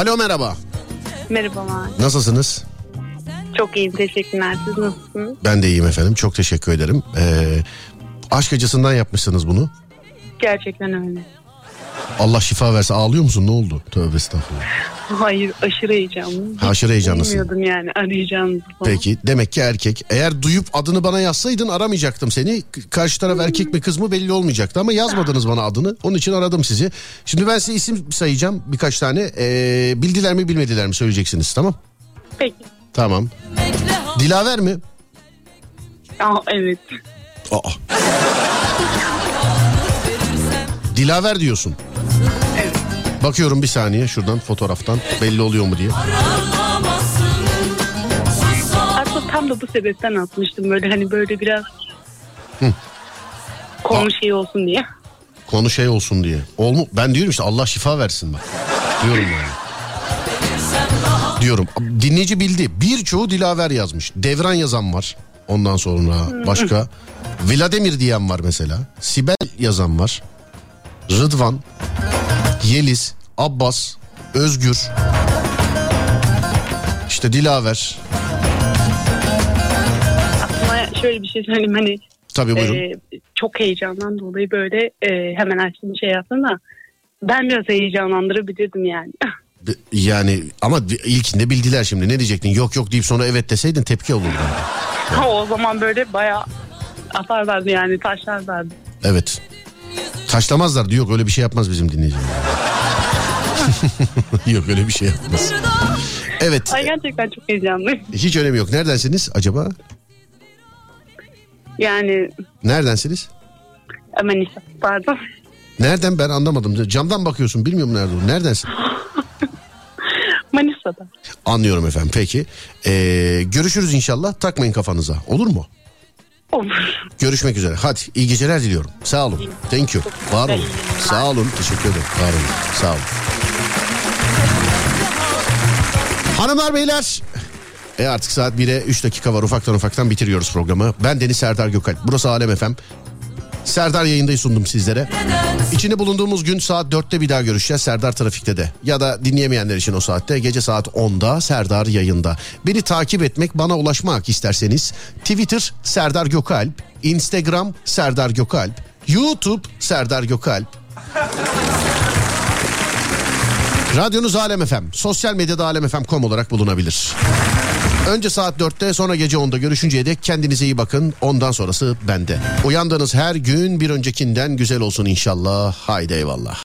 Alo merhaba. Merhabalar. Nasılsınız? Çok iyiyim teşekkürler. Siz nasılsınız? Ben de iyiyim efendim. Çok teşekkür ederim. Ee, aşk acısından yapmışsınız bunu. Gerçekten öyle. Allah şifa verse ağlıyor musun? Ne oldu? Tövbe estağfurullah. Hayır aşırı heyecanlı. Ha, aşırı heyecanlısın. Bilmiyordum yani arayacağınızı falan. Peki demek ki erkek. Eğer duyup adını bana yazsaydın aramayacaktım seni. Karşı taraf erkek mi kız mı belli olmayacaktı ama yazmadınız bana adını. Onun için aradım sizi. Şimdi ben size isim sayacağım birkaç tane. Ee, bildiler mi bilmediler mi söyleyeceksiniz tamam? Peki. Tamam. Dilaver mi? Aa, evet. Aa. Dilaver diyorsun. Bakıyorum bir saniye şuradan fotoğraftan belli oluyor mu diye. Aslında tam da bu sebepten atmıştım böyle hani böyle biraz Hı. konu şey olsun diye. Konu şey olsun diye. Olmu ben diyorum işte Allah şifa versin bak. Diyorum yani. Diyorum. Dinleyici bildi. Birçoğu Dilaver yazmış. Devran yazan var. Ondan sonra başka. Vladimir diyen var mesela. Sibel yazan var. Rıdvan. Yeliz. Abbas. Özgür. İşte Dilaver. Aslında şöyle bir şey söyleyeyim hani Tabii buyurun. e, çok heyecandan dolayı böyle e, hemen açtım şey yaptım da ben biraz heyecanlandırabilirdim yani. [LAUGHS] Yani ama ilkinde bildiler şimdi ne diyecektin yok yok deyip sonra evet deseydin tepki olurdu. [LAUGHS] o zaman böyle bayağı atarlardı yani taşlarlardı. Evet. Taşlamazlar diyor yok öyle bir şey yapmaz bizim dinleyiciler. [LAUGHS] yok öyle bir şey yapmaz. Evet Ay gerçekten çok heyecanlıyım. hiç önemi yok. Neredensiniz acaba? Yani Neredensiniz? Manisa pardon. Nereden ben anlamadım. Camdan bakıyorsun bilmiyorum nerede o. Neredensin? [LAUGHS] Manisa'da. Anlıyorum efendim peki. Ee, görüşürüz inşallah takmayın kafanıza olur mu? Görüşmek üzere. Hadi iyi geceler diliyorum. Sağ olun. Thank you. Var olun. Sağ olun. Teşekkür ederim. Var olun. Sağ olun. Hanımlar beyler. E artık saat 1'e 3 dakika var ufaktan ufaktan bitiriyoruz programı. Ben Deniz Serdar Gökalp. Burası Alem FM. Serdar yayındayı sundum sizlere. İçinde bulunduğumuz gün saat 4'te bir daha görüşeceğiz Serdar Trafik'te de. Ya da dinleyemeyenler için o saatte gece saat 10'da Serdar yayında. Beni takip etmek, bana ulaşmak isterseniz Twitter Serdar Gökalp, Instagram Serdar Gökalp, YouTube Serdar Gökalp. Radyonuz Alem FM. Sosyal medyada alemfm.com olarak bulunabilir. Önce saat 4'te sonra gece 10'da görüşünceye dek kendinize iyi bakın. Ondan sonrası bende. Uyandığınız her gün bir öncekinden güzel olsun inşallah. Haydi eyvallah.